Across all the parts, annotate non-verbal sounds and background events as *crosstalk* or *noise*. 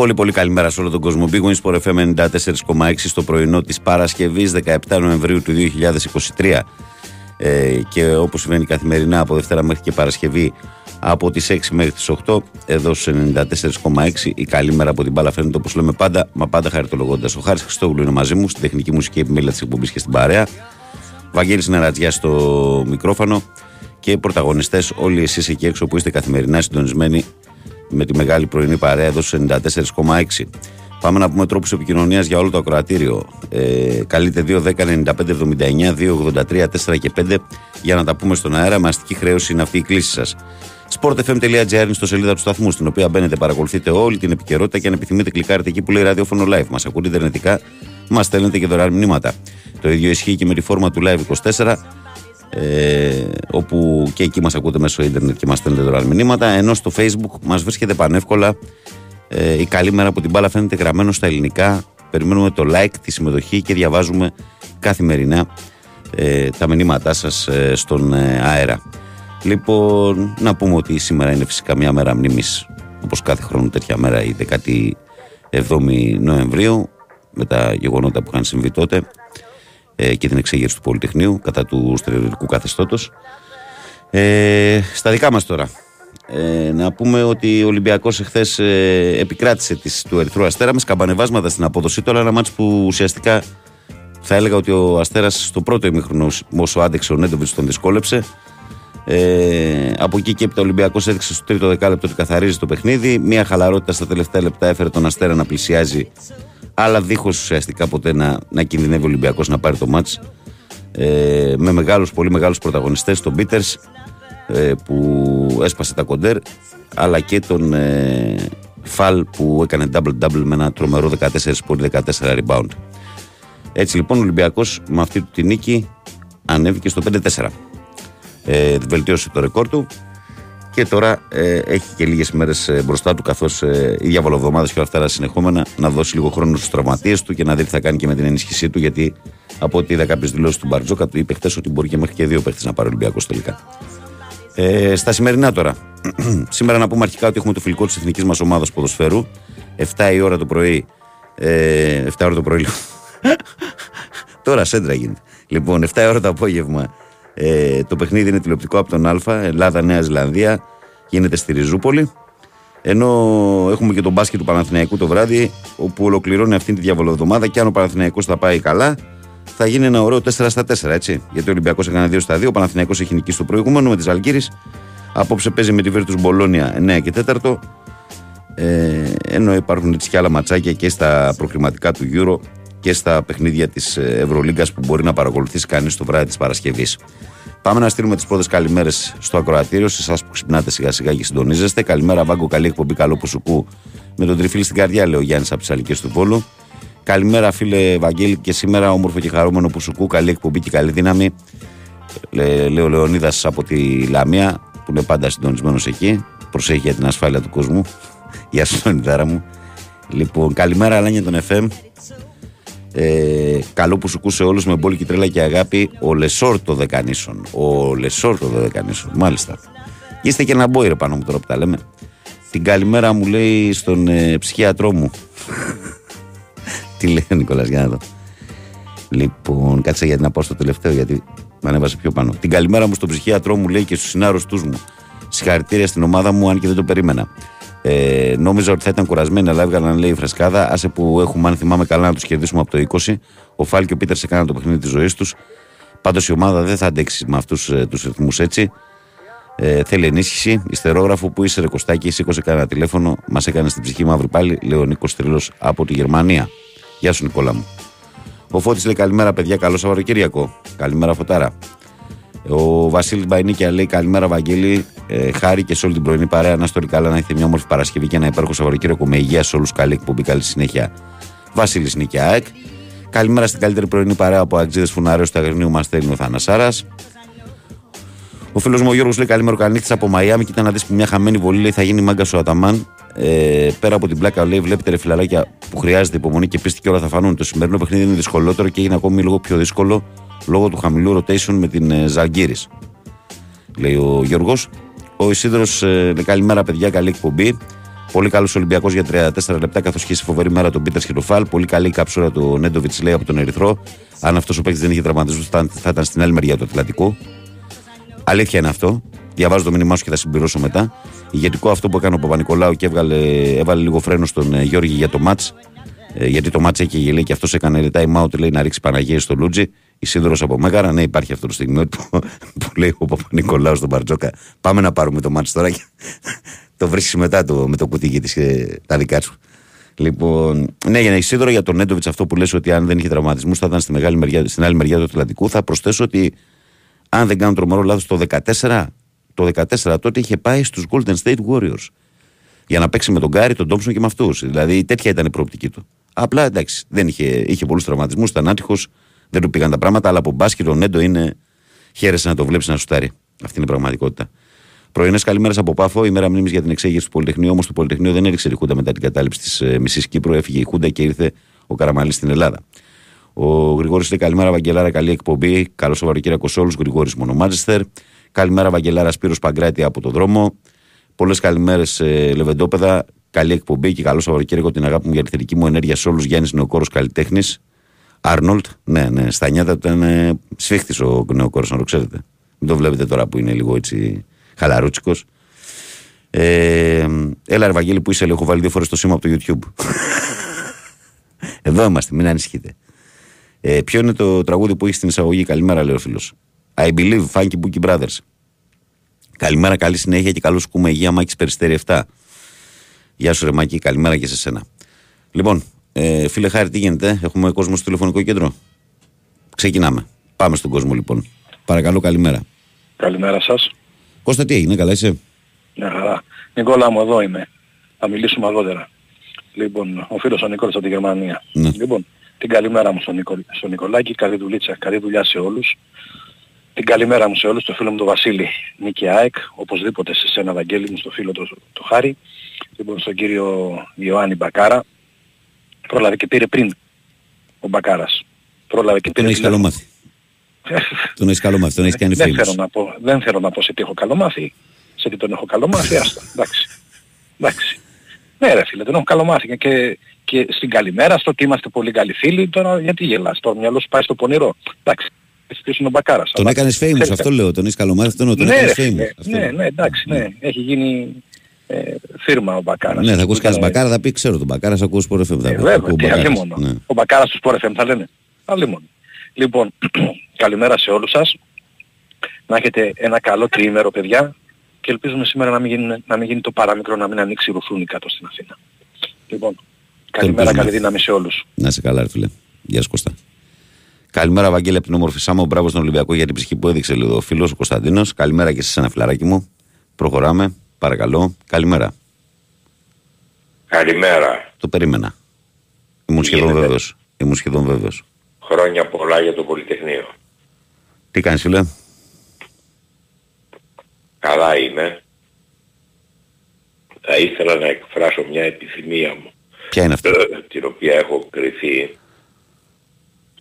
Πολύ πολύ καλημέρα σε όλο τον κόσμο. Big Wings FM 94,6 στο πρωινό της Παρασκευής 17 Νοεμβρίου του 2023 ε, και όπως συμβαίνει καθημερινά από Δευτέρα μέχρι και Παρασκευή από τις 6 μέχρι τις 8 εδώ στους 94,6 η καλή μέρα από την μπάλα φαίνεται όπως λέμε πάντα μα πάντα χαριτολογώντας. Ο Χάρης Χριστόγλου είναι μαζί μου στην τεχνική μουσική επιμέλεια της εκπομπής και στην παρέα. Βαγγέλης Νερατζιά στο μικρόφωνο. Και πρωταγωνιστές όλοι εσείς εκεί έξω που είστε καθημερινά συντονισμένοι με τη μεγάλη πρωινή παρέα εδώ στους 94,6 Πάμε να πούμε τρόπους επικοινωνίας για όλο το ακροατήριο. Ε, καλείτε 2, 10, 95, 79, 2, 83, 4 και 5 για να τα πούμε στον αέρα. Με αστική χρέωση είναι αυτή η κλίση σας. sportfm.gr είναι στο σελίδα του σταθμού, στην οποία μπαίνετε, παρακολουθείτε όλη την επικαιρότητα και αν επιθυμείτε, κλικάρετε εκεί που λέει ραδιόφωνο live. Μας ακούτε ιντερνετικά, μας στέλνετε και δωρεάν μηνύματα. Το ίδιο ισχύει και με τη φόρμα του Live 24, ε, όπου και εκεί μας ακούτε μέσω ίντερνετ και μας στέλνετε δωρεάν μηνύματα. Ενώ στο Facebook μας βρίσκεται πανεύκολα ε, η καλή μέρα από την μπάλα φαίνεται γραμμένο στα ελληνικά. Περιμένουμε το like, τη συμμετοχή και διαβάζουμε καθημερινά ε, τα μηνύματά σας ε, στον ε, αέρα. Λοιπόν, να πούμε ότι σήμερα είναι φυσικά μια μέρα μνήμης όπως κάθε χρόνο τέτοια μέρα η 17η Νοεμβρίου με τα γεγονότα που είχαν συμβεί τότε και την εξέγερση του Πολυτεχνείου κατά του στερεωτικού καθεστώτος. Ε, στα δικά μας τώρα. Ε, να πούμε ότι ο Ολυμπιακός εχθές ε, επικράτησε της, του Ερυθρού Αστέρα με σκαμπανεβάσματα στην απόδοσή του, αλλά ένα μάτς που ουσιαστικά θα έλεγα ότι ο Αστέρας στο πρώτο ημίχρονο όσο άντεξε ο Νέντοβιτς τον δυσκόλεψε. Ε, από εκεί και έπειτα ο Ολυμπιακός έδειξε στο τρίτο δεκάλεπτο ότι καθαρίζει το παιχνίδι. Μια χαλαρότητα στα τελευταία λεπτά έφερε τον Αστέρα να πλησιάζει, αλλά δίχως ουσιαστικά ποτέ να, να κινδυνεύει ο Ολυμπιακός να πάρει το μάτς. Ε, με μεγάλους, πολύ μεγάλους πρωταγωνιστές, τον Πίτερς, ε, που έσπασε τα κοντέρ αλλά και τον ε, Φαλ που έκανε double-double με ένα τρομερό 14 πολύ 14 rebound. Έτσι λοιπόν ο Ολυμπιακός με αυτή τη νίκη ανέβηκε στο 5-4. Ε, βελτίωσε το ρεκόρ του και τώρα ε, έχει και λίγες μέρες ε, μπροστά του, καθώς ε, η διαβολοβδομάδας και όλα αυτά συνεχόμενα, να δώσει λίγο χρόνο στους τραυματίες του και να δει τι θα κάνει και με την ενίσχυσή του. Γιατί από ό,τι είδα κάποιες δηλώσεις του Μπαρτζόκα, του είπε χθε ότι μπορεί και μέχρι και δύο παίχτες να πάρει ο Ολυμπιακός τελικά. Ε, στα σημερινά τώρα. *clears throat* Σήμερα να πούμε αρχικά ότι έχουμε το φιλικό της εθνικής μας ομάδας ποδοσφαίρου. 7 η ώρα το πρωί. Ε, 7 ώρα το πρωί. *laughs* τώρα σέντρα γίνεται. Λοιπόν, 7 η ώρα το απόγευμα. Ε, το παιχνίδι είναι τηλεοπτικό από τον Α. Ελλάδα-Νέα Ζηλανδία. Γίνεται στη Ριζούπολη. Ενώ έχουμε και τον μπάσκετ του Παναθηναϊκού το βράδυ, όπου ολοκληρώνει αυτή τη διαβολοδομάδα και αν ο Παναθηναϊκός θα πάει καλά, θα γίνει ένα ωραίο 4 στα 4, έτσι. Γιατί ο Ολυμπιακός έκανε 2 στα 2, ο Παναθηναϊκός έχει νικήσει το προηγούμενο με τις Αλγύρε. Απόψε παίζει με τη Βέρτους Μπολόνια 9 και 4. Ε, ενώ υπάρχουν έτσι και άλλα ματσάκια και στα προχρηματικά του Euro και στα παιχνίδια της Ευρωλίγκας που μπορεί να παρακολουθήσει κανείς το βράδυ της Παρασκευής. Πάμε να στείλουμε τις πρώτες καλημέρες στο ακροατήριο, σε εσάς που ξυπνάτε σιγά σιγά και συντονίζεστε. Καλημέρα, Βάγκο, καλή εκπομπή, καλό πουσουκού με τον τριφίλ στην καρδιά, λέει ο Γιάννης από τις Αλικές του Πόλου. Καλημέρα, φίλε Βαγγέλη, και σήμερα όμορφο και χαρούμενο που σου Καλή εκπομπή και καλή δύναμη. Λέω Λεωνίδας από τη Λαμία, που είναι πάντα συντονισμένος εκεί. Προσέχει για την ασφάλεια του κόσμου. *laughs* Γεια σου, Λεωνίδαρα μου. Λοιπόν, καλημέρα, Αλάνια τον FM. Ε, καλό που σου σε όλους με μπόλικη και τρέλα και αγάπη. Ο Λεσόρ το Δεκανήσων. Ο Λεσόρ το Δεκανήσων, μάλιστα. Είστε και ένα μπόιρε πάνω μου τώρα που τα λέμε. Την καλημέρα μου λέει στον ε, ψυχίατρό μου. *laughs* Τι λέει ο Νικόλας, για να δω. Λοιπόν, κάτσε γιατί να πάω στο τελευταίο, γιατί με ανέβασε πιο πάνω. Την καλημέρα μου στον ψυχίατρό μου λέει και στους συνάρρωστούς μου. Συγχαρητήρια στην ομάδα μου, αν και δεν το περίμενα. Ε, νόμιζα ότι θα ήταν κουρασμένοι, αλλά έβγαλαν λέει φρεσκάδα. Άσε που έχουμε, αν θυμάμαι καλά, να τους κερδίσουμε από το 20. Ο Φάλ και ο Πίτερ έκαναν το παιχνίδι της ζωής τους. Πάντως η ομάδα δεν θα αντέξει με αυτούς ε, τους ρυθμούς έτσι. Ε, θέλει ενίσχυση. Ιστερόγραφο που είσαι ρεκοστάκι, σήκωσε κανένα τηλέφωνο. Μας έκανε στην ψυχή μαύρη πάλι. Λέω Νίκος Τρίλο από τη Γερμανία. Γεια σου, Νικόλα μου. Ο Φώτης λέει καλημέρα, παιδιά. Καλό Σαββατοκύριακο. Καλημέρα, Φωτάρα. Ο Βασίλης Μπαϊνίκια λέει καλημέρα, Βαγγέλη. Ε, χάρη και σε όλη την πρωινή παρέα. Να στο καλά να έχετε μια όμορφη Παρασκευή και ένα υπέροχο Σαββατοκύριακο με υγεία σε όλους. Καλή εκπομπή, καλή συνέχεια. Βασίλης Νικιάκ. Καλημέρα στην καλύτερη πρωινή παρέα από Αγτζίδε Φουναρέου του Αγρινίου μας στέλνει ο Θανασάρα. Ο φίλος μου ο Γιώργος λέει καλημέρα καληνύχτης από Μαϊάμι. Κοίτα να δεις που μια χαμένη βολή λέει θα γίνει μάγκα ο Αταμάν. Ε, πέρα από την πλάκα, λέει, βλέπετε ρε φιλαράκια που χρειάζεται υπομονή και πίστη και όλα θα φανούν. Το σημερινό παιχνίδι είναι δυσκολότερο και έγινε ακόμη λίγο πιο δύσκολο λόγω του χαμηλού rotation με την ε, Ζαγκύρη. Λέει ο Γιώργος. Ο Ισίδρος, ε, καλημέρα παιδιά, καλή εκπομπή. Πολύ καλός Ολυμπιακός για 34 λεπτά καθώς είχε φοβερή μέρα τον Πίτερ και τον Φαλ. Πολύ καλή καψούρα του Νέντοβιτς λέει από τον Ερυθρό. Αν αυτός ο παίκτης δεν είχε τραυματισμό, θα, θα ήταν στην άλλη μεριά του Ατλαντικού. Αλήθεια είναι αυτό. Διαβάζω το μήνυμά σου και θα συμπληρώσω μετά. Ηγετικό αυτό που έκανε ο Παπα-Νικολάου και έβγαλε, έβαλε λίγο φρένο στον ε, Γιώργη για το ματ. Ε, γιατί το μάτς έχει γελί και αυτός έκανε time out λέει να ρίξει Παναγία στο Λούτζι. Η σύνδρο από Μέγαρα. Ναι, υπάρχει αυτό το στιγμή που, *laughs* που λέει ο Παπα-Νικολάου στον Μπαρτζόκα. Πάμε να πάρουμε το μάτ τώρα και *laughs* το βρίσκεις μετά το, με το κουτί τη ε, τα δικά σου. Λοιπόν, ναι, για να Ισίδωρο για τον Νέντοβιτς αυτό που λες ότι αν δεν είχε τραυματισμούς θα ήταν στη μεγάλη μεριά, στην άλλη μεριά του Ατλαντικού. Θα προσθέσω ότι αν δεν κάνω τρομερό λάθος το 14, το 14 τότε είχε πάει στους Golden State Warriors για να παίξει με τον Γκάρι, τον Τόμψον και με αυτούς. Δηλαδή τέτοια ήταν η προοπτική του. Απλά εντάξει, δεν είχε, είχε πολλούς τραυματισμούς, ήταν άτυχος, δεν του πήγαν τα πράγματα, αλλά από μπάσκετ ο Νέντο είναι. Χαίρεσε να το βλέπεις να σουτάρει. Αυτή είναι η πραγματικότητα. Πρωινές καλημέρες από Πάφο. Η μέρα μνήμης για την εξέγερση του Πολυτεχνείου. Όμως το Πολυτεχνείο δεν έριξε η Χούντα μετά την κατάληψη της ε, μισής Κύπρου. Έφυγε η Χούντα και ήρθε ο Καραμαλής στην Ελλάδα. Ο Γρηγόρης λέει καλημέρα, Βαγγελάρα, καλή εκπομπή. Καλό Σαββαροκύριακο σε όλους. Γρηγόρης Μονομάτζεστερ. Καλημέρα, Βαγγελάρα Σπύρος Παγκράτη από το δρόμο. Πολλές καλημέρες, ε, Λεβεντόπεδα. Καλή εκπομπή και καλό Σαββαροκύριακο την αγάπη μου για τη θετική μου ενέργεια σε όλους. Γιάννης Νεοκόρος καλλιτέχνης. Άρνολτ, ναι, ναι, στα νιάτα του ήταν ε, σφίχτης ο Νεοκόρο, να το ξέρετε. Μην το βλέπετε τώρα που είναι λίγο έτσι χαλαρούτσικος. Ε, έλα, Ευαγγέλη, που είσαι, λέω, έχω βάλει δύο φορές το σήμα από το YouTube. Εδώ είμαστε, μην ανησυχείτε. Ε, ποιο είναι το τραγούδι που έχει στην εισαγωγή, Καλημέρα, λέει ο φίλος. I believe, Funky Bookie Brothers. Καλημέρα, καλή συνέχεια και καλώς κουμέ υγεία, Μάκης Περιστέρη 7. Γεια σου, ρε Μάκη, καλημέρα και σε σένα. Λοιπόν, ε, φίλε Χάρη, τι γίνεται, έχουμε κόσμο στο τηλεφωνικό κέντρο; Ξεκινάμε. Πάμε στον κόσμο, λοιπόν. Παρακαλώ, καλημέρα. Καλημέρα σας. Κώστα, τι έγινε, καλά είσαι; Μια χαρά. Νικόλα μου, εδώ είμαι. Θα μιλήσουμε αργότερα. Λοιπόν, ο φίλος ο Νικόλας από τη Γερμανία. Ναι. Λοιπόν, την καλημέρα μου στον, Νικο... στον Νικολάκη, καλή δουλίτσα, καλή δουλειά σε όλους. Την καλημέρα μου σε όλους, το φίλο μου τον Βασίλη Νίκη ΑΕΚ, οπωσδήποτε σε σένα Βαγγέλη μου, στο φίλο το, το Χάρη. Λοιπόν, στον κύριο Ιωάννη Μπακάρα. Πρόλαβε και πήρε πριν ο Μπακάρας. Πρόλαβε και πήρε *laughs* Τον έχεις καλό μάθει. τον έχεις καλό μάθει, τον έχεις κάνει δεν φίλος. θέλω, να πω, δεν θέλω να πω σε τι έχω καλό μάθει, σε τι τον έχω καλό μάθει, *laughs* άστα. Εντάξει. Εντάξει. Ναι ρε φίλε, τον έχω καλό μάθει και, και στην καλημέρα στο ότι είμαστε πολύ καλοί φίλοι, τώρα γιατί γελάς, το μυαλό σου πάει στο πονηρό. Εντάξει. Ποιος είναι ο Μπακάρας. Τον αλλά- έκανες famous, ξέρετε. αυτό λέω. Τον έχεις καλό μάθει, τον, τον ναι, έκανες ρε, famous. φίλε, αυτό. ναι, ναι, εντάξει, ναι. Έχει γίνει ε, φίρμα ο Μπακάρας. Ναι, θα ακούσει Ήταν- κανένα μπακάρα, θα πει ξέρω τον μπακάρα, θα ακούσει πορε φεύγει. ε, βέβαια, τι άλλη μόνο. Ναι. Ο Μπακάρας του Sport FM θα λένε. Άλλη μόνο. Λοιπόν, *clears throat* καλημέρα σε όλους σας. Να έχετε ένα καλό τριήμερο παιδιά και ελπίζουμε σήμερα να μην γίνει, να μην γίνει το παραμικρό, να μην ανοίξει ρουφούνι κάτω στην Αθήνα. Λοιπόν, καλημέρα, ελπίζουμε. καλή δύναμη σε όλους. Να είσαι καλά, ρε φίλε. Γεια σου Κώστα. Καλημέρα, Βαγγέλη, από την όμορφη Σάμο. Μπράβο στον Ολυμπιακό για την ψυχή που έδειξε λίγο ο φίλος ο Κωνσταντίνος. Καλημέρα και σε ένα φιλαράκι μου. Προχωράμε. Παρακαλώ. Καλημέρα. Καλημέρα. Το περίμενα. Ήμουν Τι σχεδόν γίνεται; βέβαιος. Ήμουν σχεδόν βέβαιος. Χρόνια πολλά για το Πολυτεχνείο. Τι κάνεις, φίλε; Καλά είμαι. Θα ήθελα να εκφράσω μια επιθυμία μου, Ποια είναι αυτή; ε, την οποία έχω κρυθεί.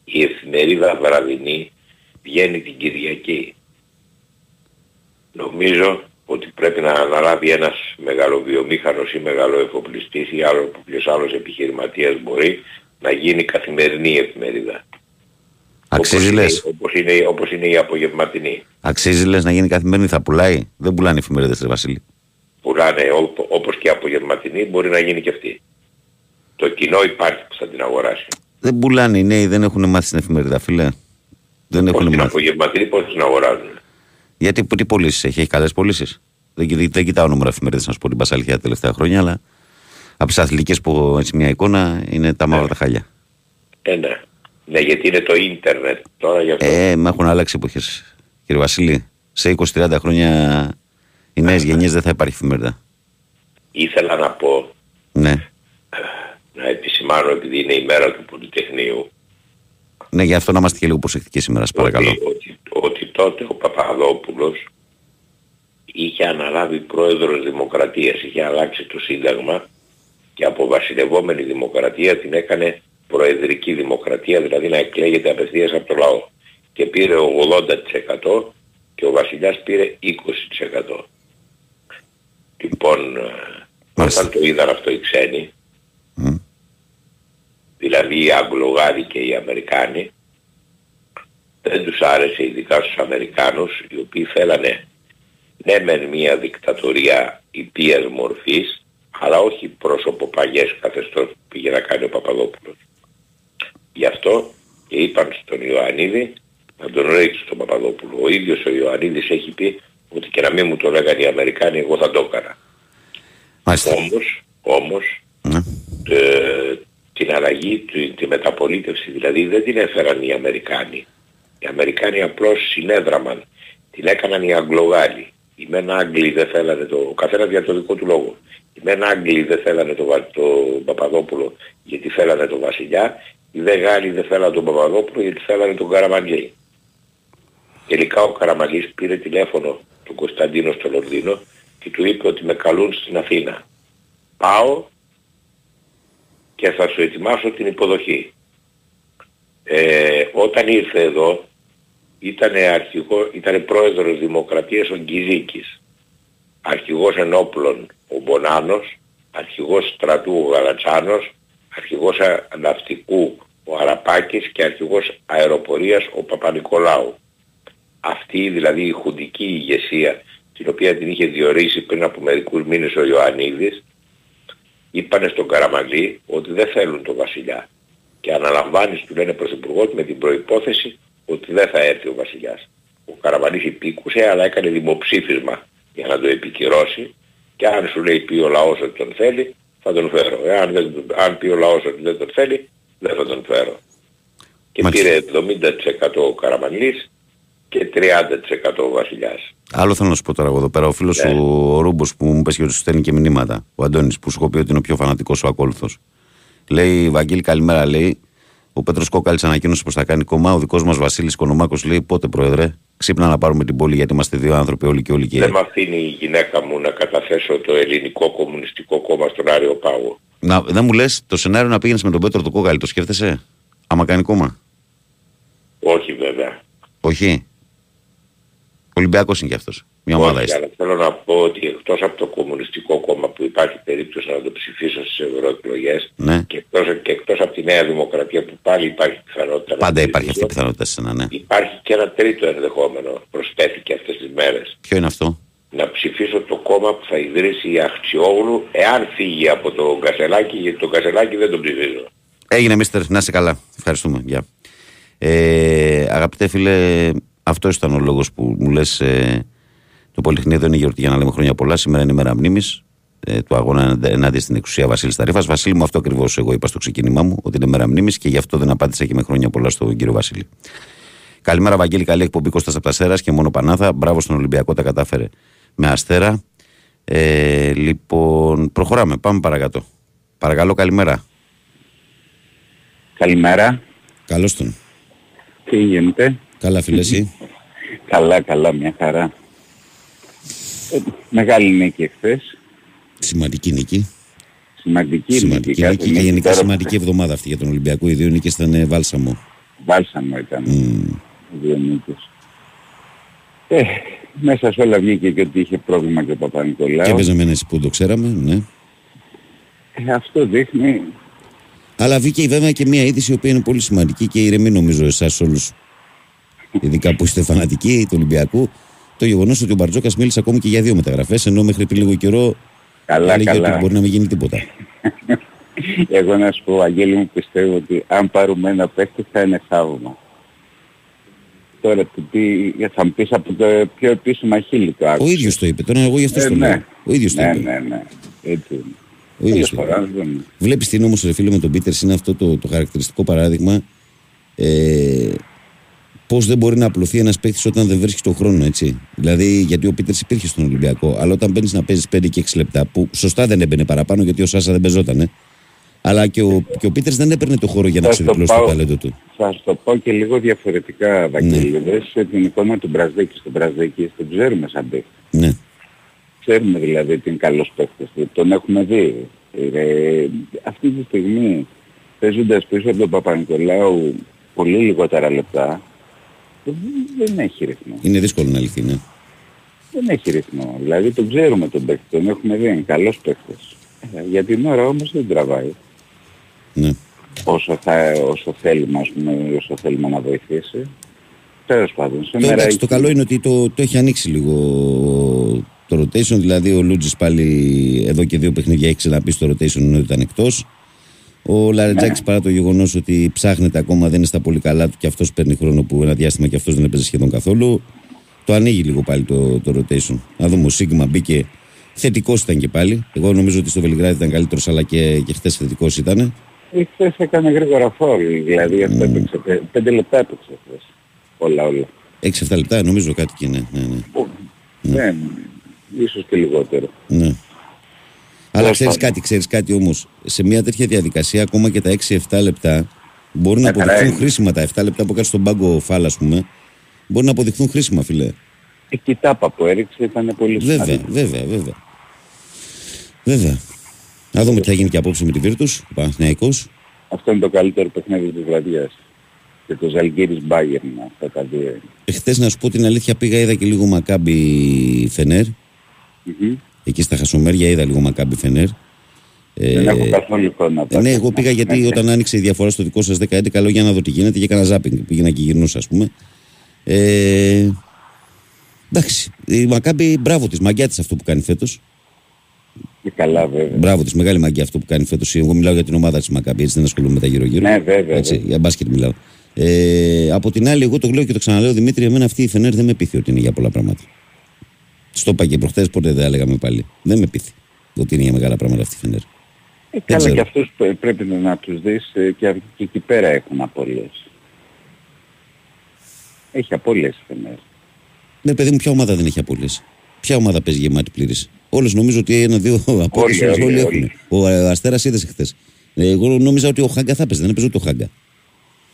Η εφημερίδα βραδινή βγαίνει την Κυριακή. Νομίζω ότι πρέπει να αναλάβει ένας μεγαλοβιομήχανος ή μεγαλοεφοπλιστής ή άλλος ποιος άλλος επιχειρηματίας μπορεί να γίνει καθημερινή εφημερίδα. Αξίζει όπως, λες. είναι, όπως, είναι, όπως είναι η απογευματινή. Αξίζει λες να γίνει καθημερινή, θα πουλάει. Δεν πουλάνε εφημερίδες, Ρε Βασίλη. Πουλάνε ό- όπως και απογευματινή μπορεί να γίνει και αυτή. Το κοινό υπάρχει που θα την αγοράσει. Δεν πουλάνε οι νέοι, δεν έχουν μάθει στην εφημερίδα, φίλε. Δεν Πώς έχουν την μάθει. απογευματινή πώς την αγοράζουν. Γιατί τι πωλήσεις έχει, έχει καλές πωλήσεις. Δεν, κοι- δεν κοιτάω νούμερα εφημερίδες να σου πω την πασαλιά τα τελευταία χρόνια, αλλά από τις αθλητικές που έχω έτσι μια εικόνα είναι τα μαύρα τα χάλια. Ε, ναι. Ναι, γιατί είναι το ίντερνετ τώρα γι' αυτό. Ε, με έχουν αλλάξει εποχές. Κύριε Βασίλη, σε 20-30 χρόνια οι νέες γενιές δεν θα υπάρχει εφημερίδα. Ήθελα να πω, Ναι. να επισημάνω επειδή είναι η μέρα του Πολυτεχνείου, Ναι, γι' αυτό να είμαστε και λίγο προσεκτικοί σήμερα, σας παρακαλώ. Ότι, ότι, ότι τότε ο Παπαδόπουλος είχε αναλάβει πρόεδρος δημοκρατίας, είχε αλλάξει το σύνταγμα και από βασιλευόμενη δημοκρατία την έκανε προεδρική δημοκρατία, δηλαδή να εκλέγεται απευθείας από το λαό. Και πήρε 80% και ο βασιλιάς πήρε 20%. Λοιπόν, ε, Όταν το είδαν αυτό οι ξένοι, δηλαδή οι Αγγλογάροι και οι Αμερικάνοι, δεν τους άρεσε ειδικά στους Αμερικάνους, οι οποίοι θέλανε ναι μεν μια δικτατορία υπίας μορφής, αλλά όχι πρόσωπο παγιές καθεστώς που πήγε να κάνει ο Παπαδόπουλος. Γι' αυτό και είπαν στον Ιωαννίδη να τον ρίξει τον Παπαδόπουλο. Ο ίδιος ο Ιωαννίδης έχει πει ότι και να μην μου το λέγανε οι Αμερικάνοι εγώ θα το έκανα. Όμως, όμως ναι. ε, την αλλαγή, τη μεταπολίτευση δηλαδή δεν την έφεραν οι Αμερικάνοι. Οι Αμερικάνοι απλώς συνέδραμαν. Την έκαναν οι Αγγλογάλοι. Οι μεν Άγγλοι δεν θέλανε το... Ο καθένας για το δικό του λόγο. Οι μεν Άγγλοι δεν θέλανε το, το Παπαδόπουλο γιατί θέλανε τον Βασιλιά. Οι δε Γάλλοι δεν θέλανε τον Παπαδόπουλο γιατί θέλανε τον Καραμαγγέλη. Τελικά ο Καραμαγής πήρε τηλέφωνο του Κωνσταντίνο στο Λονδίνο και του είπε ότι με καλούν στην Αθήνα. Πάω και θα σου ετοιμάσω την υποδοχή. Ε, όταν ήρθε εδώ ήταν αρχηγό, ήταν πρόεδρος Δημοκρατίας ο Γκυζίκης, αρχηγός ενόπλων ο Μπονάνος, αρχηγός στρατού ο Γαλατσάνος, αρχηγός ναυτικού ο Αραπάκης και αρχηγός αεροπορίας ο Παπα-Νικολάου. Αυτή δηλαδή η χουντική ηγεσία την οποία την είχε διορίσει πριν από μερικούς μήνες ο Ιωαννίδης είπανε στον Καραμαλή ότι δεν θέλουν τον βασιλιά και αναλαμβάνεις του λένε πρωθυπουργός με την προϋπόθεση ότι δεν θα έρθει ο βασιλιάς. Ο Καραμαλής υπήκουσε αλλά έκανε δημοψήφισμα για να το επικυρώσει και αν σου λέει πει ο λαός ότι τον θέλει θα τον φέρω. Εάν δεν, αν πει ο λαός ότι δεν τον θέλει δεν θα τον φέρω. Και πήρε 70% ο Καραμαλής και 30% ο βασιλιάς. Άλλο θέλω να σου πω τώρα εγώ εδώ πέρα. Ο φίλος ναι. ο Ρούμπος που μου πες και ότι σου στέλνει και μηνύματα. Ο Αντώνης που σου έχω πει ότι είναι ο πιο φανατικός ο ακόλουθος. Λέει, Βαγγέλη, καλημέρα, λέει. Ο Πέτρος Κόκαλης ανακοίνωσε πως θα κάνει κομμά. Ο δικός μας Βασίλης Κονομάκος λέει: Πότε, Πρόεδρε, ξύπνα να πάρουμε την πόλη γιατί είμαστε δύο άνθρωποι όλοι και όλοι και. Δεν με αφήνει η γυναίκα μου να καταθέσω το ελληνικό κομμουνιστικό κόμμα στον Άριο Πάγο. Να, δεν μου λες το σενάριο να πήγαινες με τον Πέτρο του Κόκαλη, το σκέφτεσαι. Άμα κάνει κόμμα; Όχι, βέβαια. Όχι. Ολυμπιακός είναι κι αυτός. Μια ομάδα είστε. Αλλά θέλω να πω ότι εκτός από το Κομμουνιστικό Κόμμα που υπάρχει περίπτωση να το ψηφίσω στις ευρωεκλογές ναι. και εκτός από τη Νέα Δημοκρατία που πάλι υπάρχει πιθανότητα. Πάντα υπάρχει αυτή η πιθανότητα σε ένα, ναι. Υπάρχει και ένα τρίτο ενδεχόμενο. Προσθέθηκε αυτές τις μέρες. Ποιο είναι αυτό; Να ψηφίσω το κόμμα που θα ιδρύσει η Αχτσιόγλου εάν φύγει από το Κασελάκι γιατί το Κασελάκι δεν τον ψηφίζω. Έγινε μίστερ, να είσαι καλά. Ευχαριστούμε. Γεια. Ε, αγαπητέ φίλε, αυτός ήταν ο λόγος που μου λες. Ε, το Πολυχνίδιο είναι γιορτή για να λέμε χρόνια πολλά. Σήμερα είναι η μέρα μνήμης ε, του αγώνα ενάντια στην εξουσία Βασίλης Ταρήφα. Βασίλη μου, αυτό ακριβώς εγώ είπα στο ξεκίνημά μου, ότι είναι μέρα μνήμης και γι' αυτό δεν απάντησα και με χρόνια πολλά στον κύριο Βασίλη. Καλημέρα, Βαγγέλη. Καλή εκπομπή Κώστας Απτασέρα και μόνο Πανάθα. Μπράβο στον Ολυμπιακό, τα κατάφερε με αστέρα. Ε, λοιπόν, προχωράμε. Πάμε παρακάτω. Παρακαλώ, καλημέρα. Καλημέρα. Καλώς τον. Τι γίνεται; Καλά, φίλε, εσύ; καλά, καλά, μια χαρά. Ε, μεγάλη νίκη εχθές. Σημαντική νίκη. Σημαντική, σημαντική νίκη, νίκη και γενικά σημαντική εβδομάδα αυτή για τον Ολυμπιακό. Οι δύο νίκες ήταν βάλσαμο. Βάλσαμο ήταν. Mm. Οι δύο νίκες. Ε, μέσα σε όλα βγήκε και ότι είχε πρόβλημα και ο Παπα-Νικολάου. Και έπαιζε με ένα που το ξέραμε, ναι. Ε, αυτό δείχνει αλλά βγήκε βέβαια και μια είδηση η οποία είναι πολύ σημαντική και ηρεμή νομίζω εσάς όλους, ειδικά που είστε φανατικοί του Ολυμπιακού, το γεγονός ότι ο Μπαρτζόκας μίλησε ακόμη και για δύο μεταγραφές, ενώ μέχρι πριν λίγο καιρό καλά, έλεγε καλά. ότι μπορεί να μην γίνει τίποτα. *laughs* Εγώ να σου πω, Αγγέλη μου, πιστεύω ότι αν πάρουμε ένα παίχτη θα είναι θαύμα. Τώρα τι, θα μου πεις από το πιο επίσημα χείλη το άκουσα. Ο ίδιος το είπε, τώρα εγώ γι' αυτό ε, το ναι. λέω. Ο ίδιος ναι, το είπε. Ναι, ναι, έτσι είναι. Ο ίδιος Βλέπεις τι είναι όμως, ρε φίλε, με τον Πίτερς, είναι αυτό το, το χαρακτηριστικό παράδειγμα. Ε, Πώς δεν μπορεί να απλωθεί ένας παίχτη όταν δεν βρίσκει τον χρόνο, έτσι; Δηλαδή, γιατί ο Πίτερς υπήρχε στον Ολυμπιακό, αλλά όταν μπαίνει να παίζεις 5 και 6 λεπτά, που σωστά δεν έμπαινε παραπάνω γιατί ο Σάσα δεν παίζότανε. Αλλά και ο, και ο Πίτερς δεν έπαιρνε το χώρο για να ξεδιπλώσει το ταλέντο του. Θα σου το πω και λίγο διαφορετικά, Βαγγέλη. Ναι. την εικόνα του Μπραζδέκη στον Μπραζδέκη, τον ξέρουμε σαν παίχτη. Ναι. Ξέρουμε δηλαδή ότι είναι καλός παίκτης, τον έχουμε δει. Ε, αυτή τη στιγμή παίζοντας πίσω από τον Παπα-Νικολάου πολύ λιγότερα λεπτά, δεν έχει ρυθμό. Είναι δύσκολο να λυθεί, ναι. Δεν έχει ρυθμό. Δηλαδή τον ξέρουμε τον παίκτη, τον έχουμε δει, είναι καλός παίκτης. Ε, Για την ώρα όμως δεν τραβάει. Ναι. Όσο, θα, όσο θέλουμε, ας πούμε, όσο θέλουμε να βοηθήσει. Τέλος πάντων, Το, σήμερα εντάξει, έχει- το καλό είναι ότι το, το έχει ανοίξει λίγο το rotation. Δηλαδή ο Λούτζης πάλι εδώ και δύο παιχνίδια έχει ξαναπεί στο rotation ενώ ήταν εκτός. Ο Λαρετζάκης παρά το γεγονός ότι ψάχνεται ακόμα δεν είναι στα πολύ καλά του και αυτός παίρνει χρόνο που ένα διάστημα και αυτός δεν έπαιζε σχεδόν καθόλου. Το ανοίγει λίγο πάλι το, το rotation. Να δούμε ο Σίγμα μπήκε θετικός ήταν και πάλι. Εγώ νομίζω ότι στο Βελιγράδι ήταν καλύτερος, αλλά και, και χθες θετικός ήταν. Ε, Χθες έκανε γρήγορα φόλ, δηλαδή αυτό έπαιξε, πέ- πέντε λεπτά έπαιξε χθες. Όλα όλα. 6-7 λεπτά νομίζω κάτι και ναι. ναι, ναι. Ναι, ίσως και λιγότερο. Ναι. Αλλά Τέλος ξέρεις πάντων. κάτι, ξέρεις κάτι όμως. Σε μια τέτοια διαδικασία, ακόμα και τα 6-7 λεπτά μπορεί να Ε, καλά αποδειχθούν είναι. χρήσιμα. Τα 7 λεπτά που κάτσε στον πάγκο φάλα, ας πούμε, μπορεί να αποδειχθούν χρήσιμα, φιλέ. Εκεί η τάπα που έριξε ήταν πολύ Βέβαια, σημαντική. βέβαια, βέβαια. Βέβαια. Να δούμε τι θα γίνει και απόψε με τη Βίρτους, ο Παναθηναϊκός. Αυτό είναι το καλύτερο παιχνίδι της βραδιάς. Και το Ζαλγκύρης Μπάγερν, αυτά τα δύο. Εχθέ, να σου πω την αλήθεια, πήγα, είδα και λίγο Μακάμπι Φενέρ. Μμμ. Εκεί στα Χασομέρια είδα λίγο Μακάμπι Φενέρ. Δεν έχω καθόλου χρόνο να Ε, ναι, πάω. εγώ πήγα γιατί Ναι, όταν άνοιξε η διαφορά στο δικό σας 10-11, λέω για να δω τι γίνεται και έκανα ζάπινγκ. Πήγαινα και γυρνούσα, ας πούμε. Ε, εντάξει. Η Μακάμπη, μπράβο της, μαγκιά της αυτό που κάνει φέτος. Και καλά βέβαια. Μπράβο της, μεγάλη μαγκιά αυτό που κάνει φέτος. Εγώ μιλάω για την ομάδα της Μακάμπη, έτσι δεν ασχολούμαι με τα γύρω-γύρω. Ναι, βέβαια, Έτσι, βέβαια. για μπάσκετ μιλάω. Ε, από την άλλη, εγώ το λέω και το ξαναλέω, Δημήτρη, εμένα αυτή η Φενέρ δεν με πείθει ότι είναι για πολλά πράγματα. Στο είπα και προχθές, ποτέ δεν τα λέγαμε πάλι. Δεν με πείθει ότι είναι για μεγάλα πράγματα αυτή η Φενέρ. Ε, καλά ξέρω. και αυτούς που πρέπει να τους δεις ε, και, και εκεί πέρα έχουν απώλειες. Έχει απώλειες η Φενέρ. Ναι, παιδί μου, ποια ομάδα δεν έχει απολύσει. Ποια ομάδα παίζει γεμάτη πλήρης; Όλες νομίζω ότι ένα-δύο απόλυσει όλοι, όλοι, όλοι. έχουν. Ο Αστέρας είδες χθες. Εγώ νόμιζα ότι ο Χάγκα θα παίζει, δεν έπαιζε ούτε ο Χάγκα.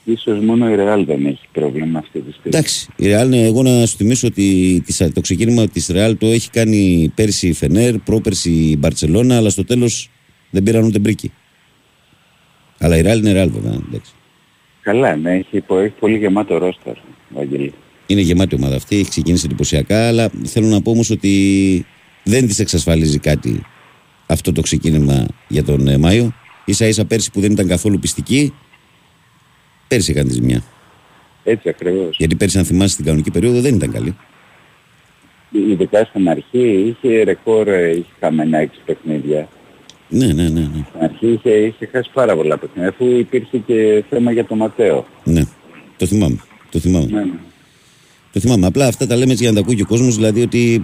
Ίσως μόνο η Ρεάλ δεν έχει πρόβλημα αυτή τη στιγμή. Εντάξει, η Real, ναι, εγώ να σου θυμίσω ότι τις- το ξεκίνημα της Real το έχει κάνει πέρσι η Φενέρ, πρόπερσι η Μπαρσελόνα, αλλά στο τέλος δεν πήραν ούτε μπρίκι. Αλλά η Real είναι Real, βέβαια. Εντάξει. Καλά, ναι, έχει, πο- έχει πολύ γεμάτο ρόστερ, Βαγγέλη. Είναι γεμάτη η ομάδα αυτή, έχει ξεκινήσει εντυπωσιακά, αλλά θέλω να πω όμως ότι δεν της εξασφαλίζει κάτι αυτό το ξεκίνημα για τον ε, Μάιο. σα ίσα πέρσι που δεν ήταν καθόλου πιστική, πέρσι έκανε τη ζημιά. Έτσι ακριβώς. Γιατί πέρσι, αν θυμάσαι, την κανονική περίοδο δεν ήταν καλή. Ειδικά στην αρχή είχε ρεκόρ, ε, είχε χαμένα έξι παιχνίδια. Ναι, ναι, ναι. ναι. Στην αρχή είχε, είχε χάσει πάρα πολλά παιχνίδια, αφού υπήρχε και θέμα για τον Ματέο. ναι. Το θυμάμαι. Το θυμάμαι. Ναι, ναι. Το θυμάμαι. Απλά αυτά τα λέμε έτσι για να τα ακούει και ο κόσμος, δηλαδή ότι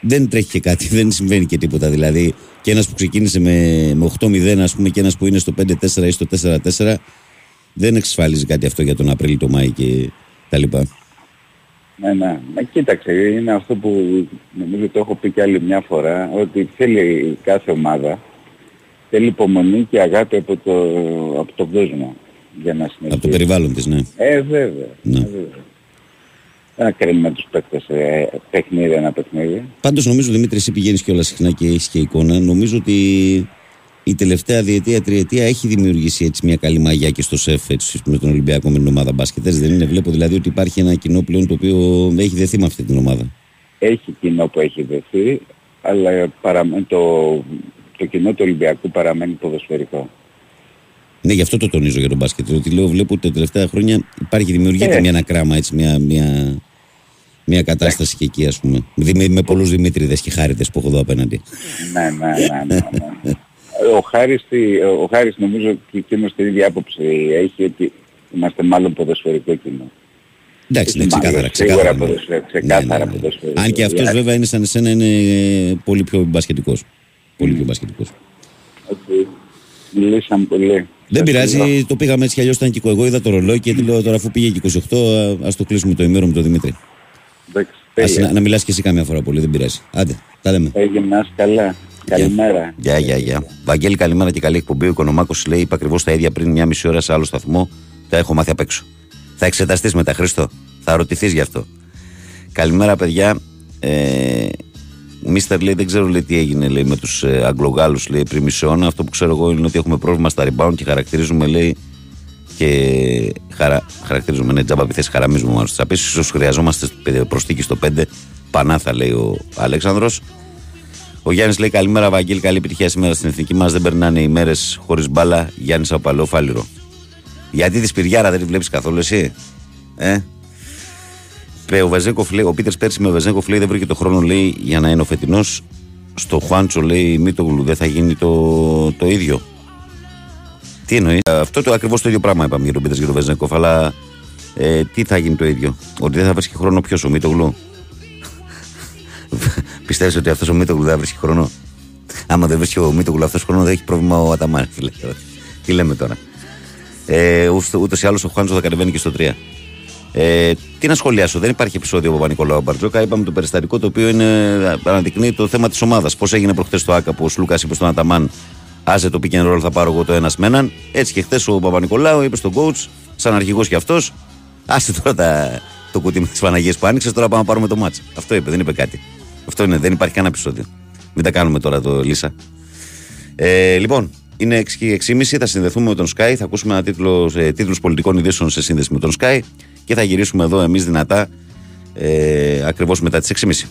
δεν τρέχει και κάτι, *laughs* δεν συμβαίνει και τίποτα. Δηλαδή, και ένας που ξεκίνησε με, με 8-0, ας πούμε, και ένας που είναι στο 5-4 ή στο 4-4, δεν εξασφαλίζει κάτι αυτό για τον Απρίλιο, το Μάη και τα λοιπά. Ναι, ναι. Μα κοίταξε, είναι αυτό που νομίζω το έχω πει και άλλη μια φορά, ότι θέλει κάθε ομάδα, θέλει υπομονή και αγάπη από το, από το κόσμο για να συνεχίσει. Από το περιβάλλον της, ναι. Ε, βέβαια. Ναι. Ε, βέβαια. Δεν κρίνουμε τους παίκτες ε, παιχνίδι ένα παιχνίδι. Πάντως, νομίζω Δημήτρη, εσύ πηγαίνεις και όλα συχνά και έχεις και εικόνα. Νομίζω ότι η τελευταία διετία, τριετία έχει δημιουργήσει έτσι μια καλή μαγιά και στο ΣΕΦ έτσι, με τον Ολυμπιακό, με την ομάδα μπάσκετ. Έτσι δεν είναι. Βλέπω δηλαδή ότι υπάρχει ένα κοινό πλέον το οποίο έχει δεθεί με αυτή την ομάδα. Έχει κοινό που έχει δεθεί, αλλά παραμένει το, το κοινό του Ολυμπιακού παραμένει ποδοσφαιρικό. Ναι, γι' αυτό το τονίζω για τον μπάσκετ. Ότι λέω, βλέπω ότι τα τελευταία χρόνια υπάρχει, δημιουργείται Ε. μια ένα κράμα, έτσι, μια, μια, μια κατάσταση και εκεί, ας πούμε. Με, με πολλούς Δημήτριδες και χάρητε που έχω εδώ απέναντι. ναι, ναι, ναι, ναι, ναι. Ο Χάρης, τι- ο Χάρης νομίζω και εκείνος την ίδια άποψη έχει ότι είμαστε μάλλον ποδοσφαιρικό κοινό. Εντάξει, ναι, Μάλλον, ξεκάθαρα. σίγουρα ξεκάθαρα, ναι. ποδοσφαιρικό, ξεκάθαρα ποδοσφαιρικό. Αν και αυτός Δηλαδή, βέβαια είναι σαν εσένα, είναι πολύ πιο μπασκετικός. Πολύ πιο μπασκετικός. οκ. Μιλήσαμε πολύ. Δεν Σας πειράζει, ευχαριστώ. το πήγαμε έτσι κι αλλιώς. Ήταν και εγώ είδα το ρολόι και τι λέω τώρα, αφού πήγε και 28, ας το κλείσουμε το ημέρο με τον Δημήτρη. Εντάξει, Ας, τέλεια. να, να μιλάς και εσύ καμιά φορά πολύ, δεν πειράζει. Άντε, τα λέμε. Έγινε να είσαι καλά. Καλημέρα. Γεια, γεια, γεια. Βαγγέλη, καλημέρα και καλή εκπομπή. Ο Οικονομάκος λέει: Είπα ακριβώς τα ίδια πριν μια μισή ώρα σε άλλο σταθμό. Τα έχω μάθει απ' έξω. Θα εξεταστείς μετά, Χρήστο. Θα ρωτηθείς γι' αυτό. Καλημέρα, παιδιά. Ε, Μίστερ λέει: Δεν ξέρω λέει, τι έγινε λέει, με τους ε, Αγγλογάλους πριν μισή ώρα. Αυτό που ξέρω εγώ είναι ότι έχουμε πρόβλημα στα rebound και χαρακτηρίζουμε λέει. Και χαρα, χαρακτηρίζουμε, ναι, τζάμπα επιθέσεις, χαραμίζουμε μάλλον στι απέσει. σω χρειαζόμαστε προσθήκη στο 5. Πανάθα, λέει ο Αλέξανδρος. Ο Γιάννης λέει καλημέρα, Βαγγέλη. Καλή επιτυχία σήμερα στην εθνική μας. Δεν περνάνε οι μέρες χωρίς μπάλα. Γιάννης Απαλό, Φάληρο. Γιατί τη Σπυριάρα δεν τη βλέπεις καθόλου εσύ. Ε; Ο, Βεζέκοφ, λέει, ο Πίτερ πέρσι με ο Βεζέκοφ λέει δεν βρήκε το χρόνο λέει, για να είναι ο φετινός. Στο Χουάντσο λέει Μήτογλου δεν θα γίνει το, το ίδιο. Τι εννοείς; Αυτό το ακριβώς το ίδιο πράγμα είπαμε για τον Πίτερ και τον Βεζέκοφ. Αλλά ε, τι θα γίνει το ίδιο; Ότι δεν θα βρίσκει χρόνο ποιος ο Μήτογλου. Πιστεύεις ότι αυτός ο Μήτογλου δεν θα βρίσκει χρόνο; Άμα δεν βρίσκει ο Μήτογλου αυτός χρόνο, δεν έχει πρόβλημα ο Αταμάρη. Τι λέμε τώρα; Ε, Ούτως ή άλλως ο Χουάντσο θα κατεβαίνει και στο 3. Ε, τι να σχολιάσω, δεν υπάρχει επεισόδιο από Παπα-Νικολάου Μπαρτζόκα. Είπαμε το περιστατικό το οποίο είναι, αναδεικνύει το θέμα της ομάδας. Πώς έγινε προχθέ το ΑΚΑ που ο Σλούκας είπε στον Αταμάν, Άσε το pick and θα πάρω εγώ το ένα με έναν. Έτσι και χθες ο Παπα-Νικολάου είπε στον coach, σαν αρχηγός κι αυτός, άσε τώρα τα, το κουτί με τις Παναγίες που άνοιξες, τώρα πάμε να πάρουμε το μάτσα. Αυτό είπε, δεν είπε κάτι. Αυτό είναι, δεν υπάρχει κανένα επεισόδιο. Μην τα κάνουμε τώρα το Λίσα. Ε, λοιπόν, είναι 6 και 6.30, θα συνδεθούμε με τον Sky, θα ακούσουμε ένα τίτλο, ε, τίτλους πολιτικών ειδήσεων σε σύνδεση με τον Sky και θα γυρίσουμε εδώ εμείς δυνατά ε, ακριβώς μετά τις 6.30.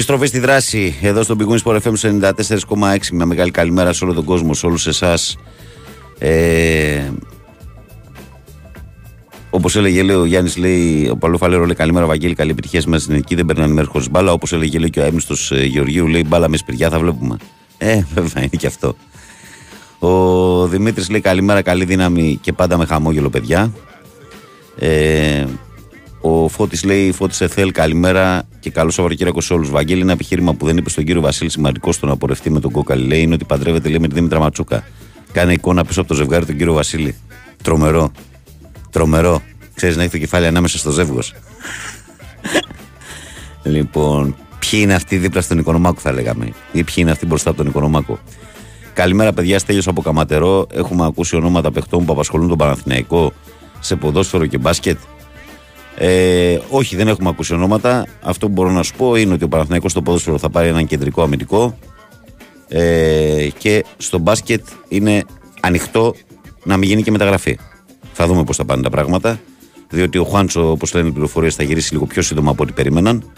Επιστροφή στη δράση εδώ στον Big Sport FM 94,6. Μια μεγάλη καλημέρα σε όλο τον κόσμο, σε όλους εσάς. Ε, Όπως έλεγε λέει, ο Γιάννης, λέει, ο Παλαιοφαλέρο λέει καλημέρα, Βαγγέλη, καλή επιτυχία μέσα στην εκεί. Δεν περνάνε μέρε χωρίς μπάλα. Όπως έλεγε λέει, και ο έμιστος ε, Γεωργίου, λέει μπάλα με σπηριά θα βλέπουμε. Ε, *laughs* βέβαια είναι και αυτό. Ο Δημήτρης λέει καλημέρα, καλή δύναμη και πάντα με χαμόγελο, παιδιά. Ε, ο Φώτης λέει: Φώτη Εθέλ, καλημέρα και καλό Σαββατοκύριακο σε όλους. Βαγγέλη, ένα επιχείρημα που δεν είπε στον κύριο Βασίλη σημαντικό στο να πορευτεί με τον Κόκαλη λέει είναι ότι παντρεύεται λέει, με τη Δήμητρα Ματσούκα. Κάνε εικόνα πίσω από το ζευγάρι τον κύριο Βασίλη. Τρομερό. Τρομερό. Ξέρεις να έχει το κεφάλι ανάμεσα στο ζεύγος. *laughs* λοιπόν, ποιοι είναι αυτοί δίπλα στον Οικονομάκο, θα λέγαμε. Ή ποιοι είναι αυτοί μπροστά από τον Οικονομάκο. Καλημέρα, παιδιά. Στέλιος από Καματερό. Έχουμε ακούσει ονόματα παιχτών που απασχολούν τον Παναθηναϊκό σε ποδόσφαιρο και μπάσκετ. Ε, όχι, δεν έχουμε ακούσει ονόματα. Αυτό που μπορώ να σου πω είναι ότι ο Παναθηναϊκός στο ποδόσφαιρο θα πάρει έναν κεντρικό αμυντικό ε, και στο μπάσκετ είναι ανοιχτό να μην γίνει και μεταγραφή. Θα δούμε πώς θα πάνε τα πράγματα. Διότι ο Χουάντσο, όπως λένε οι πληροφορίες, θα γυρίσει λίγο πιο σύντομα από ό,τι περίμεναν.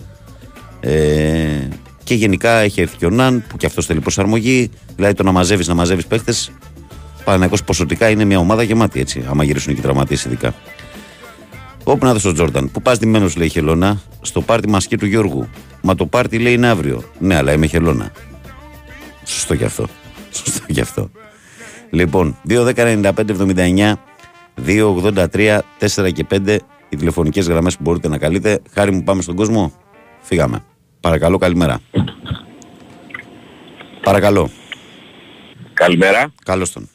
Ε, και γενικά έχει έρθει και ο Ναν που και αυτός θέλει προσαρμογή. Δηλαδή το να μαζεύεις, να μαζεύεις παίχτε. Παναγιώ ποσοτικά είναι μια ομάδα γεμάτη έτσι, άμα γυρίσουν και οι τραυματίες ειδικά. Όπου να δω στον Τζόρνταν. Που πας ντυμένος, λέει χελώνα, στο πάρτι μασκή του Γιώργου. Μα το πάρτι λέει είναι αύριο. Ναι, αλλά είμαι χελώνα. Σωστό κι αυτό. *laughs* Σωστό κι αυτό. Λοιπόν, 2.10.95.79 2.83 4 και 5 οι τηλεφωνικές γραμμές που μπορείτε να καλείτε. Χάρη μου, πάμε στον κόσμο. Φύγαμε. Παρακαλώ, καλημέρα. Παρακαλώ. Καλημέρα. Καλώς τον.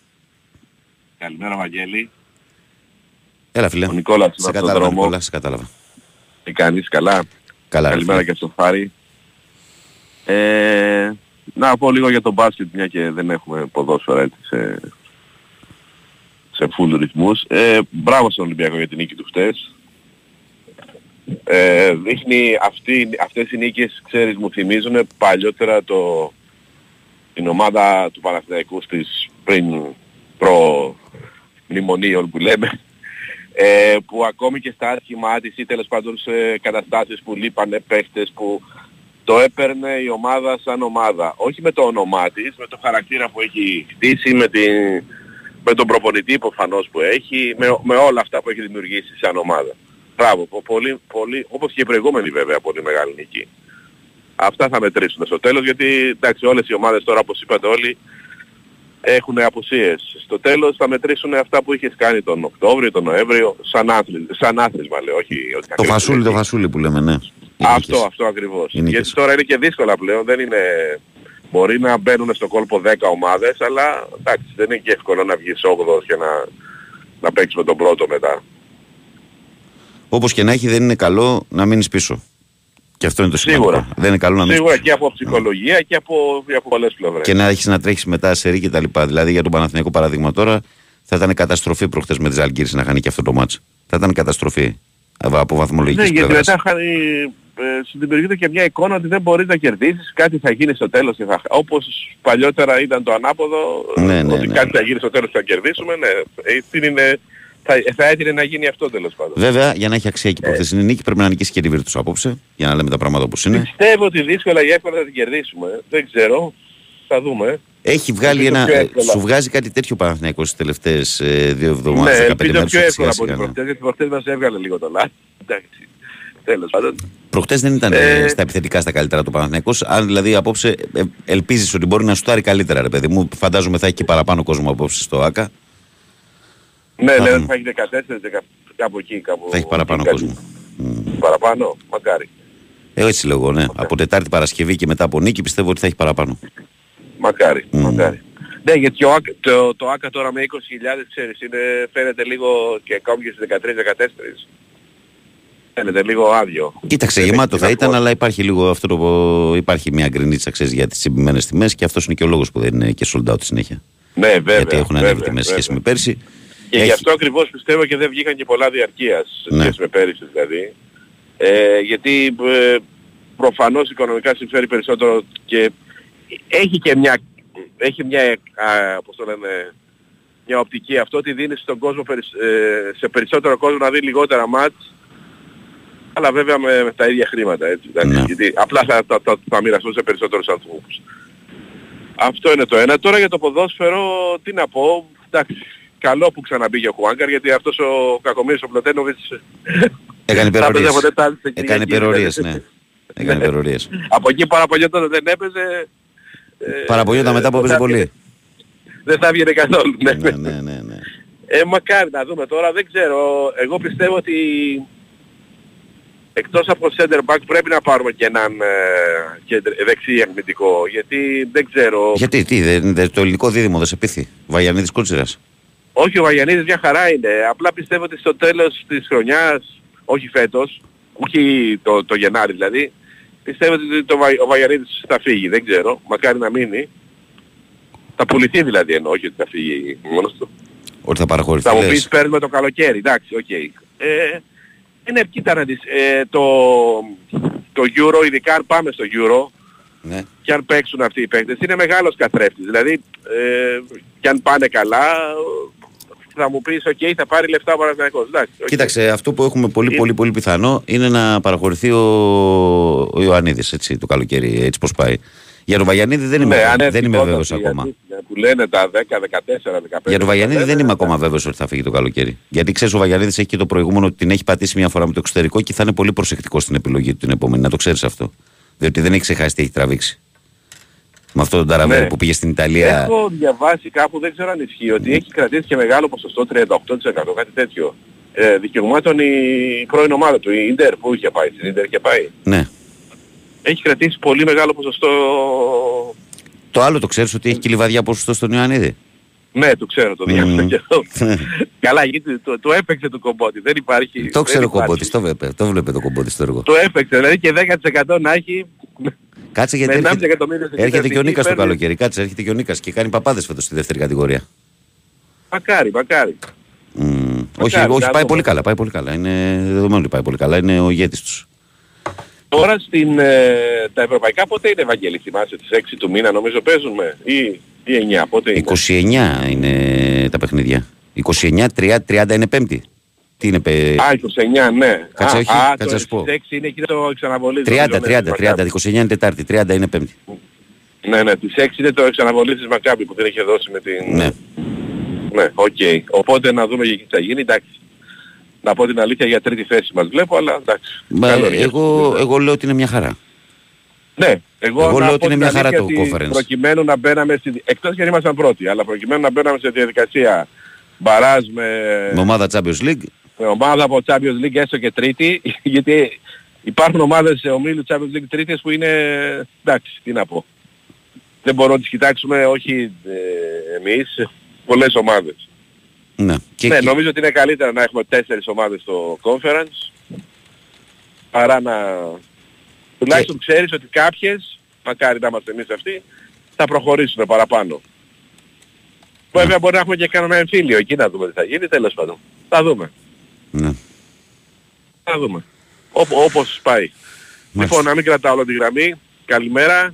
Καλημέρα, Βαγγέλη. Έλα, φίλε. Ο Νικόλας σε κατάλαβα, δρόμος. Νικόλα, σε κατάλαβα. Τι κάνεις, καλά; Καλά, Καλημέρα και στο Φάρη. Ε, να πω λίγο για τον μπάσκετ, μια και δεν έχουμε ποδόσφαιρα έτσι σε, σε full ρυθμούς. Ε, μπράβο στον Ολυμπιακό για την νίκη του χτες. Ε, δείχνει αυτή, αυτές οι νίκες, ξέρεις, μου θυμίζουν παλιότερα το, την ομάδα του Παναθηναϊκού στις πριν προ μνημονίων που λέμε ε, που ακόμη και στα άσχημά της ή τέλος πάντων σε καταστάσεις που λείπανε παίχτες που το έπαιρνε η ομάδα σαν ομάδα. Όχι με το όνομά της, με το χαρακτήρα που έχει χτίσει, με, την, με τον προπονητή προφανώς που έχει, με, με όλα αυτά που έχει δημιουργήσει σαν ομάδα. Μπράβο, πολύ, πολύ, όπως και η προηγούμενη βέβαια πολύ μεγάλη νική. Αυτά θα μετρήσουν στο τέλος γιατί εντάξει όλες οι ομάδες τώρα όπως είπατε όλοι έχουν απουσίες. Στο τέλος θα μετρήσουν αυτά που είχες κάνει τον Οκτώβριο, τον Νοέμβριο, σαν, άθλη, σαν άθλισμα λέω, όχι ότι Το φασούλι, το φασούλι που λέμε, ναι. Αυτό, αυτό ακριβώς. Γιατί τώρα είναι και δύσκολα πλέον, δεν είναι... Μπορεί να μπαίνουν στο κόλπο 10 ομάδες, αλλά εντάξει, δεν είναι και εύκολο να βγεις 8 και να, να παίξεις με τον πρώτο μετά. Όπως και να έχει δεν είναι καλό να μείνεις πίσω. Και αυτό είναι το σημαντικό. Σίγουρα. Δεν είναι καλό να μείνεις Σίγουρα πίσω. και από ψυχολογία και από, και από πολλές πλευρές. Και να έχεις να τρέχεις μετά σε ρί και τα λοιπά. Δηλαδή για τον Παναθηναϊκό παράδειγμα τώρα θα ήταν καταστροφή προχτές με τις Αλγύρες να χάνει και αυτό το μάτς. Θα ήταν καταστροφή από βαθμολογικής Ναι, γιατί πλευράς. μετά χάνει, ε, σου δημιουργείται και μια εικόνα ότι δεν μπορείς να κερδίσεις, κάτι θα γίνει στο τέλος και θα, χα- όπως παλιότερα ήταν το ανάποδο, Ναι, ναι, ότι ναι. κάτι θα γίνει στο τέλος και θα κερδίσουμε, ναι, ε, τι είναι, θα, θα έτεινε να γίνει αυτό τέλος πάντων. Βέβαια, για να έχει αξία Ε. και η προχθεσινή νίκη, πρέπει να νικήσει και τη Βίρτους απόψε, για να λέμε τα πράγματα όπως είναι. Πιστεύω ότι δύσκολα ή εύκολα θα την κερδίσουμε, δεν ξέρω, θα δούμε. Έχει βγάλει Νομίζω ένα. πιο ε, εύκολα. Σου βγάζει κάτι τέτοιο Παναθηναϊκός στις τελευταίες ε, δύο εβδομάδες, ναι, 15 ελπίζω μέρες. πιο ότι εύκολα σιγά από την σιγά, ναι. προχτές, γιατί προχτές μας έβγαλε λίγο το λάθος. Εντάξει, τέλος πάντων. Προχτές δεν ήταν Ε, ε, στα επιθετικά στα καλύτερα του Παναθηναϊκός. Αν δηλαδή απόψε ε, ελπίζεις ότι μπορεί να σουτάρει καλύτερα, ρε παιδί μου. Φαντάζομαι θα έχει και παραπάνω κόσμο απόψε στο ΑΚΑ. Ναι, Θα λέω δούμε. ότι θα έχει 14, 10, κάπου εκεί, κάπου. Θα έχει παραπάνω εκεί κόσμο. κάτι. Παραπάνω, μακάρι. Ε, έτσι λέγω, ναι. Από Τετάρτη Παρασκευή και μετά από νίκη πιστεύω ότι θα έχει παραπάνω. Μακάρι, Μμμ. μακάρι. Ναι, γιατί ο Άκα- το, το ΆΚΑ τώρα με 20.000, ξέρεις, είναι, φαίνεται λίγο και ακόμη και στις 13-14. Φαίνεται λίγο άδειο. Κοίταξε, Δεν γεμάτο έχει θα να ήταν, πω. αλλά υπάρχει λίγο αυτό το. Υπάρχει μια γκρινίτσα ξέρεις, για τις τσιμπημένες τιμές και αυτός είναι και ο λόγος που δεν είναι και sold out συνέχεια. Ναι, βέβαια. Γιατί έχουν ανέβει βέβαια, τιμές σχέση βέβαια. με πέρσι. Και γι' αυτό ακριβώς πιστεύω και δεν βγήκαν και πολλά διαρκείας σε Ναι. σχέση με πέρυσι δηλαδή. Ε, γιατί ε, προφανώς οικονομικά συμφέρει περισσότερο και έχει και μια, έχει μια, α, πώς το λένε, μια οπτική αυτό ότι δίνει στον κόσμο, περισ- ε, σε περισσότερο κόσμο να δει λιγότερα μάτς αλλά βέβαια με, με τα ίδια χρήματα έτσι. εντάξει, Ναι. Γιατί απλά θα, θα, θα, θα μοιραστούν σε περισσότερους ανθρώπους. Αυτό είναι το ένα. Τώρα για το ποδόσφαιρο, τι να πω, εντάξει, καλό που ξαναμπήγε ο Χουάνκαρ γιατί αυτός ο κακομύρης ο Πλωτένοβιτς Έκανε *laughs* θα παίζει υπερορίες. από Τετάρτη σε Έκανε Κυριακή, υπερορίες, δηλαδή. ναι. Έκανε υπερορίες. *laughs* Από εκεί παραπονιόταν δεν έπαιζε. ε, Παραπονιόταν μετά που δεν έπαιζε θα πολύ. έβγαινε- Δεν θα έβγαινε καθόλου. ναι. ναι, ναι, ναι, ναι. Ε, μακάρι να δούμε τώρα, δεν ξέρω. Εγώ πιστεύω ότι εκτός από center back πρέπει να πάρουμε και έναν ε, κέντρ- δεξί αμυντικό. Γιατί δεν ξέρω. Γιατί, τι, δεν, δεν- το ελληνικό δίδυμο δεν σε πείθει. Βαγιανίδης Κότσιρας. Όχι, ο Βαγιανίδης μια χαρά είναι. Απλά πιστεύω ότι στο τέλος της χρονιάς, όχι φέτος, όχι το, το Γενάρη δηλαδή, πιστεύω ότι το, Βα- ο Βαγιανίδης θα φύγει. Δεν ξέρω. Μακάρι να μείνει. Θα πουληθεί δηλαδή εννοώ, όχι ότι θα φύγει μόνος του. Ότι θα παραχωρηθεί. Θα μου λες. πεις παίρνουμε το καλοκαίρι, εντάξει, οκ. Ε, είναι, κοίτα να δεις, ε, το, το Euro, ειδικά αν πάμε στο Euro, Ναι. και αν παίξουν αυτοί οι παίκτες, είναι μεγάλος καθρέφτης. Δηλαδή, ε, και αν πάνε καλά, θα μου πεις, οκ, θα πάρει λεφτά ο Παναθηναϊκός. Εντάξει, οκ. Κοίταξε, αυτό που έχουμε πολύ Είναι- πολύ πολύ πιθανό είναι να παραχωρηθεί ο, ο Ιωαννίδης έτσι, το καλοκαίρι, έτσι πως πάει. Για τον Βαγιανίδη δεν είμαι, Ναι, αν δεν έρθει είμαι πρόταση βέβαιος γιατί, ακόμα. ε, Που λένε τα 10, 14, 15. Για τον Βαγιανίδη δεν είμαι 15, ακόμα βέβαιος ότι θα φύγει το καλοκαίρι. Γιατί ξέρεις, ο Βαγιανίδη έχει και το προηγούμενο ότι την έχει πατήσει μια φορά με το εξωτερικό και θα είναι πολύ προσεκτικός στην επιλογή του την επόμενη. Να το ξέρεις αυτό. Διότι δεν έχει ξεχάσει τι έχει τραβήξει. Με αυτόν τον Ταραβέρ Ναι. που πήγε στην Ιταλία. Έχω διαβάσει κάπου, δεν ξέρω αν ισχύει, ότι έχει κρατήσει και μεγάλο ποσοστό, 38%, κάτι τέτοιο. Ε, δικαιωμάτων η πρώην ομάδα του, η Ιντερ, που είχε πάει, στην Ιντερ είχε πάει. Ναι. Έχει κρατήσει πολύ μεγάλο ποσοστό... Το άλλο το ξέρεις ότι έχει και λιβαδιά ποσοστό στον Ιωαννίδη; Ναι, το ξέρω, το Μμμ. διάβασα και αυτό. Καλά, γιατί το, το έπαιξε το κομπότι, δεν υπάρχει... το δεν ξέρω ο υπάρχει. κομπότη, το βλέπε, το βλέπε το κομπότη στο έργο. Το έπαιξε, δηλαδή και 10% να έχει... Κάτσε Με γιατί 1,5 έρχεται, εκατομμύριο στην έρχεται και ο εθνική Νίκας το παίρνει- καλοκαίρι. Κάτσε, έρχεται και ο Νίκας και κάνει παπάδες φέτος στη δεύτερη κατηγορία. Μακάρι, μακάρι. Μμ, όχι, Μακάρι, όχι να πάει δούμε. πολύ καλά, πάει πολύ καλά. Είναι δεδομένο ότι πάει πολύ καλά. Είναι ο ηγέτης τους. Τώρα στην, ε, τα ευρωπαϊκά πότε είναι Ευαγγέλη, θυμάσαι, τις 6 του μήνα νομίζω παίζουμε; Ή, ή 9, πότε είναι; 29 είναι τα παιχνίδια. 29, 30, 30 είναι πέμπτη. Τι είναι, πε... Α, 29, ναι. Κάτσε, Α, όχι, α, κάτσε να σου πω. το 26 είναι εκεί το εξ αναβολής. 30, νομίζω, ναι, 30, της 30, Μακάμπι. 29 είναι Τετάρτη, 30 είναι Πέμπτη. Ναι, ναι, τις 6 είναι το εξ αναβολής της Μακάμπι που δεν είχε δώσει με την... Ναι. Ναι, οκ. Οπότε να δούμε και εκεί τι θα γίνει, εντάξει. Να πω την αλήθεια για τρίτη θέση μας βλέπω, αλλά εντάξει. Μα, Καλό είναι. εγώ, εγώ λέω ότι είναι μια χαρά. Ναι, εγώ, Εγώ να λέω πω ότι είναι την μια χαρά αλήθεια το ότι conference. Προκειμένου να μπαίναμε στη... Εκτός και αν ήμασταν πρώτοι, αλλά προκειμένου να μπαίναμε σε διαδικασία μπαράζ με, Με ομάδα Champions League. Με ομάδα από Champions League έστω και τρίτη, *laughs* γιατί υπάρχουν ομάδες σε ομίλου Champions League τρίτες που είναι, εντάξει, τι να πω. Δεν μπορούμε να τις κοιτάξουμε, όχι ε, εμείς, πολλές ομάδες. Ναι. Και, ναι, και- νομίζω ότι είναι καλύτερα να έχουμε τέσσερις ομάδες στο conference παρά να... Τουλάχιστον ξέρεις ότι κάποιες, μακάρι να είμαστε εμείς αυτοί, θα προχωρήσουν παραπάνω. Βέβαια μπορεί να έχουμε και κανένα εμφύλιο εκεί να δούμε τι θα γίνει, τέλος πάντων. Θα δούμε. Ναι. Θα δούμε. Όπο- όπως πάει. Λοιπόν, να μην κρατάω όλη τη γραμμή. Καλημέρα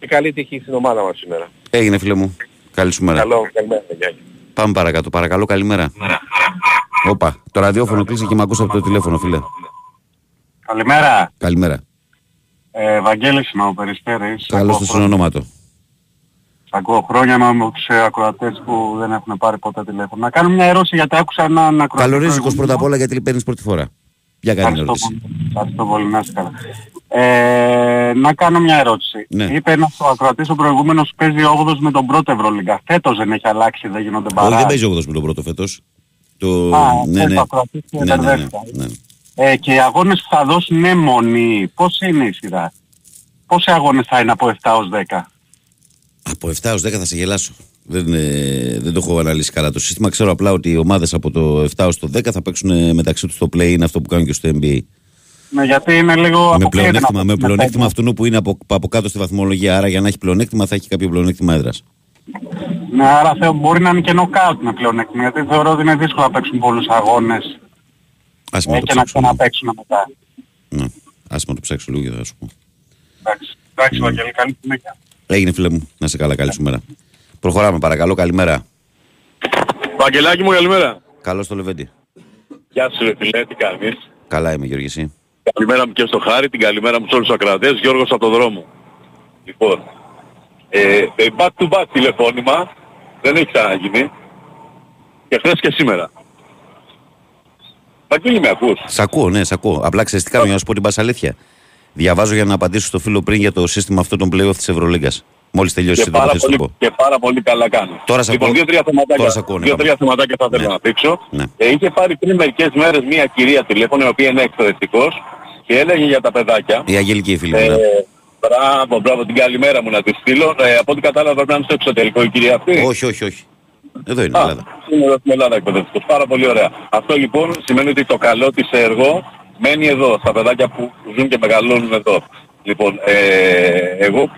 και καλή τύχη στην ομάδα μας σήμερα. Έγινε φίλε μου. Καλή σου μέρα. Καλό, καλημέρα. Γεια. Πάμε παρακάτω. Παρακαλώ, καλημέρα. Όπα, το ραδιόφωνο κλείσει και με ακούς από το τηλέφωνο, φίλε. Καλημέρα. Καλημέρα. Ε, Βαγγέλης είμαι ο Περιστέρης. Καλώς το Ακούω χρό- συνονόματο. Σ' ακούω χρόνια με τους ε, ακροατές που δεν έχουν πάρει ποτέ τηλέφωνο. Να κάνω μια ερώτηση γιατί άκουσα έναν ακροατή. Καλορίζικος προηγούμενο. πρώτα απ' όλα γιατί παίρνεις πρώτη φορά. Για κάνει Ευχαριστώ ερώτηση. πολύ. Ευχαριστώ πολύ, να είστε καλά. Ε, να κάνω μια ερώτηση. Ναι. Είπε ένας ο ακροατής ο προηγούμενος παίζει 8 με τον πρώτο Ευρωλίγκα. Φέτος δεν έχει αλλάξει, δεν γίνονται Όχι, παρά. δεν παίζει 8 με τον πρώτο φέτος. Το... Α, ναι, αυτό ναι. το ακροατής και ναι, ναι, ναι, μπερδεύτηκα. ναι. Ε, και οι αγώνες που θα δώσουν είναι μονή. Πώς είναι η σειρά; Πόσοι αγώνες θα είναι από 7 ως 10. Από 7 ως 10 θα σε γελάσω. Δεν, ε, δεν το έχω αναλύσει καλά το σύστημα. Ξέρω απλά ότι οι ομάδες από το 7 ως το 10 θα παίξουν ε, μεταξύ τους στο play. Είναι αυτό που κάνουν και στο NBA. Ναι, γιατί είναι λίγο με αποκλείεται πλεονέκτημα, να με παίξει πλεονέκτημα πέντε. αυτού που είναι από, από κάτω στη βαθμολογία. Άρα για να έχει πλεονέκτημα θα έχει κάποιο πλεονέκτημα έδρας. Ναι, άρα θεω, μπορεί να είναι και νοκάουτ με πλεονέκτημα, γιατί θεωρώ ότι είναι δύσκολο να παίξουν πολλούς αγώνες Ας ε, με το και να ψάξω. λίγο. ξαναπαίξουν μετά. Ναι. Ας με το ψάξω λίγο και θα σου πω. Εντάξει, εντάξει Βαγγέλη, καλή συνέχεια. Έγινε φίλε μου. Να σε καλά, καλή σου μέρα. Προχωράμε παρακαλώ, καλημέρα. Βαγγελάκη μου καλημέρα. Καλώς το Λεβέντι. Γεια σου ρε φίλε, τι κάνεις; Καλά είμαι Γιώργη εσύ; Καλημέρα μου και στο Χάρη, την καλημέρα μου σε όλους τους ακροατές, Γιώργος από το δρόμο. Λοιπόν, ε, ε, back to back τηλεφώνημα, δεν έχει ξαναγίνει. Και χθες και σήμερα. Βαγγέλη με ακούς; Σ' ακούω, ναι, σ' ακούω. Απλά ξέρεις τι κάνω για να σου πω την πας αλήθεια. Διαβάζω για να απαντήσω στο φίλο πριν για το σύστημα αυτό των playoff της Ευρωλίγκας. Μόλις τελειώσει Και εδώ πάρα, θα σου το πολύ, πω. και πάρα πολύ καλά κάνω. Τώρα σε λοιπόν, ακούω. δύο-τρία Τώρα σε θεματάκια, ακούω, ναι, δύο-τρία πάμε. θεματάκια θα θέλω Ναι. να δείξω. Ναι. Ε, είχε πάρει πριν μερικές μέρες μια κυρία τηλέφωνο, η οποία είναι εκπαιδευτικός και έλεγε για τα παιδάκια. Η Αγγελική φίλη μου. Ε, ναι. μπράβο, μπράβο, την καλημέρα μου να τη στείλω. Ε, από ό,τι κατάλαβα πρέπει να είναι στο εξωτερικό η κυρία αυτή. Όχι, όχι, όχι. Εδώ είναι, Α, Ελλάδα. είναι εδώ στην Ελλάδα εκπαιδευτικός. Πάρα πολύ ωραία. Αυτό λοιπόν σημαίνει ότι το καλό της έργο μένει εδώ, στα παιδάκια που ζουν και μεγαλώνουν εδώ. Λοιπόν, ε, εγώ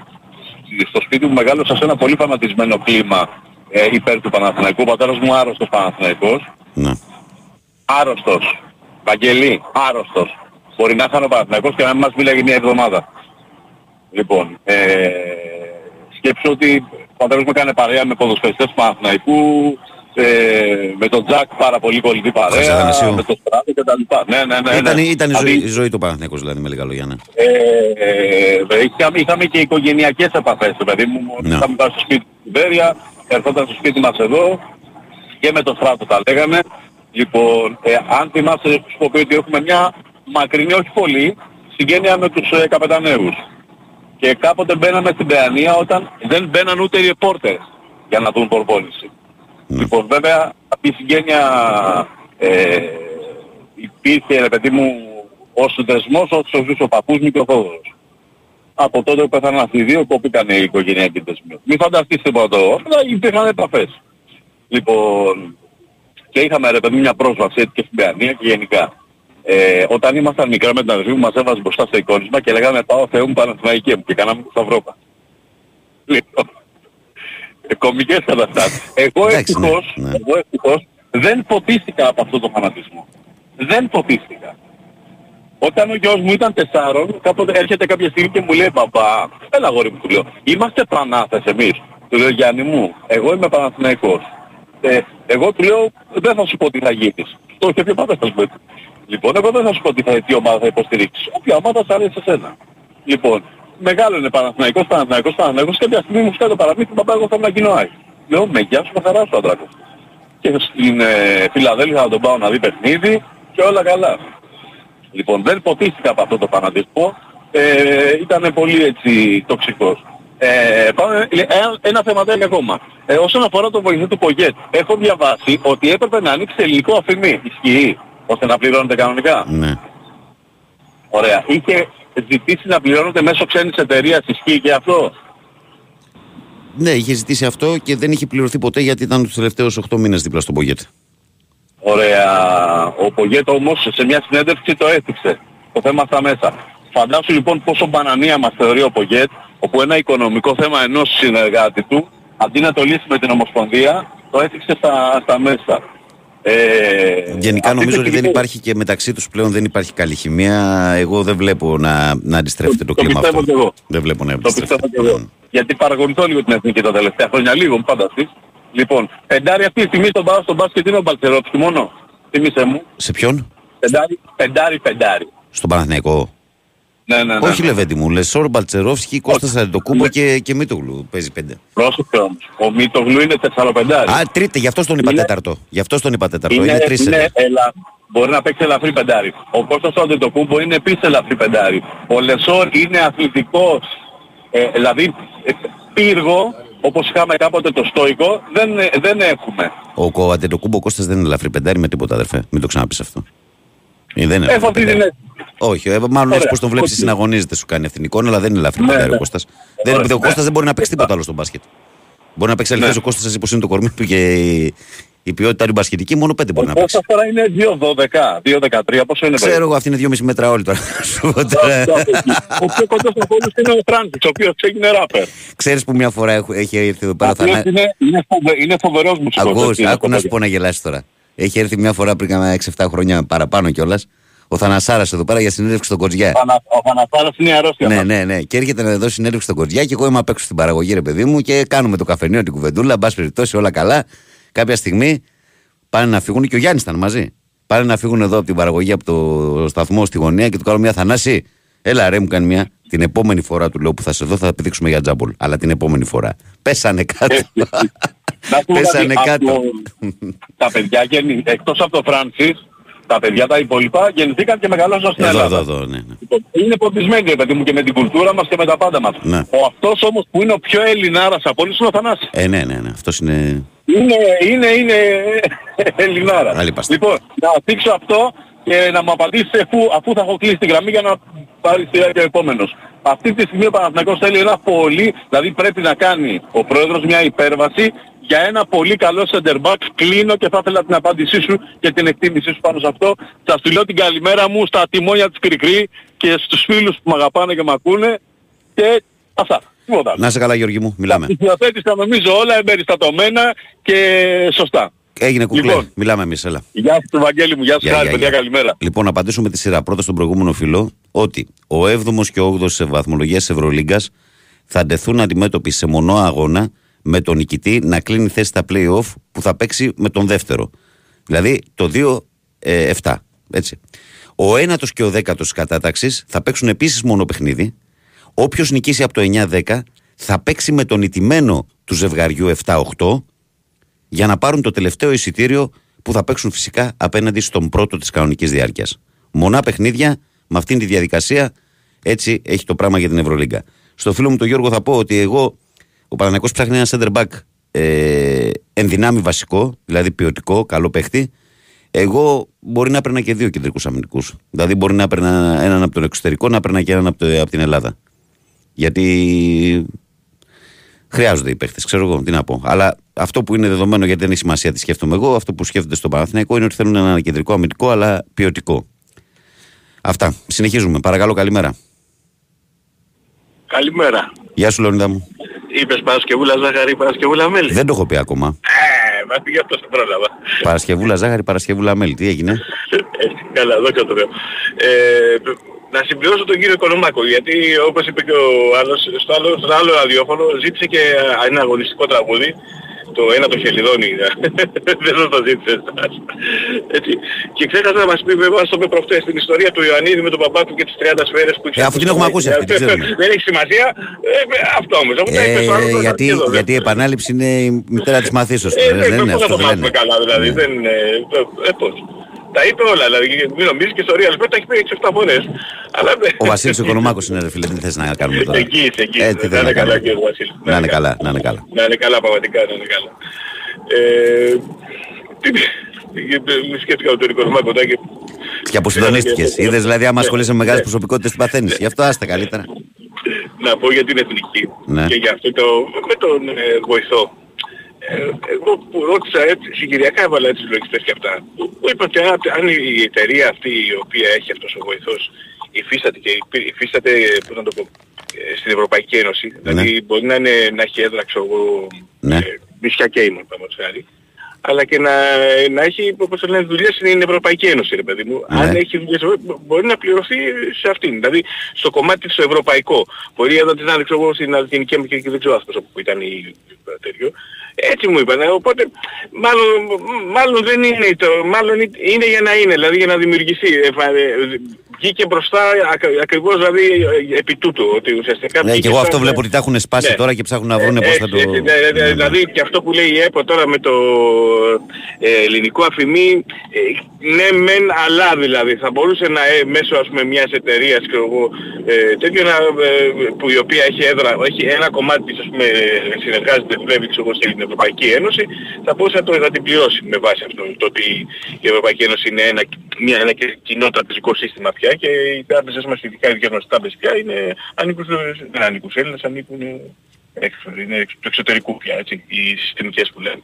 στο σπίτι μου μεγάλωσα σε ένα πολύ φανατισμένο κλίμα ε, υπέρ του Παναθηναϊκού. Ο πατέρας μου άρρωστος Παναθηναϊκός. Ναι. Άρρωστος. Βαγγελή, άρρωστος. Μπορεί να είχαν ο Παναθηναϊκός και να μην μας μίλαγε μια εβδομάδα. Λοιπόν, ε, σκέψω ότι ο πατέρας μου έκανε παρέα με ποδοσφαιριστές του Παναθηναϊκού, ε, με τον Τζακ πάρα πολύ κολλητή Χωρίς παρέα, Αθανασίου. με τον Στράτο και τα λοιπά. Ναι, ναι, ναι. Ήταν, ναι. ήταν η, Δηλαδή, ζωή, η ζωή του Παναθηναϊκός δηλαδή με λίγα λόγια. Ναι. ε, ε, είχαμε, είχαμε και οικογενειακές επαφές, το παιδί μου. Ναι. Είχαμε πάει στο σπίτι του Βέρεια, ερχόταν στο σπίτι μας εδώ και με το στράτο τα λέγαμε. Λοιπόν, ε, αν θυμάσαι, σου πω ότι έχουμε μια μακρινή, όχι πολύ, συγγένεια με τους ε, καπεταναίους. Και κάποτε μπαίναμε στην Παιανία όταν δεν μπαίναν ούτε οι ρεπόρτερ για να δουν προπόνηση. Ναι. Λοιπόν, βέβαια, αυτή η συγγένεια ε, υπήρχε, ρε παιδί μου, ως δεσμός όσο ζούσε ο παππούς μου και ο Θόδωρος. Από τότε που πέθαναν αυτοί οι δύο, κόπηκαν οι οικογενειακοί δεσμοί. Μην φανταστείς τίποτα εδώ, αλλά υπήρχαν επαφές. Λοιπόν, και είχαμε ρε παιδί μια πρόσβαση έτσι και στην Παιανία και γενικά. Ε, όταν ήμασταν μικρά με την αδερφή μου μας έβαζε μπροστά στο εικόνισμα και λέγαμε πάω Θεό μου Παναθηναϊκή μου και κάναμε το Σταυρόπα. Λοιπόν, ε, κομικές καταστάσεις. Εγώ Εντάξει, ναι, ευτυχώς, ναι. εγώ ευτυχώς δεν ποτίστηκα από αυτό το φανατισμό. Δεν ποτίστηκα. Όταν ο γιος μου ήταν τεσσάρων, κάποτε έρχεται κάποια στιγμή και μου λέει «Παπά, έλα αγόρι μου», του λέω, «Είμαστε Πανάθες εμείς». Του λέω «Γιάννη μου, εγώ είμαι Παναθηναϊκός». Ε, εγώ του λέω δεν θα σου πω τι θα γίνεις. Το είχε πει πάντα σας πω. Λοιπόν, εγώ δεν θα σου πω τι, θα, τι ομάδα θα υποστηρίξεις. Όποια ομάδα θα αρέσει σε σένα. Λοιπόν, μεγάλο είναι Παναθηναϊκός, Παναθηναϊκός, Παναθηναϊκός και μια στιγμή μου φτάνει το παραμύθι, μπαμπά εγώ θέλω να γίνω Άι. Λέω, με γεια σου, με χαρά σου, άντρακο. Και στην ε, Φιλαδέλφια θα τον πάω να δει παιχνίδι και όλα καλά. Λοιπόν, δεν ποτίστηκα από αυτό το φανατισμό. Ε, ήταν πολύ έτσι τοξικός. Ε, πάμε, ε, ένα, ένα θεματάκι ακόμα. Ε, όσον αφορά το βοηθό του Πογέτ, έχω διαβάσει ότι έπρεπε να ανοίξει ελληνικό αφημί. Ισχύει, ώστε να πληρώνεται κανονικά. Ναι. Ωραία. Είχε ζητήσει να πληρώνεται μέσω ξένης εταιρείας. Ισχύει και αυτό; Ναι, είχε ζητήσει αυτό και δεν είχε πληρωθεί ποτέ γιατί ήταν τους τελευταίους 8 μήνες δίπλα στον Πογέτ. Ωραία. Ο Πογέτ όμως σε μια συνέντευξη το έθιξε. Το θέμα στα μέσα. Φαντάσου λοιπόν πόσο μπανανία μας θεωρεί ο Πογέτ, όπου ένα οικονομικό θέμα ενός συνεργάτη του, αντί να το λύσει με την Ομοσπονδία, το έθιξε στα, στα μέσα. Ε, Γενικά αυτή νομίζω τη ότι δεν στιγμή- υπάρχει και μεταξύ τους πλέον δεν υπάρχει καλή χημεία. Εγώ δεν βλέπω να, να αντιστρέφεται το, Το κλίμα πιστεύω αυτό. κι εγώ. Δεν βλέπω να Το αντιστρέφεται. πιστεύω και εγώ. Γιατί παρακολουθώ λίγο την εθνική τα τελευταία χρόνια, λίγο μου φανταστείς. Λοιπόν, πεντάρι αυτή τη στιγμή στον, μπα- στον μπάσκετ είναι ο Μπαλτσερόφσκι μόνο. Θύμισέ μου. Σε ποιον; Πεντάρι, πεντάρι, πεντάρι. Στον Παναθηναϊκό. Ναι, ναι, ναι. Όχι λεβέντη μου, Λεσόρ, Μπαλτσερόφσκι, Κώστας Αντετοκούμπο και, και Μίτογλου παίζει πέντε. Πρόσεχε όμως. Ο Μίτογλου είναι τεσσαροπεντάρι. Α, τρίτε, γι' αυτό τον είπα Είναι- τέταρτο. Γι' αυτό τον είπα τέταρτο. είναι, Είναι, τρεις είναι είναι. ελα... Μπορεί να παίξει ελαφρύ πεντάρι. Ο Κώστας Αντετοκούμπο είναι επίσης ελαφρύ πεντάρι. Ο Λεσόρ είναι αθλητικός. Ε, δηλαδή ε, πύργο, όπως είχαμε κάποτε τον Στόικο, δεν, ε, δεν έχουμε. Ο Κο Αντετοκούμπο Κώστας δεν είναι ελαφρύ πεντάρι με τίποτα αδερφέ. Μην το ξαναπείς αυτό. Ε, δεν είναι Έχω ελαφρύ αυτή την πεντάρι. αίσθηση. Όχι, ε, μάλλον Ωραία, έτσι πως τον βλέπεις οκ. συναγωνίζεται σου κάνει εθνικό, αλλά δεν είναι ελαφρύ Ναι, πεντάρι ο ναι. Κώστας. Ωραία, Δεν, ο ναι. Κώστας δεν μπορεί να παίξει τίποτα άλλο στο μπάσκετ. Μπορεί να παίξει αληθές Ναι. ο Κώστας έτσι πως είναι το κορμί του και η, η ποιότητα του μπασκετική, μόνο πέντε μπορεί Ο να παίξει. Κώστας τώρα είναι 2-12, 2-13, πόσο είναι Ξέρω εγώ, αυτή είναι 2,5 μέτρα όλοι τώρα. Σου πω τώρα. Ο πιο κοντός από όλους είναι ο Φράνσις, ο οποίος έγινε ράπερ. Ξέρεις που μια φορά έχω- έχει έρθει εδώ Ο πέρα ο οποίος Θανά- είναι, είναι, φοβε, είναι φοβερός μουσικός. Ακούς, έτσι, είναι άκου να το σου πω να γελάσεις τώρα. Έχει έρθει μια φορά πριν κάνα 6-7 χρόνια παραπάνω κιόλας. Ο Θανασάρας εδώ πέρα για συνέντευξη στον Κοτζιά. Θανα- Ο Θανασάρας είναι η αρρώστια Ναι, μας. ναι, ναι. Και έρχεται να δώσει συνέντευξη στον Κοτζιά και εγώ είμαι απ' έξω στην παραγωγή, ρε παιδί μου, και κάνουμε το καφενείο, την κουβεντούλα. Εν πάση περιπτώσει, όλα καλά. Κάποια στιγμή πάνε να φύγουν και ο Γιάννης ήταν μαζί. Πάνε να φύγουν εδώ από την παραγωγή, από το σταθμό στη γωνία και του κάνω μια Θανάση. Έλα ρε, μου κάνει μια. Την επόμενη φορά του λέω που θα σε δω θα πηδήξουμε για τζάμπολ. Αλλά την επόμενη φορά. Πέσανε κάτω. Να σου πω Πέσανε κάτι, κάτω. από- Τα παιδιά γεννη... εκτός από το Φράνσις, τα παιδιά τα υπόλοιπα γεννηθήκαν και μεγαλώσαν στην Εδώ, Ελλάδα. εδώ, εδώ, ναι, ναι. Λοιπόν, Είναι ποντισμένοι ρε παιδί μου και με την κουλτούρα μας και με τα πάντα μας. Ναι. Ο αυτός όμως που είναι ο πιο Ελληνάρας από όλους είναι ο Θανάσης. Ε, ναι, ναι, ναι. Αυτός είναι. Είναι, είναι, είναι *laughs* Ελληνάρας. Άλλη πάστα. Λοιπόν, να δείξω αυτό και να μου απαντήσει αφού, αφού θα έχω κλείσει τη γραμμή για να πάρει σειρά και ο επόμενος. Αυτή τη στιγμή ο Παναθηναϊκός θέλει ένα πολύ, δηλαδή πρέπει να κάνει ο πρόεδρος μια υπέρβαση για ένα πολύ καλό center back. Κλείνω και θα ήθελα την απάντησή σου και την εκτίμησή σου πάνω σε αυτό. Θα στείλω την καλημέρα μου στα τιμόνια της Κρικρή και στους φίλους που με αγαπάνε και με ακούνε και αυτά. Τίποτα. άλλο. Να σε καλά, Γιώργη μου, μιλάμε. Τα υιοθέτησα νομίζω όλα εμπεριστατωμένα και σωστά. Έγινε κουκλέ. Λοιπόν. Μιλάμε εμείς, έλα. Γεια σου Βαγγέλη μου, γεια σου Γεια, Χάρη, γεια, παιδιά γεια. καλημέρα. Λοιπόν, να απαντήσουμε τη σειρά. Πρώτα στον προηγούμενο φιλό ότι ο 7ο και ο 8ο σε βαθμολογία τη Ευρωλίγκας θα αντεθούν αντιμέτωποι σε μονό αγώνα με τον νικητή να κλείνει θέση στα play-off που θα παίξει με τον δεύτερο. Δηλαδή το 2-7. Έτσι. Ο 9ο και ο 10ο της κατάταξης θα παίξουν επίσης μόνο παιχνίδι. Όποιος νικήσει από το 9-10 θα παίξει με τον ιτημένο του ζευγαριού 7-8 για να πάρουν το τελευταίο εισιτήριο που θα παίξουν φυσικά απέναντι στον πρώτο της κανονικής διάρκειας. Μονά παιχνίδια, με αυτήν τη διαδικασία, έτσι έχει το πράγμα για την Ευρωλίγκα. Στο φίλο μου τον Γιώργο θα πω ότι εγώ, ο Παναγιακός ψάχνει ένα center back ε, ενδυνάμει βασικό, δηλαδή ποιοτικό, καλό παίχτη. Εγώ μπορεί να έπαιρνα και δύο κεντρικούς αμυντικούς. Δηλαδή μπορεί να έπαιρνα έναν από τον εξωτερικό, να έπαιρνα και έναν από, το, από την Ελλάδα. Γιατί Χρειάζονται οι παίχτες, ξέρω εγώ τι να πω. Αλλά αυτό που είναι δεδομένο γιατί δεν έχει σημασία τι σκέφτομαι εγώ, αυτό που σκέφτονται στο Παναθηναϊκό είναι ότι θέλουν ένα κεντρικό αμυντικό αλλά ποιοτικό. Αυτά. Συνεχίζουμε. Παρακαλώ, καλημέρα. Καλημέρα. Γεια σου, Λεωνίδα μου. Είπες Παρασκευούλα Ζάχαρη, Παρασκευούλα Μέλη. Δεν το έχω πει ακόμα. Ε, μα πήγε αυτό στο πρόλαβα. Παρασκευούλα ζάχαρη, Παρασκευούλα μέλι. Τι έγινε; Ε, Καλά, δόξα τω Θεώ. Ε, να συμπληρώσω τον κύριο Οικονομάκο, γιατί όπως είπε και ο άλλος, στο άλλο, στο άλλο ραδιόφωνο ζήτησε και ένα αγωνιστικό τραγούδι το ένα το χελιδόνι. *laughs* Δεν σας το ζήτησες. Έτσι. Και ξέχασα να μας πει βέβαια στο με προχτές την ιστορία του Ιωαννίδη με τον παπά του και τις 30 σφαίρες που είχε. Ε, αφού την έχουμε ακούσει αυτή, την *laughs* ξέρουμε. Δεν έχει σημασία. Ε, αυτό όμως. Αφού τα είπες άλλο, Ε, θα γιατί, έρθει εδώ, γιατί η δεν- επανάληψη είναι η μητέρα της μαθήσεως. ε, δεν δεν είναι πώς θα αυτό το δεν μάθουμε λένε. καλά δηλαδή. Ναι. Δεν, ε, ε, ε, πώς. Τα είπε όλα δηλαδή. Μην νομίζεις και στο Real Sport τα έχει πει 6-7 φορές. Αλλά δεν- Ο Βασίλης ο Οικονομάκος είναι ρε φίλε, τι θες να κάνουμε τώρα; Εκεί είσαι, εκεί Ε, είσαι. τι Να θες είναι να καλά κάνουμε; και ο Βασίλης. Να είναι καλά, να είναι καλά. Να είναι καλά, πραγματικά να είναι καλά. Ε, τι, μου σκέφτηκα με τον Οικονομάκο τώρα και... Και αποσυντονίστηκες. Είδες δηλαδή άμα Ναι, ασχολείσαι με μεγάλες ναι. προσωπικότητες τι παθαίνεις. Γι' αυτό άστε καλύτερα. να πω για την εθνική Ναι. και για αυτό το με τον ε, βοηθό. Ε, εγώ που ρώτησα έτσι, συγκυριακά έβαλα έτσι λογιστές και αυτά. Μου είπα ότι αν, αν η εταιρεία αυτή η οποία έχει αυτός ο βοηθός υφίσταται και υπή- υφίσταται, πώς να το πω, ε, στην Ευρωπαϊκή Ένωση, δηλαδή μπορεί να, είναι, να έχει έδρα, ξέρω εγώ, Ναι. ε, νησιά Κέιμον, παραδείγματος χάρη, αλλά και να, να έχει, όπως το λένε, δουλειές στην Ευρωπαϊκή Ένωση, ρε παιδί μου. Ναι. Αν έχει δουλειές, μπορεί να πληρωθεί σε αυτήν. Δηλαδή, στο κομμάτι στο ευρωπαϊκό. Μπορεί εδώ να ξέρω εγώ στην Λατινική Αμερική και δεν ξέρω αυτός που ήταν η τέτοιο. Έτσι μου είπαν. Οπότε, μάλλον, μάλλον δεν είναι το, μάλλον είναι για να είναι, δηλαδή για να δημιουργηθεί. Ε, φα- ε, Βγήκε μπροστά ακ- ακριβώς δηλαδή ε, επί τούτου, ότι ουσιαστικά Ναι, βγήκε και εγώ αυτό σαν- βλέπω ότι τα έχουν σπάσει Ναι. τώρα και ψάχνουν να βρουν πώς θα το... έτσι, έτσι, ναι, ναι, Ναι, ναι. Δηλαδή και αυτό που λέει η ΕΠΟ τώρα με το ε, ελληνικό αφημί, ε, ναι μεν αλλά δηλαδή. Θα μπορούσε να ε, μέσω ας πούμε μιας εταιρείας και εγώ, ε, τέτοιο να, ε, που η οποία έχει έδρα, έχει ένα κομμάτι της ας πούμε συνεργάζεται δουλεύει ξέρω εγώ στην Ευρωπαϊκή Ένωση, θα μπορούσε να το να την πληρώσει με βάση αυτό το ότι η Ευρωπαϊκή Ένωση είναι ένα, μια, ένα και- κοινό τραπεζικό σύστημα πια και οι τράπεζες μας, ειδικά οι δικές μας τράπεζες πια είναι, ανήκουν, στο- δεν ανήκουν σε Έλληνες, ανήκουν ε, έξω, είναι εξ- του εξωτερικού πια, έτσι, οι συστημικές που λένε.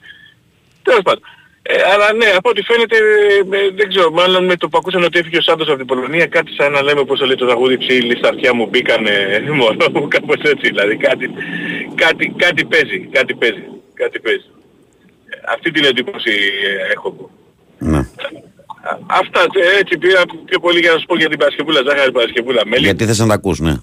Τέλος πάντων. Ε, αλλά ναι, από ό,τι φαίνεται, ε, δεν ξέρω, μάλλον με το που ακούσαν ότι έφυγε ο Σάντος από την Πολωνία, κάτι σαν να λέμε πώς το λέει το τραγούδι ψήλοι στα αυτιά μου μπήκανε *laughs* μόνο μου, κάπως έτσι, δηλαδή κάτι, κάτι, κάτι παίζει, κάτι παίζει, κάτι παίζει. Ε, Αυτή την εντύπωση ε, έχω εγώ. Ναι. Α, Αυτά ε, έτσι πήρα πιο πολύ για να σου πω για την Παρασκευούλα, ζάχαρη Παρασκευούλα, μέλι. Γιατί θες να τα ακούς, ναι.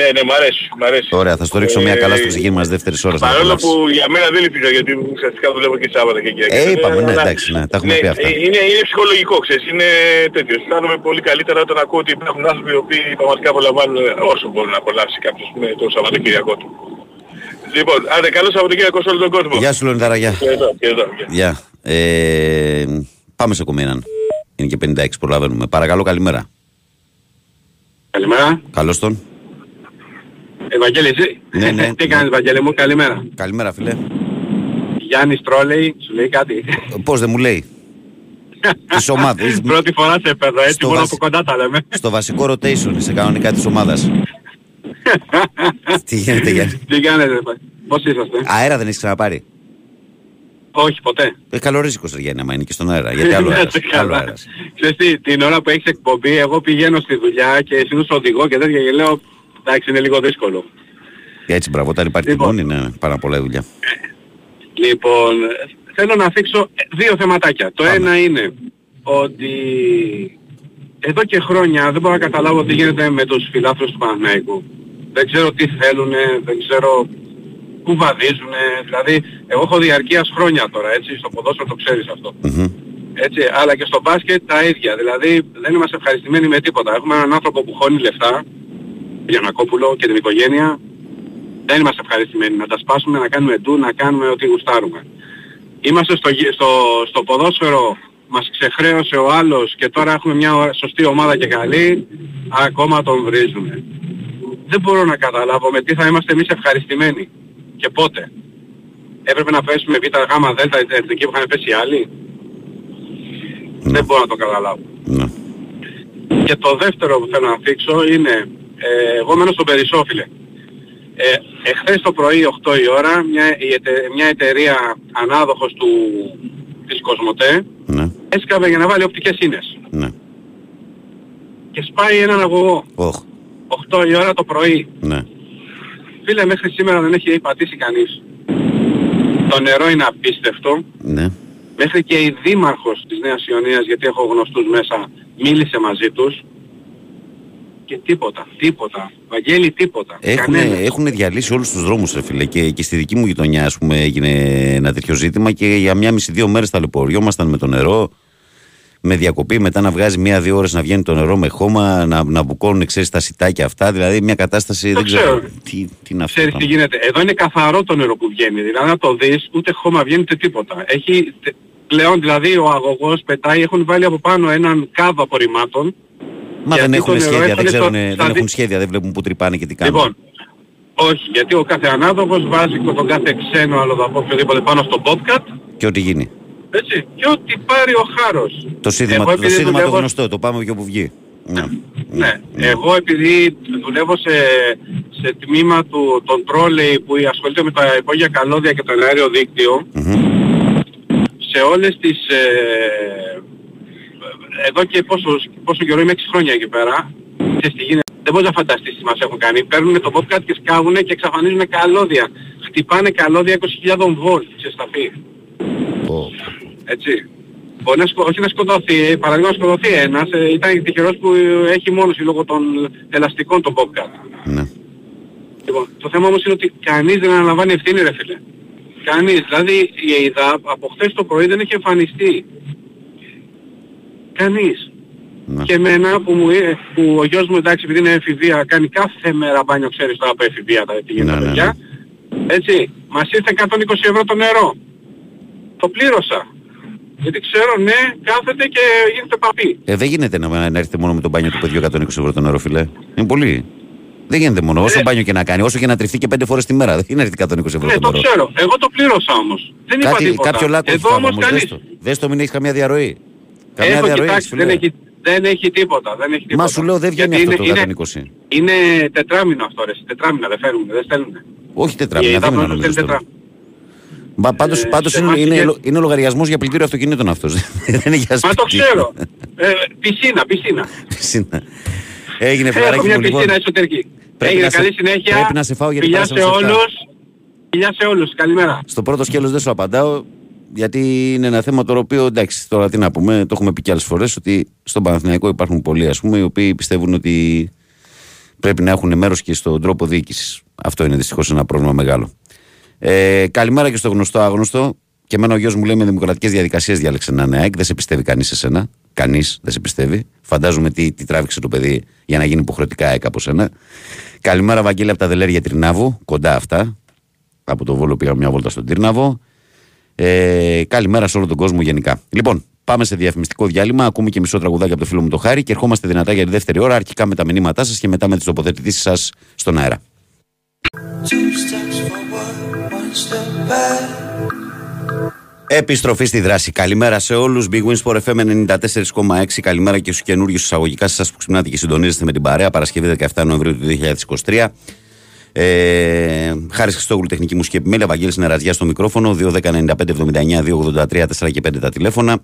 Ναι, ναι, μ' αρέσει, μ' αρέσει. Ωραία, θα στο ρίξω μια Ε, καλά στο ξεκίνημα της δεύτερης ώρας. να Παρόλο απολαύσεις. που για μένα δεν λυπησα γιατί ουσιαστικά δουλεύω και Σάββατα και Κυριακή. Ε, είπαμε, ναι, εντάξει, ναι, τα έχουμε πει αυτά. Είναι, είναι ψυχολογικό, ξέρεις, είναι τέτοιο. Αισθάνομαι πολύ καλύτερα όταν ακούω ότι υπάρχουν άνθρωποι οι οποίοι πραγματικά απολαμβάνουν όσο μπορούν να απολαύσει κάποιος με το Σαββατοκύριακό του. Λοιπόν, άντε καλό Σαββατοκύριακο σε όλο τον κόσμο. Γεια σου Λεωνιδάρα, γεια. Και εδώ, και εδώ. γεια. Γεια. Ε, πάμε σε κομμένα. Είναι και 56, προλαβαίνουμε. Παρακαλώ, καλημέρα. Καλημέρα. Καλώς τον. Ευαγγέλη, εσύ; Ναι, ναι. *laughs* Τι κάνεις Ευαγγέλη μου, καλημέρα. Καλημέρα, φίλε. Γιάννης Τρόλεϊ, σου λέει κάτι. Πώς δεν μου λέει; *laughs* Της ομάδας. Πρώτη φορά σε παίρνω έτσι, Στο μόνο βασι- από κοντά τα λέμε. Στο βασικό rotation είσαι κανονικά της ομάδας. Τι γίνεται, Γιάννη; Τι κάνετε, πώς είσαστε; Αέρα δεν έχεις ξαναπάρει; Όχι, ποτέ. Ε, καλορίζικος ρε Γιάννη, άμα είναι και στον αέρα. Γιατί άλλο Να αέρας. είστε καλά. Άλλο αέρας. Ξέρεις τι, την ώρα που έχεις εκπομπή, εγώ πηγαίνω στη δουλειά και συνήθως οδηγώ και τέτοια και λέω, εντάξει είναι λίγο δύσκολο. Και έτσι, μπράβο, όταν υπάρχει Λοιπόν. τιμόνι, είναι πάρα πολλά δουλειά. Λοιπόν, θέλω να θίξω δύο θεματάκια. Το Πάμε. ένα είναι ότι εδώ και χρόνια δεν μπορώ να καταλάβω τι γίνεται με τους φιλάθλους του Παναθηναϊκού. Δεν ξέρω τι θέλουν, δεν ξέρω πού βαδίζουν. Δηλαδή, εγώ έχω διαρκείας χρόνια τώρα, έτσι, στο ποδόσφαιρο το ξέρεις αυτό. Μμμ. Έτσι, αλλά και στο μπάσκετ τα ίδια. Δηλαδή δεν είμαστε ευχαριστημένοι με τίποτα. Έχουμε έναν άνθρωπο που χώνει λεφτά, Γιανακόπουλο και την οικογένεια. Δεν είμαστε ευχαριστημένοι. Να τα σπάσουμε, να κάνουμε ντου, να κάνουμε ό,τι γουστάρουμε. Είμαστε στο, γη- στο, στο ποδόσφαιρο, μας ξεχρέωσε ο άλλος και τώρα έχουμε μια ω- σωστή ομάδα και καλή, ακόμα τον βρίζουμε. Δεν μπορώ να καταλάβω με τι θα είμαστε εμείς ευχαριστημένοι και πότε. Έπρεπε να πέσουμε β, γ, δ, η εθνική που είχαν πέσει οι άλλοι. Δεν μπορώ να το καταλάβω. Ναι. Και το δεύτερο που θέλω να θίξω είναι, ε, εγώ μένω στον Περισσόφιλε. Ε, εχθές το πρωί 8 η ώρα μια, η εται- μια εταιρεία ανάδοχος του, της Κοσμοτέ Ναι. έσκαβε για να βάλει οπτικές ίνες Ναι. και σπάει έναν αγωγό Οχ. 8 η ώρα το πρωί. Ναι. Φίλε μέχρι σήμερα δεν έχει πατήσει κανείς. Το νερό είναι απίστευτο. Ναι. Μέχρι και η δήμαρχος της Νέας Ιωνίας, γιατί έχω γνωστούς μέσα, μίλησε μαζί τους Και τίποτα, τίποτα. Βαγγέλη τίποτα. Έχουν, Κανένας. έχουν διαλύσει όλους τους δρόμους, ρε φίλε. Και, και στη δική μου γειτονιά, ας πούμε, έγινε ένα τέτοιο ζήτημα και για μια μισή-δύο μέρες ταλαιπωριόμασταν με το νερό. Με διακοπή, μετά να βγάζει μία-δύο ώρες να βγαίνει το νερό με χώμα, να, να μπουκώνουν, ξέρεις, τα σιτάκια αυτά. Δηλαδή μια κατάσταση. δεν ξέρω. ξέρω. Τι, τι είναι αυτό. Ξέρεις το τι πράγμα. γίνεται. Εδώ είναι καθαρό το νερό που βγαίνει. Δηλαδή να το δεις ούτε χώμα βγαίνει ούτε τίποτα. Έχει τε- πλέον δηλαδή ο αγωγός πετάει, έχουν βάλει από πάνω έναν κάβο απορριμμάτων. Μα γιατί δεν έχουν το νερό σχέδια, δεν, έφτανε ξέρουν, στο- δεν στα έχουν δι- σχέδια, δεν βλέπουν που τρυπάνε και τι κάνουν. Λοιπόν, όχι, γιατί ο κάθε ανάδοχος βάζει τον κάθε ξένο αλλοδαπό οποιοδήποτε πάνω στο Bobcat, Και ό,τι γίνει. Έτσι, και ό,τι πάρει ο χάρος. Το σύνδημα, Εγώ το, επειδή σύνδημα το δουλεύω- γνωστό, το πάμε και όπου βγει. Ναι. Ναι, εγώ επειδή δουλεύω σε, σε τμήμα του, των τρόλεϊ που ασχολείται με τα υπόγεια καλώδια και το αέριο δίκτυο, Μμμ. σε όλες τις... Ε, εδώ και πόσο, πόσο καιρό είμαι 6 χρόνια εκεί πέρα, ξέρεις τι γίνεται. Δεν μπορείς να φανταστείς τι μας έχουν κάνει. Παίρνουν το podcast και σκάβουν και εξαφανίζουν καλώδια. Χτυπάνε καλώδια 20.000 βολτ σε σταφή. Πω. Έτσι. Μπορεί να σκο... όχι να σκοτωθεί, παραδείγμα να σκοτωθεί ένας, ε, ήταν τυχερός που ε, έχει μόνος λόγω των ελαστικών των podcast. Ναι. Λοιπόν, το θέμα όμως είναι ότι κανείς δεν αναλαμβάνει ευθύνη ρε φίλε. Κανείς. Δηλαδή η ΕΙΔΑ από χθες το πρωί δεν έχει εμφανιστεί. Κανείς. Ναι. Και εμένα που, μου, ε- που ο γιος μου εντάξει επειδή είναι εφηβεία κάνει κάθε μέρα μπάνιο ξέρεις τώρα από εφηβεία τα τι γίνεται Ναι, τα ναι, παιδιά. Έτσι, μας ήρθε 120 ευρώ το νερό. Το πλήρωσα. Γιατί ξέρω ναι κάθεται και γίνεται παπί. Ε, δεν γίνεται να, να έρθετε μόνο με το μπάνιο του παιδιού 120 ευρώ το νερό, φιλέ. Είναι πολύ. Δεν γίνεται μόνο. Όσο Ε. μπάνιο και να κάνει, όσο και να τριφθεί και πέντε φορές τη μέρα. Δεν είναι έρθει 120 ευρώ Ναι, το το νερό. ξέρω. Εγώ το πλήρωσα όμως. Δεν είπα Κάτι, τίποτα. κάποιο λάκκο Εδώ έχει όμως όμως, κανείς. δες το. Δες το, μην έχεις καμία διαρροή. Καμία Έχω διαρροή, κοιτάξει, φίλε. δεν έχει, δεν έχει τίποτα. Δεν έχει τίποτα. Μα σου λέω δεν βγαίνει Γιατί αυτό το είναι, 120. είναι, είναι τετράμινο αυτό ρε. Τετράμινα δεν φέρνουν, δεν στέλνουν. Όχι Η τετράμινα, ΕΙΔΑ δεν είναι πρώτα νομίζω. Στέλνει τώρα. τετρά- Μα πάντως, Ε, πάντως σε είναι, εμάς είναι, είχε- λο- είναι λογαριασμός για πλυντήριο αυτοκινήτων αυτός. *laughs* δεν είναι για Μα το σπίτι. ξέρω. *laughs* Ε, πισίνα, πισίνα. Πισίνα. Έγινε Έχω φιλαράκι μια μου λοιπόν. πισίνα εσωτερική. Πρέπει Έγινε να σε- καλή συνέχεια. πρέπει να σε φάω γιατί Φιλιά σε πέρασαμε σε αυτά. όλους. Φιλιά σε όλους. Καλημέρα. Στο πρώτο σκέλος δεν σου απαντάω γιατί είναι ένα θέμα το οποίο εντάξει τώρα τι να πούμε, το έχουμε πει και άλλες φορές ότι στον Παναθηναϊκό υπάρχουν πολλοί ας πούμε οι οποίοι πιστεύουν ότι πρέπει να έχουν μέρος και στον τρόπο διοίκησης. Αυτό είναι δυστυχώς ένα πρόβλημα μεγάλο. Ε, καλημέρα και στο γνωστό άγνωστο. Και εμένα ο γιος μου λέει με δημοκρατικές διαδικασίες διάλεξε να είναι ΑΕΚ. Δεν σε πιστεύει κανείς εσένα. Κανείς δεν σε πιστεύει. Φαντάζομαι τι, τι τράβηξε το παιδί για να γίνει υποχρεωτικά ΑΕΚ από σένα. Καλημέρα, Βαγγέλη, από τα Δελέρια Τρινάβου. Κοντά αυτά. Από το Βόλο πήγαμε μια βόλτα στον Τύρναβο. Ε, καλημέρα σε όλο τον κόσμο γενικά. Λοιπόν, πάμε σε διαφημιστικό διάλειμμα. Ακούμε και μισό τραγουδάκι από το φίλο μου το Χάρη και ερχόμαστε δυνατά για τη δεύτερη ώρα. Αρχικά με τα μηνύματά σας και μετά με τις τοποθετήσεις σας στον αέρα. Two steps forward, one step back. Επιστροφή στη δράση. Καλημέρα σε όλους. Big Wins for FM 94,6. Καλημέρα και στους καινούριους εισαγωγικά σας που ξυπνάτε και συντονίζεστε με την παρέα. Παρασκευή 17 Νοεμβρίου του 2023. Ε, Χάρης Χριστόγλου, τεχνική μουσική επιμέλεια. Βαγγέλης Νεραζιάς στο μικρόφωνο. 2.195.79.283 4 και 5 τα τηλέφωνα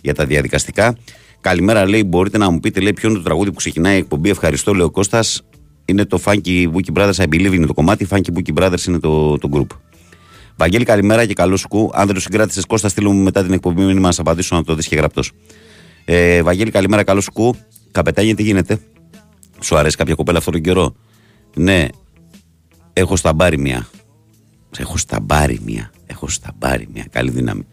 για τα διαδικαστικά. Καλημέρα, λέει. Μπορείτε να μου πείτε, λέει, ποιο είναι το τραγούδι που ξεκινάει η εκπομπή. Ευχαριστώ, λέει ο Κώστας. Είναι το Funky Bookie Brothers, I believe είναι το κομμάτι. Funky Bookie Brothers είναι το, το group. Βαγγέλη, καλημέρα και καλό σου κου. Αν δεν το συγκράτησες, Κώστα, στείλω μου μετά την εκπομπή μήνυμα να σα απαντήσω να το δεις και γραπτός. Ε, Βαγγέλη, καλημέρα, καλό σου κου. Καπετάνια, τι γίνεται; Σου αρέσει κάποια κοπέλα αυτόν τον καιρό; Ναι, έχω στα μπάρι μια. Έχω στα μπάρι μια. Έχω στα μπάρι μια. Καλή δύναμη.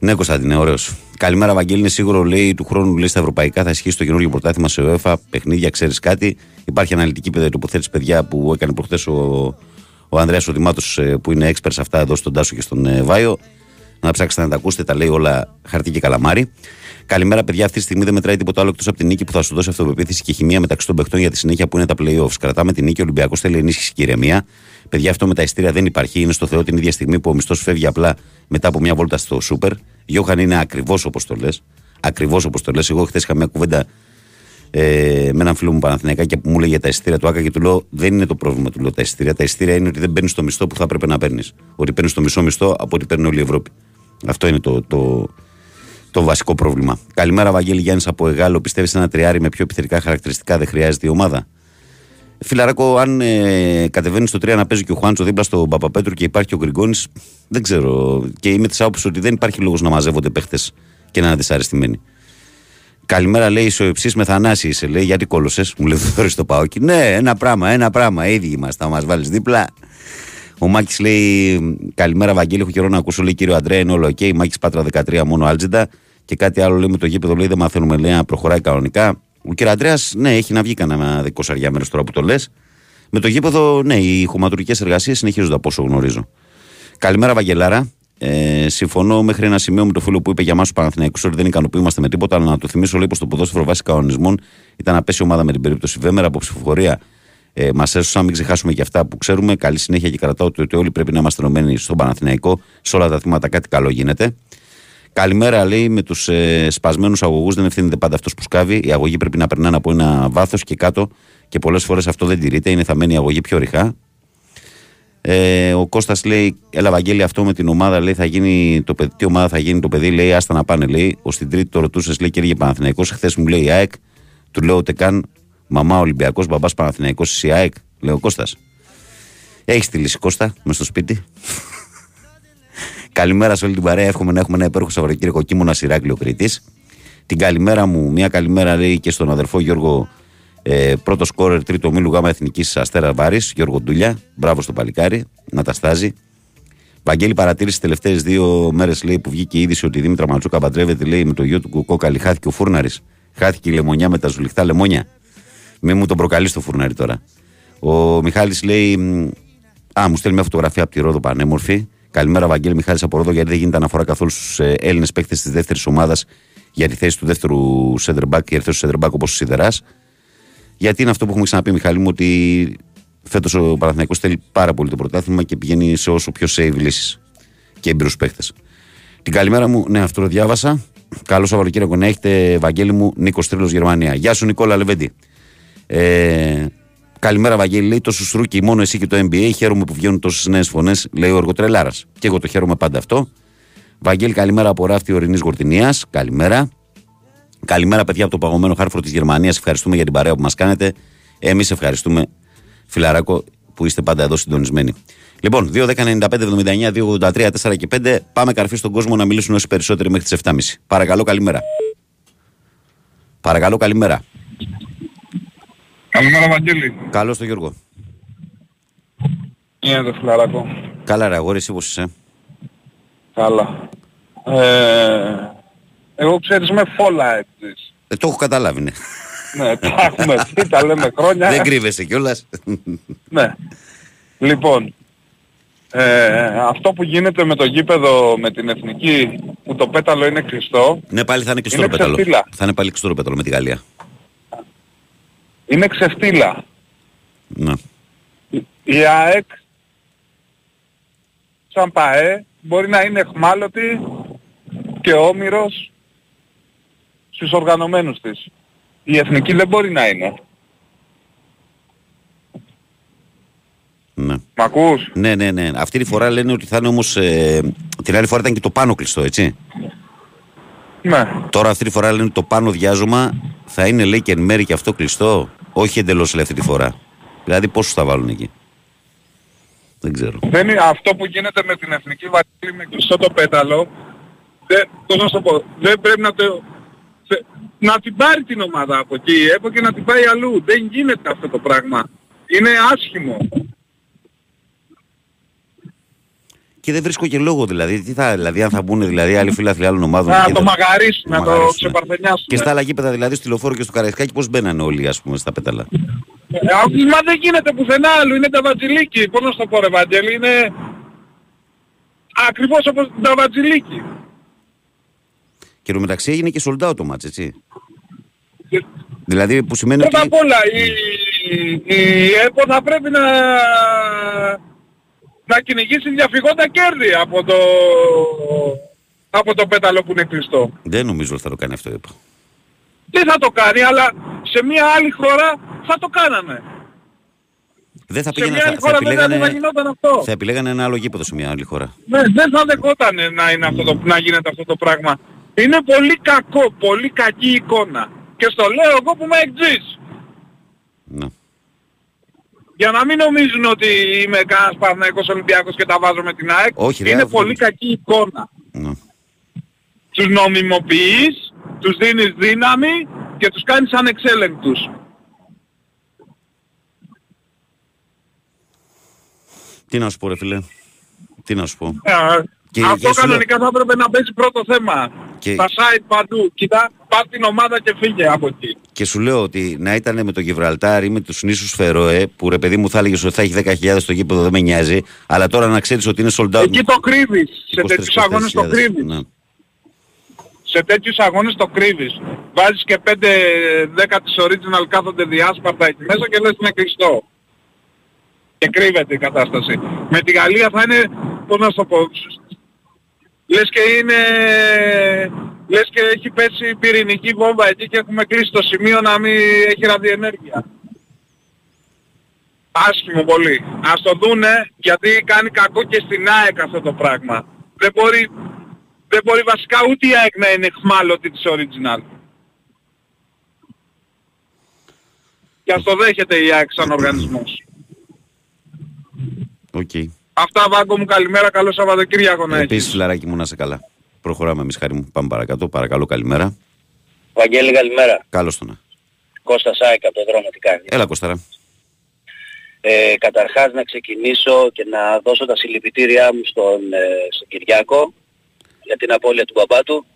Ναι, Κωνσταντίνε, ωραίος. Καλημέρα, Βαγγέλη. Είναι σίγουρο, λέει, του χρόνου λέει, στα ευρωπαϊκά θα ισχύσει το καινούργιο πρωτάθλημα σε UEFA. Παιχνίδια, ξέρεις κάτι. Υπάρχει αναλυτική τοποθέτηση, παιδιά, που έκανε προχθέ ο, ο Ανδρέας Οδημάτο, που είναι expert σε αυτά εδώ στον Τάσο και στον ε, Βάιο. Να ψάξετε να τα ακούσετε, τα λέει όλα χαρτί και καλαμάρι. Καλημέρα, παιδιά. Αυτή τη στιγμή δεν μετράει τίποτα άλλο εκτός από την νίκη που θα σου δώσει αυτοπεποίθηση και χημεία μεταξύ των παιχτών για τη συνέχεια που είναι τα playoffs. Κρατάμε την νίκη, ο Ολυμπιακός θέλει ενίσχυση και ηρεμία. Παιδιά, αυτό με τα ειστήρια δεν υπάρχει. Είναι στο Θεό την ίδια στιγμή που ο μισθός φεύγει απλά μετά από μια βόλτα στο σούπερ. Γιώχαν είναι ακριβώς όπως το λες. Ακριβώς όπως το λες. Εγώ χθες είχα μια κουβέντα ε, με έναν φίλο μου Παναθηναϊκά που μου λέγε τα εισιτήρια του Άκα και του λέω: Δεν είναι το πρόβλημα του λέω τα εισιτήρια. Τα εισιτήρια είναι ότι δεν παίρνεις το μισθό που θα έπρεπε να παίρνεις. Ότι παίρνεις το μισό μισθό από ό,τι παίρνει όλη η Ευρώπη. Αυτό είναι το, το, το βασικό πρόβλημα. Καλημέρα, Βαγγέλη Γιάννης από Εγάλο. Πιστεύεις ένα τριάρι με πιο επιθετικά χαρακτηριστικά δεν χρειάζεται η ομάδα; Φιλαράκο, αν ε, κατεβαίνεις στο 3 να παίζει και ο Χουάντσο δίπλα στον Παπαπέτρου και υπάρχει και ο Γκριγκόνη, δεν ξέρω. Και είμαι της άποψης ότι δεν υπάρχει λόγος να μαζεύονται παίχτες και να είναι δυσαρεστημένοι. Καλημέρα, λέει ο Υψή με Θανάση είσαι. Λέει γιατί κόλωσες. Μου λέει Θοδωρής στο Πάοκι. Ναι, ένα πράγμα, ένα πράγμα. Ίδιοι είμαστε. Θα μας βάλεις δίπλα. Ο Μάκης λέει: Καλημέρα, Βαγγέλη. Έχω καιρό να ακούσω. Λέει κύριο Αντρέα, είναι όλο OK. Μάκης Πάτρα 13, μόνο Άλτζιντα. Και κάτι άλλο λέει με το γήπεδο. Λέει δεν μαθαίνουμε λέει, να προχωράει κανονικά. Ο κύριο Αντρέας, ναι, έχει να βγει κανένα δεκοσαριά μέρες τώρα που το λες. Με το γήπεδο, ναι, οι χωματουργικές εργασίες συνεχίζονται από όσο γνωρίζω. Καλημέρα, Βαγγελάρα. Ε, συμφωνώ μέχρι ένα σημείο με το φίλο που είπε για εμάς τους Παναθηναϊκούς ότι δεν ικανοποιούμαστε με τίποτα, αλλά να το θυμίσω λέει πως το ποδόσφαιρο βάσει κανονισμών ήταν να πέσει ομάδα με την περίπτωση Βέμερα από ψηφοφορία. Ε, Μας έσωσαν, μην ξεχάσουμε και αυτά που ξέρουμε. Καλή συνέχεια και κρατάω το ότι όλοι πρέπει να είμαστε ενωμένοι στον Παναθηναϊκό. Σε όλα τα θύματα κάτι καλό γίνεται. Καλημέρα, λέει, με τους ε, σπασμένους αγωγούς δεν ευθύνεται πάντα αυτός που σκάβει. Οι αγωγοί πρέπει να περνάνε από ένα βάθος και κάτω και πολλές φορές αυτό δεν τηρείται. Είναι θαμένη η αγωγή πιο ρηχά. Ε, ο Κώστας λέει: Έλα, Βαγγέλη, αυτό με την ομάδα λέει, θα γίνει το παιδί. Τι ομάδα θα γίνει το παιδί, λέει: Άστα να πάνε, λέει. Ο στην Τρίτη το ρωτούσες, λέει: Κύριε Παναθυναϊκό, χθες μου λέει ΑΕΚ. Του λέω ούτε καν μαμά Ολυμπιακός, μπαμπάς Παναθυναϊκό, εσύ ΑΕΚ. Λέει ο Κώστας. Έχεις τη λύση, Κώστα, μες στο σπίτι. καλημέρα σε όλη την παρέα. Εύχομαι να έχουμε ένα υπέροχο Σαββατοκύριακο κείμενο Σιράκλειο Κρήτη. Την καλημέρα μου, μια καλημέρα λέει και στον αδερφό Γιώργο ε, πρώτο σκόρερ τρίτο μήλου γάμα εθνικής Αστέρα Βάρης, Γιώργο Ντούλια. Μπράβο στο παλικάρι, να τα στάζει. Βαγγέλη παρατήρησε τις τελευταίες δύο μέρες που βγήκε η είδηση ότι η Δήμητρα Ματσούκα παντρεύεται λέει, με το γιο του Κόκαλη. Χάθηκε ο Φούρναρης. Χάθηκε η λεμονιά με τα ζουλιχτά λεμόνια. Μην μου τον προκαλείς το Φούρναρη τώρα. Ο Μιχάλης λέει. Α, μου στέλνει μια φωτογραφία από τη Ρόδο πανέμορφη. Καλημέρα, Βαγγέλη Μιχάλης από Ρόδο, γιατί δεν γίνεται αναφορά καθόλου στους Έλληνες παίκτες της δεύτερης ομάδας για τη θέση του δεύτερου center back και θέση του center back όπως ο Σιδεράς. Γιατί είναι αυτό που έχουμε ξαναπεί, Μιχάλη μου, ότι φέτος ο Παναθηναϊκός θέλει πάρα πολύ το πρωτάθλημα και πηγαίνει σε όσο πιο save λύσεις και έμπειρους παίχτε. Την καλημέρα μου, ναι, αυτό το διάβασα. Καλό Σαββατοκύριακο να έχετε, Βαγγέλη μου, Νίκος Τρίλος Γερμανία. Γεια σου, Νικόλα Λεβέντη. Ε, καλημέρα, Βαγγέλη. Λέει το Σουστρούκι, μόνο εσύ και το NBA. Χαίρομαι που βγαίνουν τόσες νέες φωνές, λέει ο Εργοτρελάρα. Και εγώ το χαίρομαι πάντα αυτό. Βαγγέλη, καλημέρα από ράφτη Ορεινής Γορτινίας. Καλημέρα. Καλημέρα, παιδιά από το παγωμένο χάρφρο της Γερμανίας. Ευχαριστούμε για την παρέα που μας κάνετε. Εμείς ευχαριστούμε, φιλαράκο, που είστε πάντα εδώ συντονισμένοι. Λοιπόν, 2, 10, 95, 79, 2, 83, 4 και 5. Πάμε καρφί στον κόσμο να μιλήσουν όσοι περισσότεροι μέχρι τις 7.30. Παρακαλώ, καλημέρα. Παρακαλώ, καλημέρα. Καλημέρα, Βαγγέλη. Καλώς το Γιώργο. Είναι το φιλαράκο. Καλά, ρε αγόρι, εσύ πώς είσαι; Καλά. Ε, εγώ ξέρεις με φόλα έτσι. Ε, το έχω καταλάβει, ναι. ναι, τα έχουμε πει, τα λέμε χρόνια. Δεν κρύβεσαι κιόλας. ναι. Λοιπόν, ε, αυτό που γίνεται με το γήπεδο με την εθνική που το πέταλο είναι κλειστό. Ναι, πάλι θα είναι κλειστό Είναι το πέταλο. ξεφτύλα. Θα είναι πάλι κλειστό το πέταλο με τη Γαλλία. Είναι ξεφτύλα. Ναι. Η ΑΕΚ σαν ΠΑΕ μπορεί να είναι εχμάλωτη και όμοιρος στους οργανωμένους της. Η εθνική δεν μπορεί να είναι. ναι. Μ' ακούς; Ναι, ναι, ναι. Αυτή τη φορά λένε ότι θα είναι όμως. Ε, την άλλη φορά ήταν και το πάνω κλειστό, έτσι. Ναι. Τώρα αυτή τη φορά λένε ότι το πάνω διάζωμα θα είναι λέει και εν μέρη και αυτό κλειστό. Όχι εντελώς λέει αυτή τη φορά. Δηλαδή πόσους θα βάλουν εκεί; Δεν ξέρω. Δεν είναι, αυτό που γίνεται με την εθνική βαρύλη με κλειστό το πέταλο, δεν, πώς να σου το πω, δεν πρέπει να το... θε- να την πάρει την ομάδα από εκεί, έπω και να την πάει αλλού. Δεν γίνεται αυτό το πράγμα. Είναι άσχημο. Και δεν βρίσκω και λόγο δηλαδή. Τι θα, δηλαδή αν θα μπουν δηλαδή άλλοι φίλαθλοι άλλων ομάδων. Να και το θα- μαγαρίσουν, να το μαγαρίσουν, ναι. ξεπαρθενιάσουν. Και στα άλλα γήπεδα δηλαδή στη λεωφόρο και στο Καραϊσκάκι πώς μπαίνανε όλοι ας πούμε στα πέταλα. Ε, αυτό, Μα δεν γίνεται πουθενά άλλου, είναι τα βατζιλίκι. Πώς να σου το πω ρε Βαγγέλη, είναι ακριβώς όπως τα βατζιλίκι. Και εν τω μεταξύ έγινε και sold out το μάτς, έτσι. Και- Δηλαδή που σημαίνει Πρώτα ότι. απ' όλα η, η ΕΠΟ θα πρέπει να, να κυνηγήσει διαφυγόντα κέρδη από το, από το πέταλο που είναι κλειστό. Δεν νομίζω ότι θα το κάνει αυτό, είπα. Τι θα το κάνει, αλλά σε μια άλλη χώρα θα το κάνανε. Δεν θα Σε πήγαινε, μια θα, άλλη θα, χώρα βέβαια δεν θα επιλέγανε, γινόταν αυτό. θα επιλέγανε ένα άλλο γήπεδο σε μια άλλη χώρα. Ναι, δεν θα δεχότανε να, είναι αυτό το, να γίνεται αυτό το πράγμα. Είναι πολύ κακό, πολύ κακή εικόνα. Και στο λέω εγώ που είμαι εκτζής. Ναι. Για να μην νομίζουν ότι είμαι κανένας Παναθηναϊκός Ολυμπιακός και τα βάζω με την ΑΕΚ. Όχι, ρε, είναι αφού- πολύ κακή εικόνα. ναι. Τους νομιμοποιείς τους δίνεις δύναμη και τους κάνεις ανεξέλεγκτους. Τι να σου πω ρε φίλε. Τι να σου πω. Ε, Και- αυτό και σου λέω- κανονικά θα έπρεπε να παίζει πρώτο θέμα. Και- Στα site παντού. Κοιτά, πάρ' την ομάδα και φύγε από εκεί. Και σου λέω ότι να ήταν με το Γιβραλτάρ ή με τους νήσους Φερόε, που ρε παιδί μου θα έλεγες ότι θα έχει 10.000 στο γήπεδο, δεν με νοιάζει. Αλλά τώρα να ξέρεις ότι είναι sold out. Εκεί το κρύβεις. Σε 23.000. τέτοιους αγώνες το κρύβεις. Ναι. Σε τέτοιους αγώνες το κρύβεις. Βάζεις και 5-10 της original κάθονται διάσπαρτα εκεί μέσα και λες είναι κλειστό. Και κρύβεται η κατάσταση. Με τη Γαλλία θα είναι, πώς να σου το πω, λες και είναι, λες και έχει πέσει πυρηνική βόμβα εκεί και έχουμε κλείσει το σημείο να μην έχει ραδιενέργεια. Άσχημο πολύ. Ας το δούνε γιατί κάνει κακό και στην ΑΕΚ αυτό το πράγμα. Δεν μπορεί, δεν μπορεί βασικά ούτε η ΑΕΚ να είναι αιχμάλωτη της Original. Και ας το δέχεται η ΑΕΚ σαν οργανισμός. Οκ. Αυτά Βάγκο μου καλημέρα, καλό Σαββατοκύριακο να έχεις. Επίσης, φιλαράκι μου, να σε καλά. Προχωράμε εμείς, χάρη μου. Πάμε παρακάτω. Παρακαλώ, καλημέρα. Βαγγέλη καλημέρα. Καλώς το να. Κώστα Σάικα από το δρόμο τι κάνεις; Έλα, Κώσταρα. Ε, καταρχάς να ξεκινήσω και να δώσω τα συλληπιτήριά μου στον, ε, στον Κυριάκο για την απώλεια του μπαμπά του.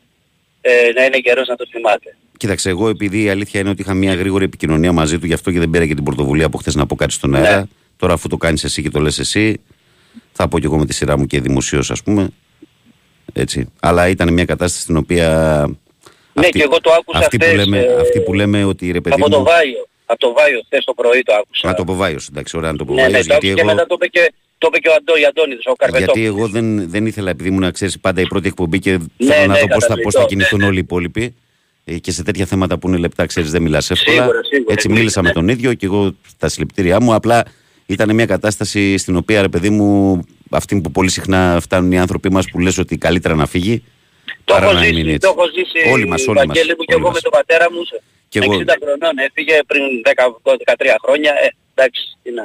Ε, να είναι καιρός να το θυμάται. Κοίταξε, εγώ επειδή η αλήθεια είναι ότι είχα μια γρήγορη επικοινωνία μαζί του, γι' αυτό και δεν πήρα και την πρωτοβουλία από χθες να πω κάτι στον αέρα. Ναι. Τώρα, αφού το κάνεις εσύ και το λες εσύ, θα πω κι εγώ με τη σειρά μου και δημοσίως, ας πούμε. Έτσι. Αλλά ήταν μια κατάσταση στην οποία. Ναι, και εγώ το άκουσα αυτή που, χθες, λέμε, ε, αυτή που λέμε ότι ρε παιδί από το μου. Βάιο. Από το Βάιο χθες το πρωί το άκουσα. Να το πω Βάιος, εντάξει, ωραία να το πω ναι, ναι, Βάιος, το γιατί άκουσα και εγώ, μετά το είπε και, το είπε και ο Αντώνης, Αντώνης, ο Καρπετόπουλος. γιατί εγώ δεν, δεν ήθελα, επειδή ήμουν, ξέρεις, πάντα η πρώτη εκπομπή και Ναι, θέλω να ναι, δω πώς θα, πώς θα κατανοητό, κινηθούν ναι, ναι. όλοι οι υπόλοιποι. Ε, Και σε τέτοια θέματα που είναι λεπτά, ξέρεις, δεν μιλάς εύκολα. Σίγουρα, σίγουρα, Έτσι εννοείται, μίλησα με ναι. τον ίδιο και εγώ τα συλληπιτήριά μου. Απλά ήταν μια κατάσταση στην οποία, ρε παιδί μου, αυτή που πολύ συχνά φτάνουν οι άνθρωποι μας που λες ότι καλύτερα να φύγει. Το παρά έχω να ζήσει, μείνει το έτσι. έχω ζήσει Όλοι μας, όλοι μας, Βαγγέλη μου και όλοι εγώ μας. με τον πατέρα μου σε Και εγώ. 60 χρονών έφυγε πριν 10-13 χρόνια. Ε, εντάξει, είναι,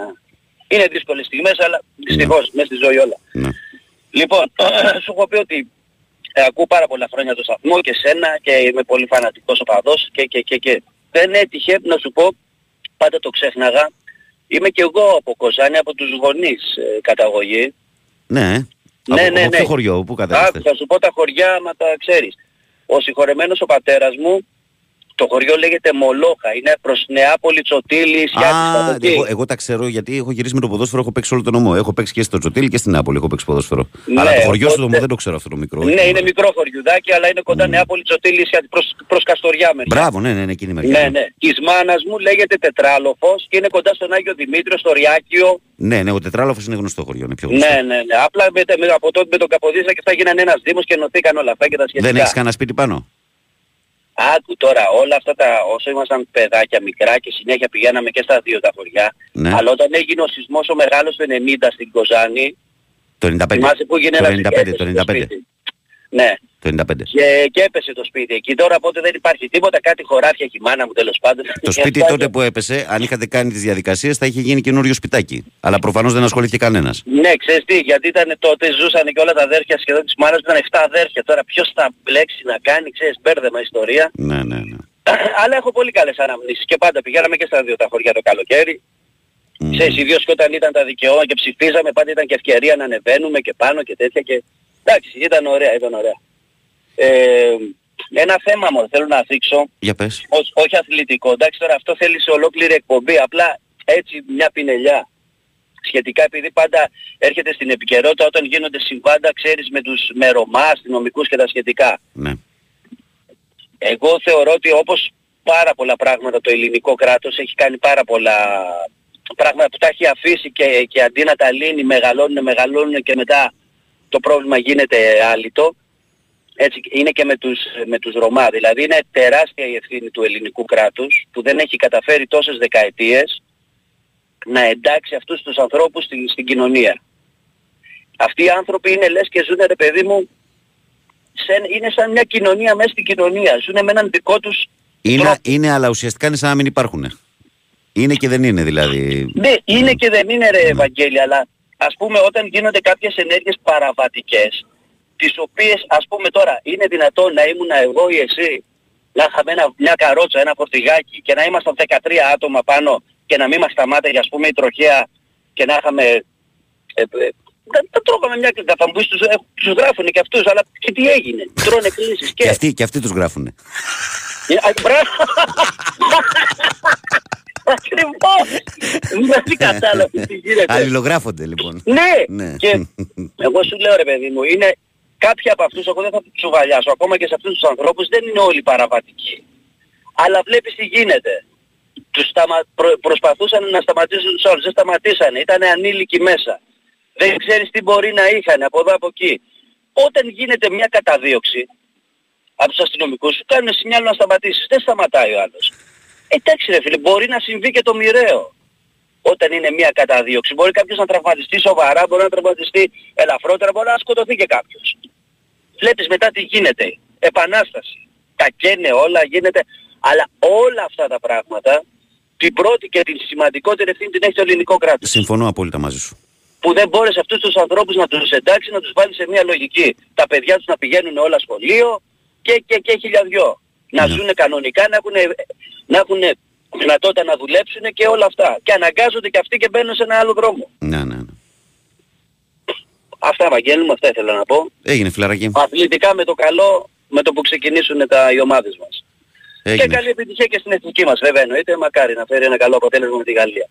είναι δύσκολες στιγμές αλλά δυστυχώς μέσα στη ζωή όλα. Ναι. Λοιπόν, *clears throat* σου έχω πει ότι ε, ακούω πάρα πολλά χρόνια το σταθμό και σένα και είμαι πολύ φανατικός οπαδός και, και, και, και δεν έτυχε να σου πω, πάντα το ξέχναγα, είμαι και εγώ από Κοζάνη, από τους γονείς ε, καταγωγή. Ναι, ε. Ναι, από, ναι, από ναι. ποιο χωριό, πού Άκου, κατάλαβε. θα σου πω τα χωριά, μα τα ξέρεις. Ο συγχωρεμένος ο πατέρας μου, το χωριό λέγεται Μολόχα, είναι προς Νεάπολη, Τσοτήλη, Σιάτης, Α, από εκεί. εγώ, εγώ τα ξέρω γιατί έχω γυρίσει με το ποδόσφαιρο, έχω παίξει όλο τον νομό. Έχω παίξει και στο Τσοτήλ και στην Νάπολη. Έχω παίξει ποδόσφαιρο. Ναι, Αλλά το χωριό σου οπότε- το δεν το ξέρω αυτό το μικρό. Ναι, είναι μικρό χωριουδάκι, αλλά είναι κοντά Νεάπολη, Τσοτήλη, Σιάτης, προς, προς Καστοριά μερικά. Μπράβο, ναι, ναι, ναι, εκείνη η μεριά. Ναι, ναι. Της μάνας μου λέγεται Τετράλοφος και είναι κοντά στον Άγιο Δημήτριο, στο Ριάκιο. Ναι, ναι, ο Τετράλοφος είναι γνωστό χωριό. Είναι πιο γνωστό. Ναι, ναι, ναι. Απλά με, με, από τότε με τον Καποδίστρα και αυτά γίνανε ένας δήμος και ενωθήκαν όλα αυτά και τα σχετικά. Δεν έχεις κανένα σπίτι πάνω; Άκου τώρα όλα αυτά τα όσο ήμασταν παιδάκια μικρά και συνέχεια πηγαίναμε και στα δύο τα χωριά. Ναι. Αλλά όταν έγινε ο σεισμός ο μεγάλος του 90 στην Κοζάνη, Το 95. θυμάσαι που έγινε Το ένα 95, το 95. Ναι. Το 95. Και, και έπεσε το σπίτι εκεί. Τώρα οπότε δεν υπάρχει τίποτα, κάτι χωράφια έχει η μάνα μου τέλος πάντων. Το σπίτι τότε που έπεσε, αν είχατε κάνει τις διαδικασίες, θα είχε γίνει καινούριο σπιτάκι. Αλλά προφανώς δεν ασχολήθηκε κανένας. Ναι, ξέρεις τι, γιατί ήταν τότε ζούσαν και όλα τα αδέρφια σχεδόν της μάνας μου, ήταν 7 αδέρφια. Τώρα ποιος θα μπλέξει να κάνει, ξέρεις, μπέρδεμα ιστορία. Ναι, ναι, ναι. *clears throat* Αλλά έχω πολύ καλές αναμνήσεις και πάντα πηγαίναμε και στα δύο τα χωριά το καλοκαίρι. Μμ. Ξέρεις, ιδίως και όταν ήταν τα δικαιώματα και ψηφίζαμε, πάντα ήταν και ευκαιρία να ανεβαίνουμε και πάνω και τέτοια και... Εντάξει, ήταν ωραία, ήταν ωραία. Ε, ένα θέμα μου θέλω να θίξω, Για πες. ως, όχι αθλητικό. Εντάξει, τώρα αυτό θέλει σε ολόκληρη εκπομπή, απλά έτσι μια πινελιά. Σχετικά επειδή πάντα έρχεται στην επικαιρότητα όταν γίνονται συμβάντα, ξέρεις, με τους με Ρωμά, αστυνομικούς και τα σχετικά. Ναι. Εγώ θεωρώ ότι όπως πάρα πολλά πράγματα το ελληνικό κράτος έχει κάνει πάρα πολλά πράγματα που τα έχει αφήσει και, και αντί να τα λύνει μεγαλώνουν, μεγαλώνουν και μετά το πρόβλημα γίνεται άλυτο. Έτσι είναι και με τους, με τους Ρωμά. Δηλαδή είναι τεράστια η ευθύνη του ελληνικού κράτους που δεν έχει καταφέρει τόσες δεκαετίες να εντάξει αυτούς τους ανθρώπους στην, στην κοινωνία. Αυτοί οι άνθρωποι είναι λες και ζουν ρε παιδί μου σε- είναι σαν μια κοινωνία μέσα στην κοινωνία. Ζουν με έναν δικό τους Είναι, τρόπο. είναι, αλλά ουσιαστικά είναι σαν να μην υπάρχουν. Είναι και δεν είναι δηλαδή. Ναι, είναι και δεν είναι ρε Ευαγγέλη, αλλά ας πούμε όταν γίνονται κάποιες ενέργειες παραβατικές, τις οποίες ας πούμε τώρα είναι δυνατόν να ήμουν εγώ ή εσύ να είχαμε ένα, μια καρότσα, ένα φορτηγάκι και να ήμασταν 13 άτομα πάνω και να μην μας σταμάταγε ας πούμε η τροχέα και να είχαμε... Ε, ε, δεν τα τρώγαμε μια κλίκα, θα μου πεις τους, ε, τους γράφουνε και αυτούς, αλλά και τι έγινε, τρώνε κλήσεις και... Και αυτοί, και αυτοί τους γράφουνε. Ε, α, Μπράβο! *laughs* Ακριβώς! Δεν κατάλαβε τι γίνεται. Αλληλογράφονται λοιπόν. Ναι! Ναι. Και εγώ σου λέω ρε παιδί μου, είναι κάποιοι από αυτούς, εγώ δεν θα τους τσουβαλιάσω, ακόμα και σε αυτούς τους ανθρώπους δεν είναι όλοι παραβατικοί. Αλλά βλέπεις τι γίνεται. Τους σταμα... προ- προσπαθούσαν να σταματήσουν τους άλλους, δεν σταματήσανε, ήταν ανήλικοι μέσα. Δεν ξέρεις τι μπορεί να είχαν από εδώ από εκεί. Όταν γίνεται μια καταδίωξη από τους αστυνομικούς σου κάνουν σινιάλο να σταματήσεις. Δεν σταματάει ο άλλος. Εντάξει ρε φίλε, μπορεί να συμβεί και το μοιραίο όταν είναι μια καταδίωξη. Μπορεί κάποιος να τραυματιστεί σοβαρά, μπορεί να τραυματιστεί ελαφρότερα, μπορεί να σκοτωθεί και κάποιος. Βλέπεις μετά τι γίνεται. Επανάσταση. Τα καίνε όλα, γίνεται. Αλλά όλα αυτά τα πράγματα, την πρώτη και την σημαντικότερη ευθύνη την έχει το ελληνικό κράτος. Συμφωνώ απόλυτα μαζί σου. Που δεν μπόρεσε αυτούς τους ανθρώπους να τους εντάξει, να τους βάλει σε μια λογική. Τα παιδιά τους να πηγαίνουν όλα σχολείο και, και, και χιλιαδιό. Να Ναι. ζουν κανονικά, να έχουν, να έχουν δυνατότητα να δουλέψουν και όλα αυτά. Και αναγκάζονται και αυτοί και μπαίνουν σε ένα άλλο δρόμο. Ναι, ναι, ναι. Αυτά Βαγγέλη μου, αυτά ήθελα να πω. Έγινε φιλαράκι. Αθλητικά με το καλό, με το που ξεκινήσουν τα, οι ομάδες μας. Και Έγινε. καλή επιτυχία και στην εθνική μας βέβαια εννοείται. Μακάρι να φέρει ένα καλό αποτέλεσμα με τη Γαλλία.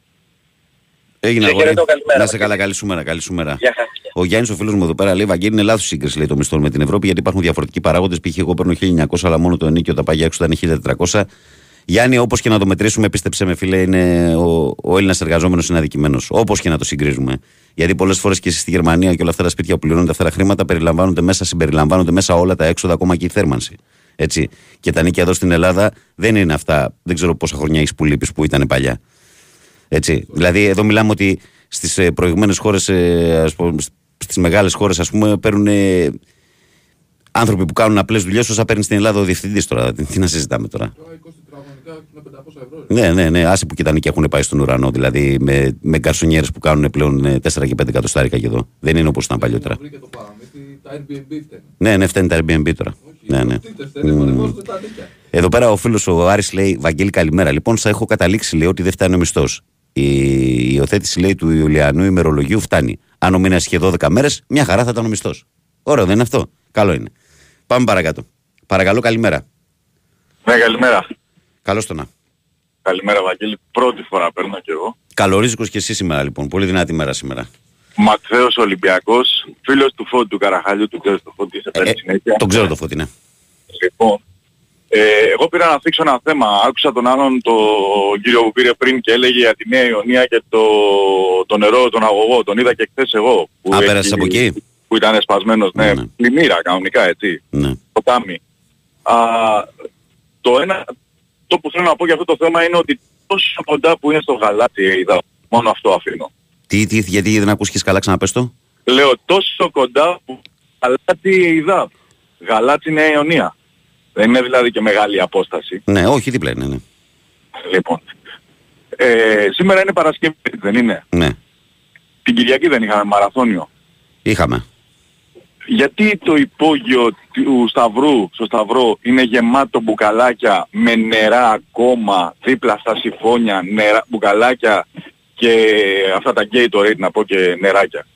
Έγινε Σε αγόρι. χαιρετώ, καλημέρα, Να σε Βαγγέλη. καλά, καλή σου μέρα. Καλή σου μέρα. Γεια χαρά. Ο Γιάννης, ο φίλος μου εδώ πέρα, λέει: Βαγγέλη, είναι λάθος σύγκριση λέει, το μισθό με την Ευρώπη, γιατί υπάρχουν διαφορετικοί παράγοντες. Π.χ. εγώ παίρνω 1900, αλλά μόνο το ενίκιο τα πάγια έξω ήταν 1400. Γιάννη, όπως και να το μετρήσουμε, πίστεψε με, φίλε, είναι ο, ο Έλληνας εργαζόμενος είναι αδικημένος. Όπως και να το συγκρίζουμε. Γιατί πολλές φορές και εσείς στη Γερμανία και όλα αυτά τα σπίτια που πληρώνονται αυτά τα χρήματα περιλαμβάνονται μέσα, συμπεριλαμβάνονται μέσα όλα τα έξοδα, ακόμα και η θέρμανση. Έτσι. Και τα νίκια εδώ στην Ελλάδα δεν είναι αυτά. Δεν ξέρω πόσα χρόνια έχεις που λείπεις που ήταν παλιά. Έτσι. Δηλαδή, εδώ μιλάμε ότι στις προηγούμενε χώρες, στις μεγάλες χώρες, ας πούμε, παίρνουν ε, άνθρωποι που κάνουν απλές δουλειές όσα παίρνει στην Ελλάδα ο διευθυντής τώρα. Τι, τι να συζητάμε τώρα; Ναι, ναι, ναι. Άσε που και τα νίκια έχουν πάει στον ουρανό. Δηλαδή με, με γκαρσονιέρες που κάνουν πλέον ε, 4 και 5 εκατοστάρικα και εδώ. Δεν είναι όπως ήταν παλιότερα. Βρήκε το παραμύθι, τα Airbnb φταίνε. Ναι, ναι, φταίνει τα Airbnb τώρα. Ναι, ναι. Φτύτε, φταίνε, παρεμβάζονται τα νίκια. Εδώ πέρα ο φίλος ο Άρης λέει: Βαγγέλη, καλημέρα. Λοιπόν, σα έχω καταλήξει, λέει, ότι δεν φτάνει ο μισθός. Η υιοθέτηση, λέει, του Ιουλιανού ημερολογίου φτάνει. Αν ο μήνας είχε 12 μέρες, μια χαρά θα ήταν ο μισθός. Ωραίο, δεν είναι αυτό; Καλό είναι. Πάμε παρακάτω. Παρακαλώ, καλημέρα. Ναι, καλημέρα. Καλώς το να. Καλημέρα Βαγγέλη. Πρώτη φορά παίρνω κι εγώ. Καλορίζικος και εσύ σήμερα, λοιπόν. Πολύ δυνατή μέρα σήμερα. Ματθαίος Ολυμπιακός, φίλος του Φώτη του Καραχαλιού, του ξέρεις το Φώτη, σε Ε, παίρνει συνέχεια. τον ξέρω το φώτι, ναι. Λοιπόν, ε, εγώ πήρα να θίξω ένα θέμα. Άκουσα τον άλλον, τον κύριο που πήρε πριν και έλεγε για τη Νέα Ιωνία και το, το νερό, τον αγωγό. Τον είδα και χθες εγώ. Που Α, έχει- πέρασες από εκεί; Που ήταν σπασμένος, ναι. Ναι, ναι. ναι. Πλημμύρα κανονικά, έτσι. ναι. ποτάμι. Α, το ένα, το που θέλω να πω για αυτό το θέμα είναι ότι τόσο κοντά που είναι στο γαλάτι είδα, μόνο αυτό αφήνω. Τι, τι, γιατί δεν ακούστηκες καλά, ξαναπες το. Λέω τόσο κοντά που γαλάτι είδα. Γαλάτι Νέα Ιωνία. Δεν είναι δηλαδή και μεγάλη απόσταση. Ναι, όχι, δίπλα είναι, ναι. Λοιπόν. Ε, σήμερα είναι Παρασκευή, δεν είναι; Ναι, Την Κυριακή δεν είχαμε μαραθώνιο. είχαμε. Γιατί το υπόγειο του Σταυρού, στο Σταυρό, είναι γεμάτο μπουκαλάκια με νερά ακόμα δίπλα στα συμφώνια, νερά, μπουκαλάκια και αυτά τα Gatorade να πω και νεράκια.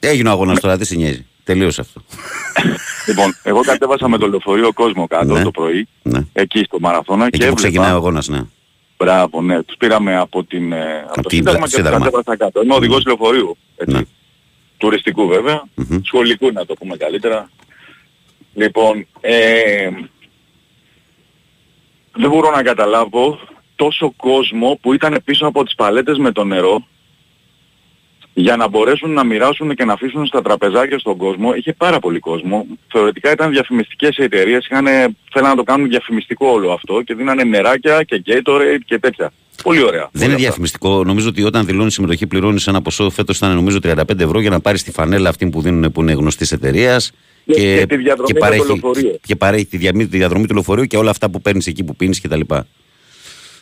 Έγινε ο αγώνας τώρα, τι σε νοιάζει. Τελείωσε αυτό. λοιπόν, εγώ κατέβασα με το λεωφορείο κόσμο κάτω Ναι. το πρωί, Ναι. εκεί στο μαραθώνα Εκεί και που ξεκινάει ο έβλεπα... αγώνας, ναι. Μπράβο, ναι. Τους πήραμε από, την, ε, από, το την- Σύνταγμα και τους Σύνταγμα. κατέβασα κάτω. Είμαι οδηγός λεωφορείου. Έτσι. Ναι. Τουριστικού βέβαια. Μμμ. Σχολικού να το πούμε καλύτερα. Λοιπόν, ε, δεν μπορώ να καταλάβω τόσο κόσμο που ήταν πίσω από τις παλέτες με το νερό για να μπορέσουν να μοιράσουν και να αφήσουν στα τραπεζάκια στον κόσμο. Είχε πάρα πολύ κόσμο. Θεωρητικά ήταν διαφημιστικές εταιρείες, είχαν, θέλαν να το κάνουν διαφημιστικό όλο αυτό και δίνανε νεράκια και Gatorade και τέτοια. Πολύ ωραία. Δεν είναι όλα αυτά. διαφημιστικό. Νομίζω ότι όταν δηλώνει συμμετοχή, πληρώνεις ένα ποσό. Φέτος ήταν νομίζω 35 ευρώ για να πάρεις τη φανέλα αυτή που δίνουν που είναι γνωστής εταιρείας. Και- και τη διαδρομή με το παρέχει, λεωφορείο. και παρέχει τη, διαμη- τη διαδρομή του λεωφορείου και όλα αυτά που παίρνεις εκεί που πίνεις κτλ.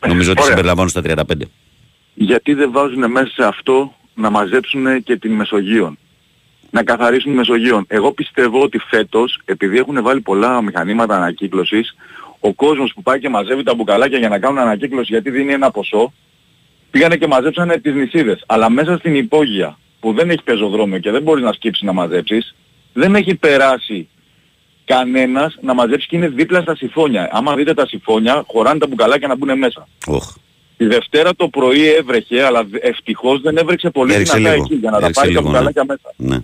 Νομίζω ότι Ωραία. συμπεριλαμβάνουν στα 35. Γιατί δεν βάζουν μέσα σε αυτό να μαζέψουν και την Μεσογείο. να καθαρίσουν Μεσογείων. Εγώ πιστεύω ότι φέτος, επειδή έχουν βάλει πολλά μηχανήματα ανακύκλωσης, ο κόσμος που πάει και μαζεύει τα μπουκαλάκια για να κάνουν ανακύκλωση γιατί δίνει ένα ποσό, πήγανε και μαζέψανε τις νησίδες. Αλλά μέσα στην υπόγεια που δεν έχει πεζοδρόμιο και δεν μπορείς να σκύψεις να μαζέψεις, δεν έχει περάσει κανένας να μαζέψει και είναι δίπλα στα συμφώνια. Άμα δείτε τα συμφώνια, χωράνε τα μπουκαλάκια να μπουν μέσα. Οχ. Τη Δευτέρα το πρωί έβρεχε, αλλά ευτυχώς δεν έβρεξε πολύ Έριξε δυνατά λίγο. εκεί για να τα Έριξε πάρει τα λίγο, ναι. μπουκαλάκια μέσα. Ναι.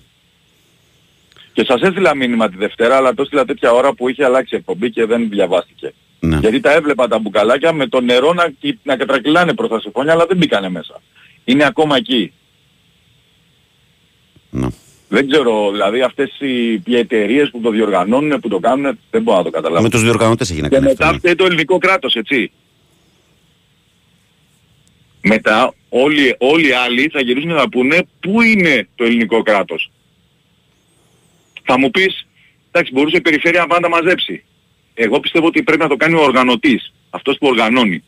Και σας έστειλα μήνυμα τη Δευτέρα, αλλά το έστειλα τέτοια ώρα που είχε αλλάξει η εκπομπή και δεν διαβάστηκε. Ναι. Γιατί τα έβλεπα τα μπουκαλάκια με το νερό να, κυ- να κατρακυλάνε προς τα συμφώνια, αλλά δεν μπήκανε μέσα. Είναι ακόμα εκεί. Ναι. Δεν ξέρω, δηλαδή αυτές οι, οι εταιρείες που το διοργανώνουν, που το κάνουν, δεν μπορώ να το καταλάβω. Με τους διοργανωτές έχει να Και κάνει αυτό. μετά ναι. φταίει το ελληνικό κράτος, έτσι. Μετά όλοι, όλοι οι άλλοι θα γυρίσουν να πούνε πού είναι το ελληνικό κράτος; Θα μου πεις, εντάξει μπορούσε η περιφέρεια να πάει να τα μαζέψει. Εγώ πιστεύω ότι πρέπει να το κάνει ο οργανωτής, αυτός που οργανώνει.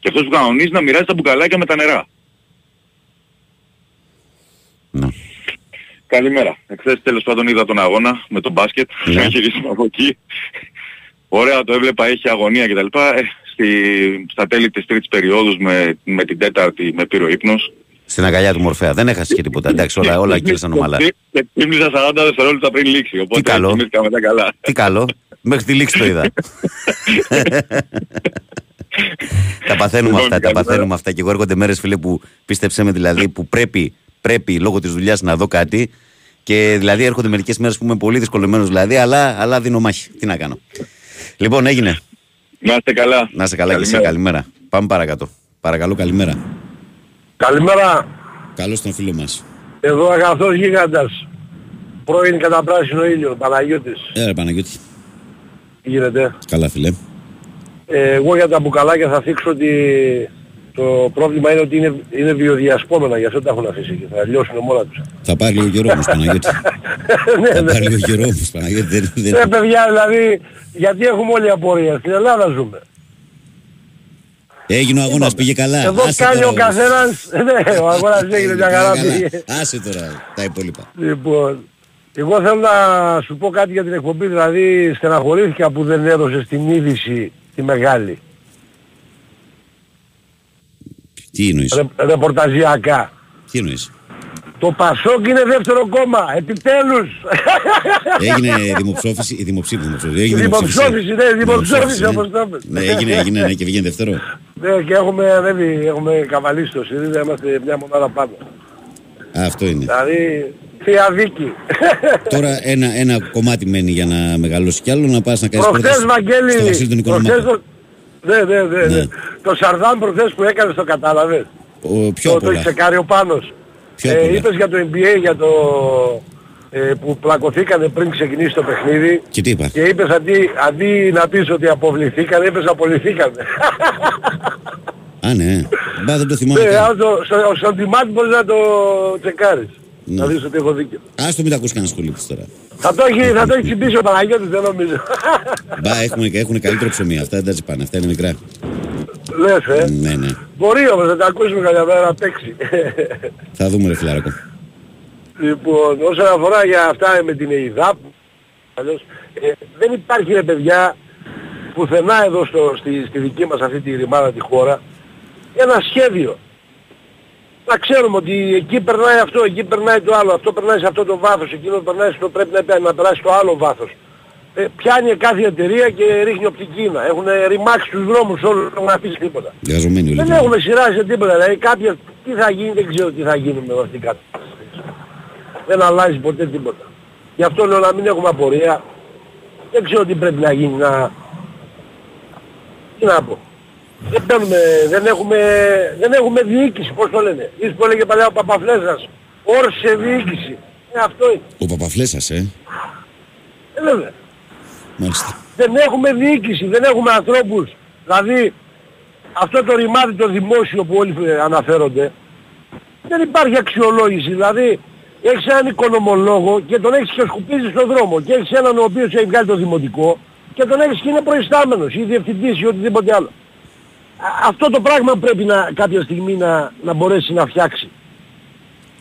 Και αυτός που κανονίζει να μοιράζει τα μπουκαλάκια με τα νερά. Ναι. Καλημέρα. Εχθές τέλος πάντων είδα τον αγώνα με τον μπάσκετ. Ναι. Να γυρίσουμε από εκεί. Ωραία το έβλεπα, έχει αγωνία κτλ. Ε, στη, στα τέλη της τρίτης περίοδου με, με την τέταρτη με πήρε ο ύπνος. Στην αγκαλιά του Μορφέα. Δεν έχασε και τίποτα. Εντάξει, όλα, όλα κύλησαν ομαλά. Και- Και ξύπνησα 40 δευτερόλεπτα πριν λήξει. Οπότε Τι καλό. κοιμήθηκα μετά καλά. Τι καλό. Μέχρι τη λήξη το είδα. τα παθαίνουμε Λοιπόν, αυτά, τα καλημέρα. παθαίνουμε αυτά. Και εγώ έρχονται μέρες φίλε που πίστεψέ με δηλαδή που πρέπει, πρέπει λόγω της δουλειάς να δω κάτι. Και δηλαδή έρχονται μερικές μέρες που είμαι πολύ δυσκολεμένος δηλαδή, αλλά, αλλά δίνω μάχη. Τι να κάνω. Λοιπόν, έγινε. Να είστε καλά. Να είσαι καλά και εσύ, Καλημέρα. καλημέρα. Πάμε παρακάτω. Παρακαλώ, καλημέρα. Καλημέρα, Καλώς τον φίλο μας. εδώ αγαθός γίγαντας. Πρώην κατά πράσινο ήλιο, Παναγιώτης. Έλα Παναγιώτη. Τι γίνεται; Καλά φίλε. Ε, εγώ για τα μπουκαλάκια θα θίξω ότι το πρόβλημα είναι ότι είναι, είναι βιοδιασπόμενα, γι' αυτό τα έχουν αφήσει και θα λιώσουν μόνα τους. Θα πάρει λίγο καιρό όμως *laughs* Παναγιώτη. ναι, Θα ναι. πάρει λίγο καιρό όμως Παναγιώτη. Δεν, δεν... Ναι, παιδιά, δηλαδή, γιατί έχουμε όλη απορία; Στην Ελλάδα ζούμε. Έγινε ο αγώνας, πήγε καλά. Εδώ Άσε κάνει τώρα ο όμως. καθένας... *laughs* ναι, ο αγώνας έγινε μια χαρά Πήγε πήγε. καλά. Άσε τώρα τα υπόλοιπα. Λοιπόν, εγώ θέλω να σου πω κάτι για την εκπομπή, δηλαδή στεναχωρήθηκα που δεν έδωσε την είδηση τη μεγάλη, Τι εννοείς; ρε, ρεπορταζιακά. Τι εννοείς; Το Πασόκ είναι δεύτερο κόμμα, επιτέλους. Έγινε δημοψόφιση, η δημοψήφιση, δημοψήφιση. Η Έγινε δημοψόφιση, ναι, η δημοψόφιση ναι. όπως το είπες. Ναι, έγινε, έγινε, ναι, και βγαίνει δεύτερο. Ναι, και έχουμε ανέβει, έχουμε καβαλήσει το ΣΥΡΙΖΑ, είμαστε μια μονάδα πάνω. Α, αυτό είναι. Δηλαδή, θεία δίκη. Τώρα ένα, ένα κομμάτι μένει για να μεγαλώσει κι άλλο να πας να κάνεις Προχθές, πρόταση Βαγγέλη, στο Βασίλη τον προχθές Οικονομάκο. Το... Ναι, ναι, ναι, ναι. Ναι. Το Σαρδάμ προχθές που έκανες το κατάλαβες. Ο, πιο το, απ' το όλα. είχε κάνει ο Πάνος. Πιο Ε, απ' όλα. είπες για το NBA, για το... Ε, που πλακωθήκανε πριν ξεκινήσει το παιχνίδι Και τι είπα; και είπες αντί, αντί να πεις ότι αποβληθήκανε, είπες απολυθήκανε. Α, ναι. Μπα, δεν το θυμάμαι. Ναι, καν. αν το, στο, στον τιμάτι μπορείς να το τσεκάρεις. Ναι. Να δεις ότι έχω δίκιο. Ας το μην τα ακούσει κανένας σχολείος τώρα. Θα το έχει, θα το έχει τσιμπήσει ο Παναγιώτης, δεν νομίζω. *laughs* Μπα, έχουν, έχουν καλύτερο ψωμί. Αυτά δεν τα τσιπάνε. Αυτά είναι μικρά. Λες, ε. Ναι, ναι. Μπορεί όμως να τα ακούσουμε κάποια μέρα να παίξει. *laughs* Θα δούμε ρε φιλάρακο. Λοιπόν, όσον αφορά για αυτά με την ΕΙΔΑΠ, αλλιώς, ε, δεν υπάρχει ρε παιδιά πουθενά εδώ στο, στη, στη δική μας αυτή τη ρημάδα τη χώρα ένα σχέδιο. Να ξέρουμε ότι εκεί περνάει αυτό, εκεί περνάει το άλλο, αυτό περνάει σε αυτό το βάθος, εκείνο περνάει στο πρέπει να, πέ- να περάσει στο άλλο βάθος. Ε, πιάνει κάθε εταιρεία και ρίχνει οπτική Έχουν ρημάξει τους δρόμους όλους, δεν έχουν αφήσει τίποτα. Γαζωμένοι όλοι. Δεν έχουμε σειρά σε τίποτα. Δηλαδή κάποια τι θα γίνει, δεν ξέρω τι θα γίνει με αυτή την κατάσταση. Δεν αλλάζει ποτέ τίποτα. Γι' αυτό λέω να μην έχουμε απορία. Δεν ξέρω τι πρέπει να γίνει να... Τι να πω. Δεν, παίρνουμε, δεν, έχουμε, δεν έχουμε διοίκηση, πώς το λένε. Ίσως που έλεγε παλιά ο Παπαφλέσας. Όρσε διοίκηση. Ε, αυτό είναι. Ο Παπαφλέσας, ε. Ε, βέβαια. Μάλιστα. δεν έχουμε διοίκηση, δεν έχουμε ανθρώπους. Δηλαδή αυτό το ρημάδι το δημόσιο που όλοι ε, αναφέρονται δεν υπάρχει αξιολόγηση. Δηλαδή έχεις έναν οικονομολόγο και τον έχεις και σκουπίζεις στον δρόμο και έχεις έναν ο οποίος έχει βγάλει το δημοτικό και τον έχεις και είναι προϊστάμενος ή διευθυντής ή οτιδήποτε άλλο. Α- Αυτό το πράγμα πρέπει να, κάποια στιγμή να, να μπορέσει να φτιάξει.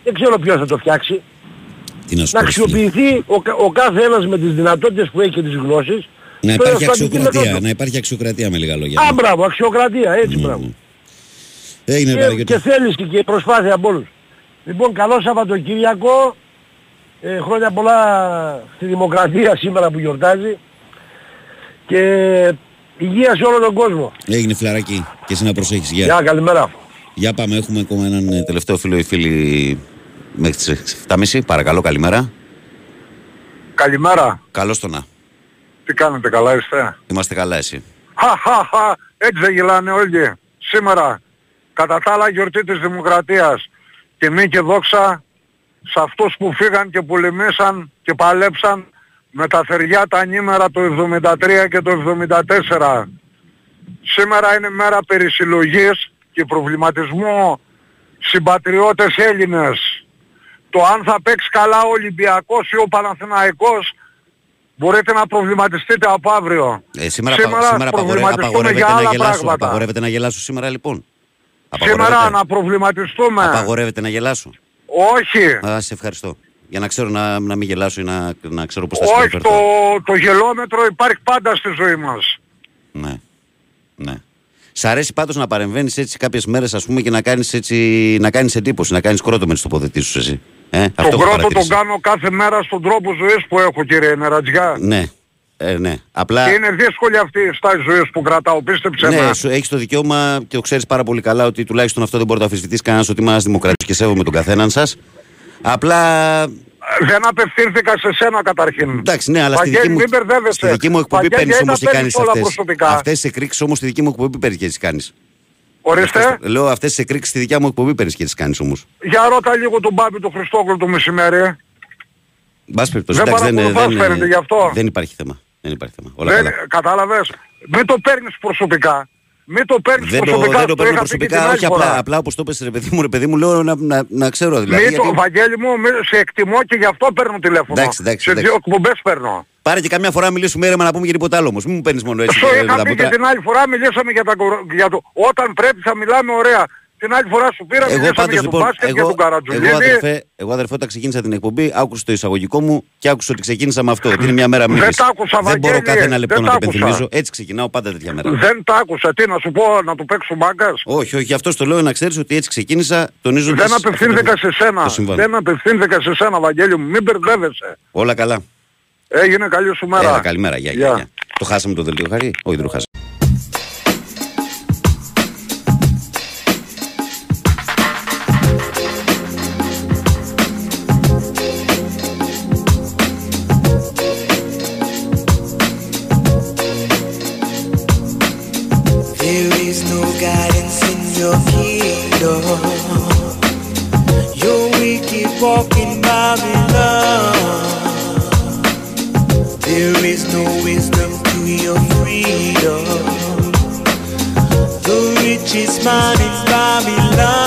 Δεν ξέρω ποιος θα το φτιάξει. Τι να σου να πω, ρε φίλε. αξιοποιηθεί ο, κα- ο κάθε ένας με τις δυνατότητες που έχει και τις γνώσεις Να στο- υπάρχει στο αντικείμενό αξιοκρατία, του. να υπάρχει αξιοκρατία με λίγα λόγια. Α, μπράβο, αξιοκρατία, έτσι μπράβο. Έγινε Και, Παναγιώτη. και θέληση και προσπάθεια από όλους. Λοιπόν, καλό Σαββατοκύριακο. Ε, χρόνια πολλά στη Δημοκρατία σήμερα που γιορτάζει. Και υγεία σε όλο τον κόσμο. Έγινε φιλαράκι και εσύ να προσέχεις. Γεια. Γεια, καλημέρα. Για πάμε, έχουμε ακόμα έναν ε, τελευταίο φίλο ή φίλη μέχρι τις 7.30. Παρακαλώ, καλημέρα. Καλημέρα. Καλώς το να. Τι κάνετε, καλά είστε; Είμαστε καλά εσύ. Χαχαχα, έτσι δεν γελάνε όλοι. Σήμερα, κατά τα άλλα γιορτή της Δημοκρατίας, τιμή και δόξα σε αυτούς που φύγαν και πολεμήσαν και παλέψαν με τα θεριά τα ανήμερα το 73 και το 74. Σήμερα είναι μέρα περισυλλογής και προβληματισμού συμπατριώτες Έλληνες. Το αν θα παίξει καλά ο Ολυμπιακός ή ο Παναθηναϊκός μπορείτε να προβληματιστείτε από αύριο. Ε, σήμερα Σήμερα σήμερα απαγορε- προβληματιστούμε απαγορεύεται για να άλλα γελάσω. πράγματα. Απαγορεύεται να γελάσω σήμερα λοιπόν. Σήμερα Απαγορεύεται. να προβληματιστούμε. Απαγορεύεται να γελάσω. Όχι. Α, σε ευχαριστώ. Για να ξέρω να, να μην γελάσω ή να, να ξέρω πώς θα Όχι, συμπεριφερθώ. το, το γελόμετρο υπάρχει πάντα στη ζωή μας. Ναι. Ναι. Σ' αρέσει πάντως να παρεμβαίνεις έτσι κάποιες μέρες ας πούμε και να κάνεις έτσι, να κάνεις εντύπωση, να κάνεις κρότο με τις τοποθετήσεις σου εσύ. Ε, αυτό τον έχω πρώτο τον παρατηρήσει. κάνω κάθε μέρα στον τρόπο ζωής που έχω κύριε Νερατζιά. Ναι. Ε, ναι. Απλά... Και είναι δύσκολη αυτή η στάση ζωής που κρατάω, πίστεψε Ναι, με. σου έχεις το δικαίωμα και το ξέρεις πάρα πολύ καλά ότι τουλάχιστον αυτό δεν μπορεί να το αφισβητήσει κανένας ότι είμαι ένας δημοκρατής και σέβομαι τον καθέναν σας. Απλά Δεν απευθύνθηκα σε σένα καταρχήν. Εντάξει, ναι, αλλά στη Βαγγέλη, δική, μου, μην μπερδεύεσαι. στη δική μου εκπομπή Βαγγέλη, παίρνεις γιατί όμως τα τι κάνεις παίρνεις όλα αυτές. προσωπικά. Αυτές τι εκρήξει όμως στη δική μου εκπομπή παίρνεις και τις κάνεις. Ορίστε. Λέω αυτές τι εκρήξει στη δικιά μου εκπομπή παίρνεις και τις κάνεις όμως. Για ρώτα λίγο τον Μπάμπη του Χριστόκλου το μεσημέρι. Μπα περιπτώσει, Δεν εντάξει, δεν, παρακολουθάς, δεν, φαίνεται, γι' αυτό. δεν υπάρχει θέμα. Δεν υπάρχει θέμα. Όλα Δεν, καλά. κατάλαβες; Μην το παίρνεις προσωπικά. Μην το παίρνεις Δεν το, προσωπικά. δεν το παίρνω είχα πει και την προσωπικά, άλλη όχι φορά. απλά, απλά όπως το πες ρε παιδί μου, ρε παιδί μου, λέω να, να, να ξέρω δηλαδή. Μη το, γιατί- Βαγγέλη μου, μη- σε εκτιμώ και γι' αυτό παίρνω τηλέφωνο. Εντάξει, εντάξει, σε εντάξει. δύο εκπομπές παίρνω. Πάρε και καμιά φορά να μιλήσουμε ήρεμα να πούμε για τίποτα άλλο όμως. Μην μου παίρνεις μόνο έτσι. Στο και είχα τα πει και μούτρα. την άλλη φορά μιλήσαμε για, τα, κορο- για το... Όταν πρέπει θα μιλάμε ωραία. Την άλλη φορά σου πήρα, Εγώ μιλήσαμε πάντως για λοιπόν, τον μπάσκετ, για εγώ, τον Καρατζουλίδη. εγώ, αδερφέ, εγώ αδερφέ όταν ξεκίνησα την εκπομπή άκουσα το εισαγωγικό μου και άκουσα ότι ξεκίνησα με αυτό. Ότι είναι μια μέρα Δεν μήνυση. τ' άκουσα, Δεν μπορώ Βαγγέλη, κάθε ένα λεπτό δεν να το τ' άκουσα. υπενθυμίζω. Έτσι ξεκινάω πάντα τέτοια μέρα. Δεν τα άκουσα. Τι να σου πω, να του παίξω μάγκας; Όχι, όχι, γι' αυτό στο λέω να ξέρεις ότι έτσι ξεκίνησα τονίζοντας Δεν απευθύνθηκα αυτό σε σένα. το συμβάν. Δεν απευθύνθηκα σε σένα, Βαγγέλη μου. Μην μπερδεύεσαι. Όλα καλά. Έγινε καλή σου μέρα. Έλα, καλημέρα. Γεια, γεια, γεια. Το χάσαμε το δελτίο χάρη; Όχι, δεν το χάσαμε. Guidance in your kingdom. You're wicked walking Babylon. There is no wisdom to your freedom. The richest man in Babylon.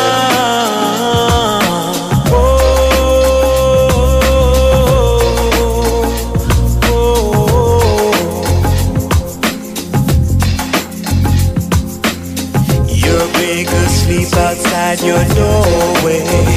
Your doorway.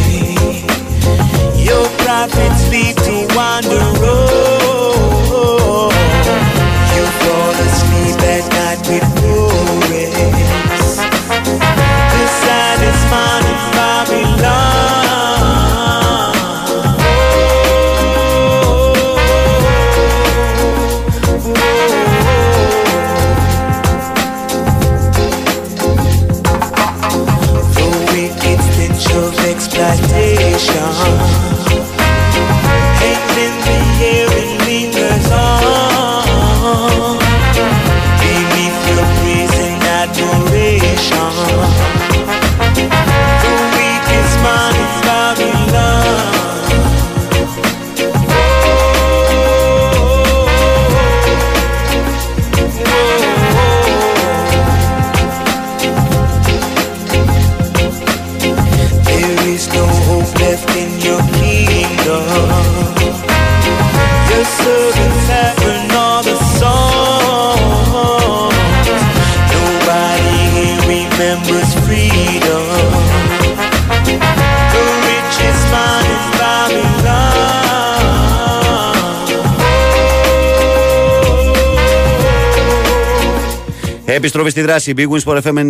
Επιστροφή στη δράση. Big Wins for FM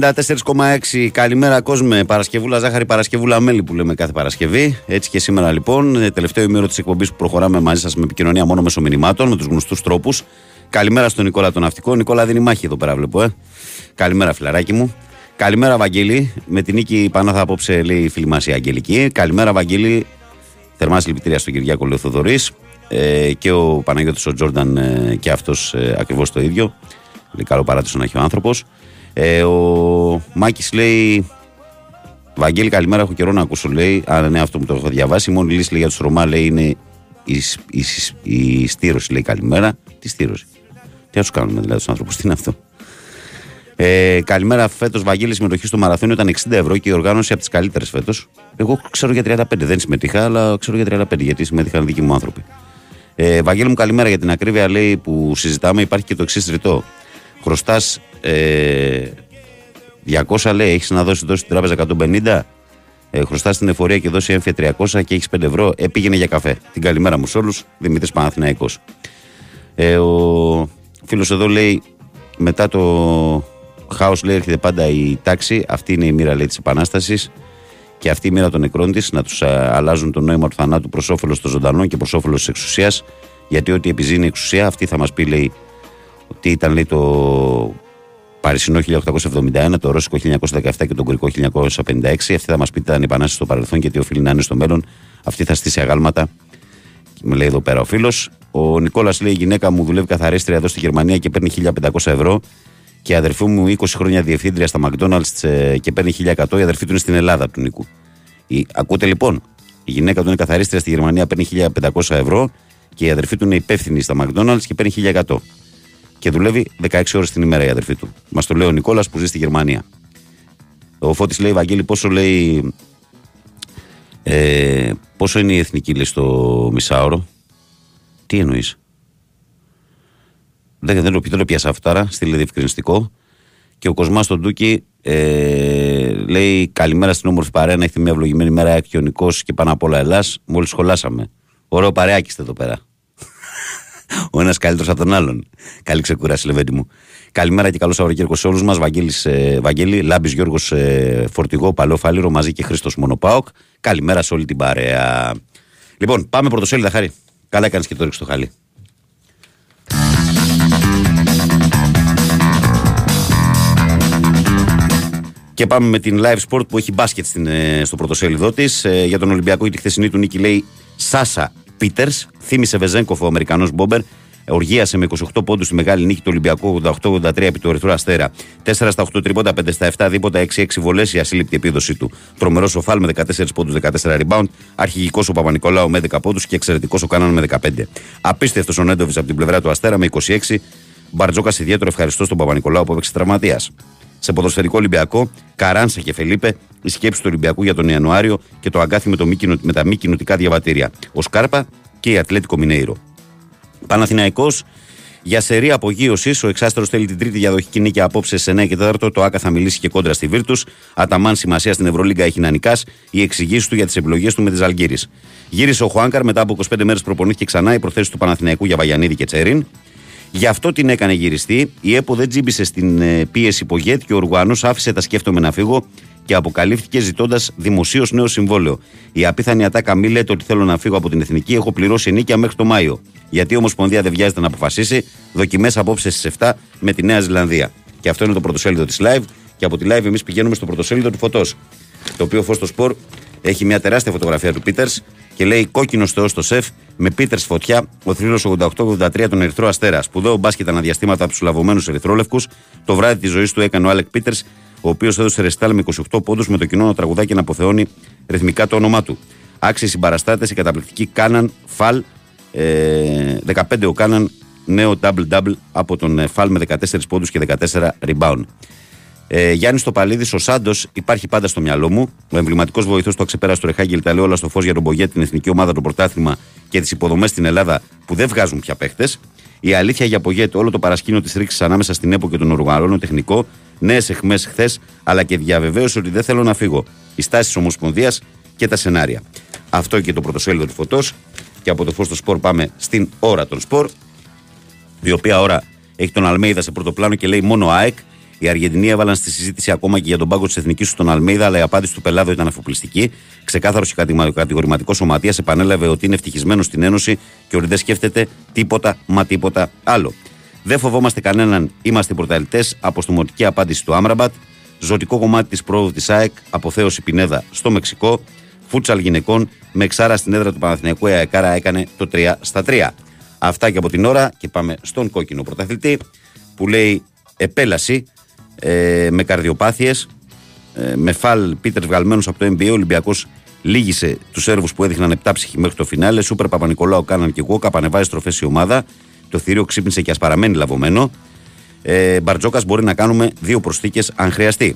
94,6. Καλημέρα, κόσμε. Παρασκευούλα ζάχαρη, Παρασκευούλα μέλι που λέμε κάθε Παρασκευή. Έτσι και σήμερα λοιπόν, ε, τελευταίο ημέρο της εκπομπής που προχωράμε μαζί σας με επικοινωνία μόνο μέσω μηνυμάτων, με τους γνωστούς τρόπους. Καλημέρα στον Νικόλα τον Ναυτικό. Νικόλα δίνει μάχη εδώ πέρα, βλέπω, ε. Καλημέρα, φιλαράκι μου. Καλημέρα, Βαγγέλη. Με την νίκη πάνω θα απόψε, λέει η φίλη μας η Αγγελική. Καλημέρα, Βαγγέλη. Θερμάς συλληπιτήρια στον Κυριάκο Λεωθοδωρής. Ε, και ο Παναγιώτης ο Τζόρνταν ε, και αυτός ε, ακριβώς το ίδιο. Λέει καλό παράτησο να έχει ο άνθρωπος. Ε, ο Μάκης λέει. Βαγγέλη, καλημέρα. Έχω καιρό να ακούσω. Λέει, αν ναι, αυτό που το έχω διαβάσει. Η μόνη λύση λέει, για τους Ρωμά λέει είναι η, η, η, η στήρωση. Λέει καλημέρα. Τι στήρωση. Τι να τους κάνουμε δηλαδή τους άνθρωπου, τι είναι αυτό. Ε, καλημέρα, φέτος Βαγγέλη συμμετοχή στο μαραθώνιο ήταν 60 ευρώ και η οργάνωση από τις καλύτερες φέτος. Εγώ ξέρω για 35, δεν συμμετείχα, αλλά ξέρω για 35 γιατί συμμετείχαν δικοί μου άνθρωποι. Ε, Βαγγέλη μου, καλημέρα για την ακρίβεια. Λέει που συζητάμε, υπάρχει και το εξής ρητό. Χρωστά ε, 200, λέει, έχεις να δώσεις, δώσει την τράπεζα 150. Ε, χρωστά στην εφορία και δώσει έμφυα 300 και έχεις 5 ευρώ. Ε, πήγαινε για καφέ. Την καλημέρα μου σε όλους. Δημήτρης Παναθηναϊκός. Ε, ο φίλος εδώ λέει μετά το χάος λέει έρχεται πάντα η τάξη. Αυτή είναι η μοίρα λέει της Επανάστασης και αυτή η μοίρα των νεκρών της να τους αλλάζουν το νόημα του θανάτου προς όφελος των ζωντανών και προς όφελος της εξουσίας. Γιατί ό,τι επιζήνει η εξουσία, αυτή θα μας πει, λέει, ότι ήταν λέει, το Παρισινό 1871, το Ρώσικο 1917 και το Γκρικό 1956. Αυτή θα μας πει ότι ήταν η επανάσταση στο παρελθόν και τι οφείλει να είναι στο μέλλον. Αυτή θα στήσει αγάλματα. Με λέει εδώ πέρα ο φίλος. Ο Νικόλας λέει: Η γυναίκα μου δουλεύει καθαρίστρια εδώ στη Γερμανία και παίρνει 1500 ευρώ. Και η αδερφή μου 20 χρόνια διευθύντρια στα McDonald's ε, και παίρνει 1100. Η αδερφή του είναι στην Ελλάδα του Νίκου. Η, ακούτε λοιπόν, η γυναίκα του είναι καθαρίστρια στη Γερμανία, παίρνει 1500 ευρώ και η αδερφή του είναι υπεύθυνη στα McDonald's και παίρνει 1100. Και δουλεύει 16 ώρες την ημέρα η αδερφή του. Μας το λέει ο Νικόλας που ζει στη Γερμανία. Ο Φώτης λέει, Βαγγέλη, πόσο λέει. Ε, πόσο είναι η εθνική λέει στο μισάωρο; Τι εννοείς; Δεν, δεν, δεν το πιάσα αυτά, στείλε διευκρινιστικό. Και ο Κοσμάς στον Τούκι ε, λέει καλημέρα στην όμορφη παρέα. Να έχετε μια ευλογημένη μέρα, Ακιονικό και πάνω απ' όλα Ελλάς. Μόλις σχολάσαμε. Ωραίο παρεάκι είστε εδώ πέρα. Ο ένας καλύτερος από τον άλλον. Καλή ξεκούραση, Λεβέντι μου. Καλημέρα και καλό Σαββατοκύριακο σε όλους μας. Ε, Βαγγέλη, Λάμπης Γιώργος ε, Φορτηγό, Παλαιό Φάληρο μαζί και Χρήστος Μονοπάοκ. Καλημέρα σε όλη την παρέα. Λοιπόν, πάμε πρωτοσέλιδα, χάρη. Καλά έκανες και το ρίξο το χαλί. Και πάμε με την live sport που έχει μπάσκετ στην, ε, στο πρωτοσέλιδό της. Ε, για τον Ολυμπιακό, η χθεσινή του νίκη λέει Σάσα Πίτερ. Θύμησε Βεζέγκοφ ο Αμερικανός Μπόμπερ. Οργίασε με 28 πόντους στη μεγάλη νίκη του Ολυμπιακού 88-83 επί του Ερυθρού Αστέρα. 4 στα 8 τρίποτα, 5 στα 7 δίποτα, 6-6 βολές η ασύλληπτη επίδοση του. Τρομερός ο Φάλ με 14 πόντους, 14 rebound. Αρχηγικός ο Παπα-Νικολάου με 10 πόντους και εξαιρετικός ο Κάναν με 15. Απίστευτος ο Νέντοβιτ από την πλευρά του Αστέρα με 26. Μπαρτζόκας ιδιαίτερο ευχαριστώ στον Παπα-Νικολάου που έπαιξε τραυματίας σε ποδοσφαιρικό Ολυμπιακό, Καράνσα και Φελίπε, η σκέψη του Ολυμπιακού για τον Ιανουάριο και το αγκάθι με, το μη, με τα μη κοινωτικά διαβατήρια. Ο Σκάρπα και η Ατλέτικο Μινέιρο. Παναθηναϊκός για σερή απογείωσης, ο εξάστερος θέλει την τρίτη διαδοχική νίκη απόψε σε 9 και 4. Το ΑΚΑ θα μιλήσει και κόντρα στη Βίρτους. Αταμάν σημασία στην Ευρωλίγκα έχει να νικάς. Οι εξηγήσεις του για τις επιλογές του με τι Αλγύρε. Γύρισε ο Χουάνκαρ μετά από 25 μέρες προπονήθηκε ξανά η προθέση του Παναθηναϊκού για Βαγιανίδη και Τσέριν. Γι' αυτό την έκανε γυριστή. Η ΕΠΟ δεν τζίμπησε στην ε, πίεση Πογέτ και ο Ουρουγουανό άφησε τα σκέφτομαι να φύγω και αποκαλύφθηκε ζητώντας δημοσίως νέο συμβόλαιο. Η απίθανη ατάκα μη λέτε ότι θέλω να φύγω από την εθνική, έχω πληρώσει νίκια μέχρι το Μάιο. Γιατί η Ομοσπονδία δεν βιάζεται να αποφασίσει, δοκιμές απόψε στις 7 με τη Νέα Ζηλανδία. Και αυτό είναι το πρωτοσέλιδο της live. Και από τη live εμείς πηγαίνουμε στο πρωτοσέλιδο του φωτός. Το οποίο φως στο σπορ έχει μια τεράστια φωτογραφία του Πίτερς και λέει κόκκινος θεός στο σεφ με Πίτερς φωτιά, ο θρύλος 88-83 τον Ερυθρό Αστέρας. Σπουδαίο μπάσκετ αναδιαστήματα από τους λαβωμένους Ερυθρόλευκους. Το βράδυ της ζωής του έκανε ο Άλεκ Πίτερς, ο οποίος έδωσε ρεστάλ με 28 πόντους με το κοινό να τραγουδά και να αποθεώνει ρυθμικά το όνομά του. Άξιοι συμπαραστάτες, η καταπληκτική Κάναν Φαλ. Ε, 15 ο Κάναν, νέο double-double από τον ε, Φαλ με 14 πόντους και 14 rebound. Ε, Γιάννης Τοπαλίδη, ο Σάντος υπάρχει πάντα στο μυαλό μου. Ο εμβληματικός βοηθός του αξεπέραστο Ρεχάγγελ τα λέει όλα στο φως για τον Μπογέ, την εθνική ομάδα, το πρωτάθλημα και τις υποδομές στην Ελλάδα που δεν βγάζουν πια παίχτες. Η αλήθεια για Πογέτ, όλο το παρασκήνιο της ρήξης ανάμεσα στην ΕΠΟ και τον Ουρουγαρόνο τεχνικό, νέες εχμέ χθες, αλλά και διαβεβαίωση ότι δεν θέλω να φύγω. Η στάση της Ομοσπονδίας και τα σενάρια. Αυτό και το πρωτοσέλιδο του φωτός. Και από το φως στο σπορ πάμε στην ώρα των σπορ, η οποία ώρα έχει τον Αλμέιδα σε πρώτο πλάνο και λέει μόνο ΑΕΚ. Οι Αργεντινοί έβαλαν στη συζήτηση ακόμα και για τον πάγκο της εθνικής του τον Αλμίδα, αλλά η απάντηση του Πελάδο ήταν αφοπλιστική. Ξεκάθαρος και κατηγορηματικός ο Ματία επανέλαβε ότι είναι ευτυχισμένος στην Ένωση και ότι δεν σκέφτεται τίποτα μα τίποτα άλλο. Δεν φοβόμαστε κανέναν, είμαστε πρωταλητές. Αποστομωτική απάντηση του Άμραμπατ. Ζωτικό κομμάτι της πρόοδου της ΑΕΚ, αποθέωση Πινέδα στο Μεξικό. Φούτσαλ γυναικών με εξάρα στην έδρα του Παναθηναϊκού. Η ΑΕΚΑΡΑ έκανε το 3 στα 3. Αυτά και από την ώρα και πάμε στον κόκκινο πρωταθλητή που λέει επέλαση ε, με καρδιοπάθειες ε, με φαλ Πίτερ βγαλμένους από το NBA ο Ολυμπιακός λύγησε τους Σέρβους που έδειχναν 7 ψυχή μέχρι το φινάλε. Σούπερ Παπα-Νικολάου κάναν και εγώ. Καπανεβάζει στροφές η ομάδα. Το θηρίο ξύπνησε και α παραμένει λαβωμένο. Ε, Μπαρτζόκας μπορεί να κάνουμε δύο προσθήκες αν χρειαστεί.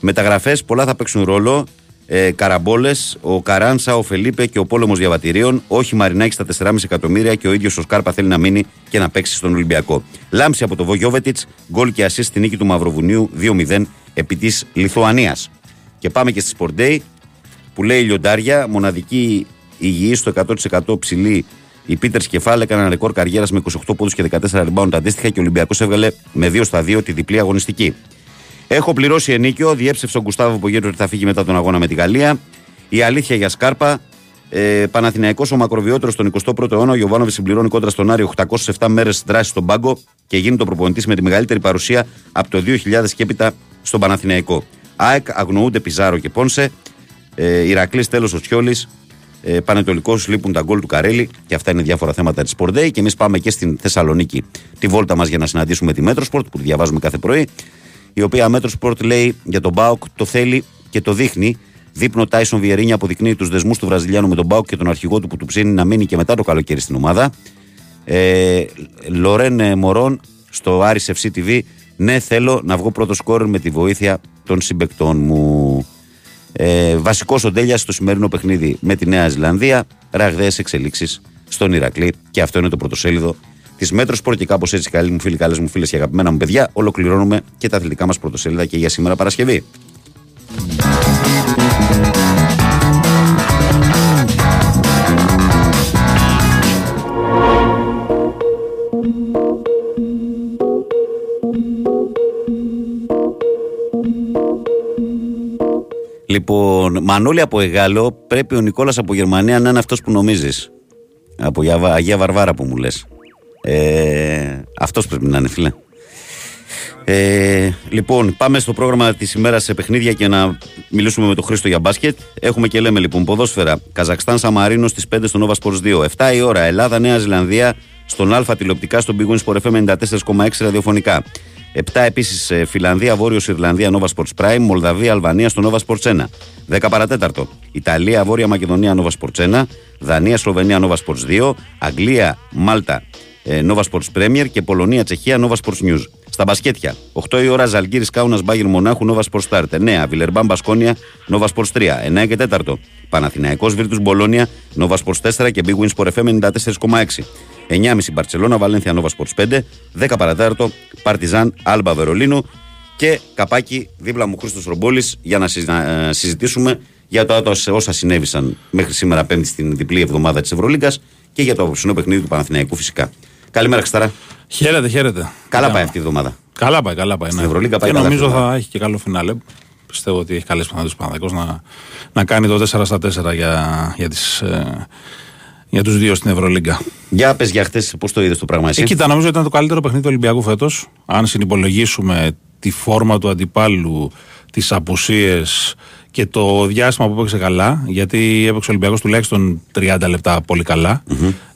Μεταγραφές πολλά θα παίξουν ρόλο. Ε, Καραμπόλες, ο Καράντσα, ο Φελίπε και ο πόλεμος διαβατηρίων. Όχι Μαρινάκης στα 4,5 εκατομμύρια και ο ίδιος ο Σκάρπα θέλει να μείνει και να παίξει στον Ολυμπιακό. Λάμψη από το Βογιόβετιτς, γκολ και ασίστ στη νίκη του Μαυροβουνίου 2-0 επί της Λιθουανίας. Και πάμε και στη Sport Day που λέει λιοντάρια, μοναδική υγιή στο 100% ψηλή. Οι Πίτερ Κεφάλ έκαναν ρεκόρ καριέρας με 28 πόντους και 14 rebound αντίστοιχα και ο Ολυμπιακός έβγαλε με 2 στα 2 τη διπλή αγωνιστική. Έχω πληρώσει ενίκιο, διέψευσε ο Γκουστάβο που ότι θα φύγει μετά τον αγώνα με τη Γαλλία. Η αλήθεια για Σκάρπα. Ε, Παναθηναϊκός ο μακροβιότερος στον 21ο αιώνα. Ο Γιωβάνοβι συμπληρώνει κόντρα στον Άριο 807 μέρες δράσης στον πάγκο και γίνεται ο προπονητής με τη μεγαλύτερη παρουσία από το 2000 και έπειτα στον Παναθηναϊκό. ΑΕΚ αγνοούνται Πιζάρο και Πόνσε. Ε, Ηρακλής τέλος ο Τσιόλη. Ε, Πανετολικός λείπουν τα γκολ του Καρέλη και αυτά είναι διάφορα θέματα της Sport Day. Και εμείς πάμε και στην Θεσσαλονίκη τη βόλτα μας για να συναντήσουμε τη Metrosport που τη διαβάζουμε κάθε πρωί. Η οποία Metrosport λέει για τον ΠΑΟΚ το θέλει και το δείχνει. Δείπνο Τάισον Βιεϊρίνια αποδεικνύει τους δεσμούς του Βραζιλιάνου με τον ΠΑΟΚ και τον αρχηγό του που του ψήνει να μείνει και μετά το καλοκαίρι στην ομάδα. Ε, Λορέν Μωρόν στο Άρης FC TV. Ναι, θέλω να βγω πρώτο σκόρ με τη βοήθεια των συμπεκτών μου. Ε, Βασικός ο Ντέλια στο σημερινό παιχνίδι με τη Νέα Ζηλανδία. Ραγδαίες εξελίξεις στον Ηρακλή. Και αυτό είναι το πρωτοσέλιδο της Μέτρος Σπορ. Και κάπως έτσι, καλοί μου φίλοι, καλές μου φίλες και αγαπημένα μου παιδιά, ολοκληρώνουμε και τα αθλητικά μας πρωτοσέλιδα και για σήμερα Παρασκευή. Λοιπόν, Μανώλη από Εγάλο, πρέπει ο Νικόλας από Γερμανία να είναι αυτός που νομίζεις. Από Αγία Βαρβάρα που μου λες. Ε, αυτός πρέπει να είναι, φίλε. Ε, λοιπόν, πάμε στο πρόγραμμα της ημέρας σε παιχνίδια και να μιλήσουμε με τον Χρήστο για μπάσκετ. Έχουμε και λέμε λοιπόν ποδόσφαιρα. Καζακστάν Σαμαρίνο στις 5 στο Nova Sports 2. 7 η ώρα. Ελλάδα Νέα Ζηλανδία στον Α τηλεοπτικά στον Big Wings FM 94,6 ραδιοφωνικά. 7 επίσης Φιλανδία, Βόρειος Ιρλανδία, Nova Sports Prime, Μολδαβία, Αλβανία στο Nova Sports 1. 10 παρατέταρτο. Ιταλία, Βόρεια Μακεδονία, Nova Sports 1. Δανία, Σλοβενία, Nova Sports 2. Αγγλία, Μάλτα, ε, Nova Sports Premier και Πολωνία, Τσεχία, Nova Sports News. Στα μπασκέτια. 8 η ώρα Ζαλγκύρη Κάουνας Μπάγκερ Μονάχου Nova Sports Start. 9 Βιλερμπάν Μπασκόνια Nova Sports 3. 9 και 4. Παναθηναϊκός Βίρτους Μπολόνια Nova Sports 4 και Big Wins Sport FM 94,6. 9.30 Μπαρσελόνα Βαλένθια Nova Sports 5. 10 παρατάρτο Παρτιζάν Άλμπα Βερολίνου. Και καπάκι δίπλα μου Χρήστος Ρομπόλης για να ε, συζητήσουμε για το όσα συνέβησαν μέχρι σήμερα Πέμπτη στην διπλή εβδομάδα της Ευρωλίγκας και για το απόψινό παιχνίδι του Παναθηναϊκού φυσικά. Καλημέρα, Ξταρά. Χαίρετε, χαίρετε. Καλά πάει αυτή η εβδομάδα. Καλά πάει, καλά πάει. Στην ναι. Ευρωλίγκα πάει και νομίζω θα έχει και καλό φινάλε. Πιστεύω ότι έχει καλέ πιθανότητε ο να, να κάνει το 4 στα 4 για, για, τις, ε, για τους δύο στην Ευρωλίγκα. Για πες για χτε, πώς το είδες το πράγμα εσύ; Ε, κοίτα, νομίζω ήταν το καλύτερο παιχνίδι του Ολυμπιακού φέτος. Αν συνυπολογίσουμε τη φόρμα του αντιπάλου, τις απουσίες, και το διάστημα που έπαιξε καλά, γιατί έπαιξε ο Ολυμπιακός τουλάχιστον 30 λεπτά πολύ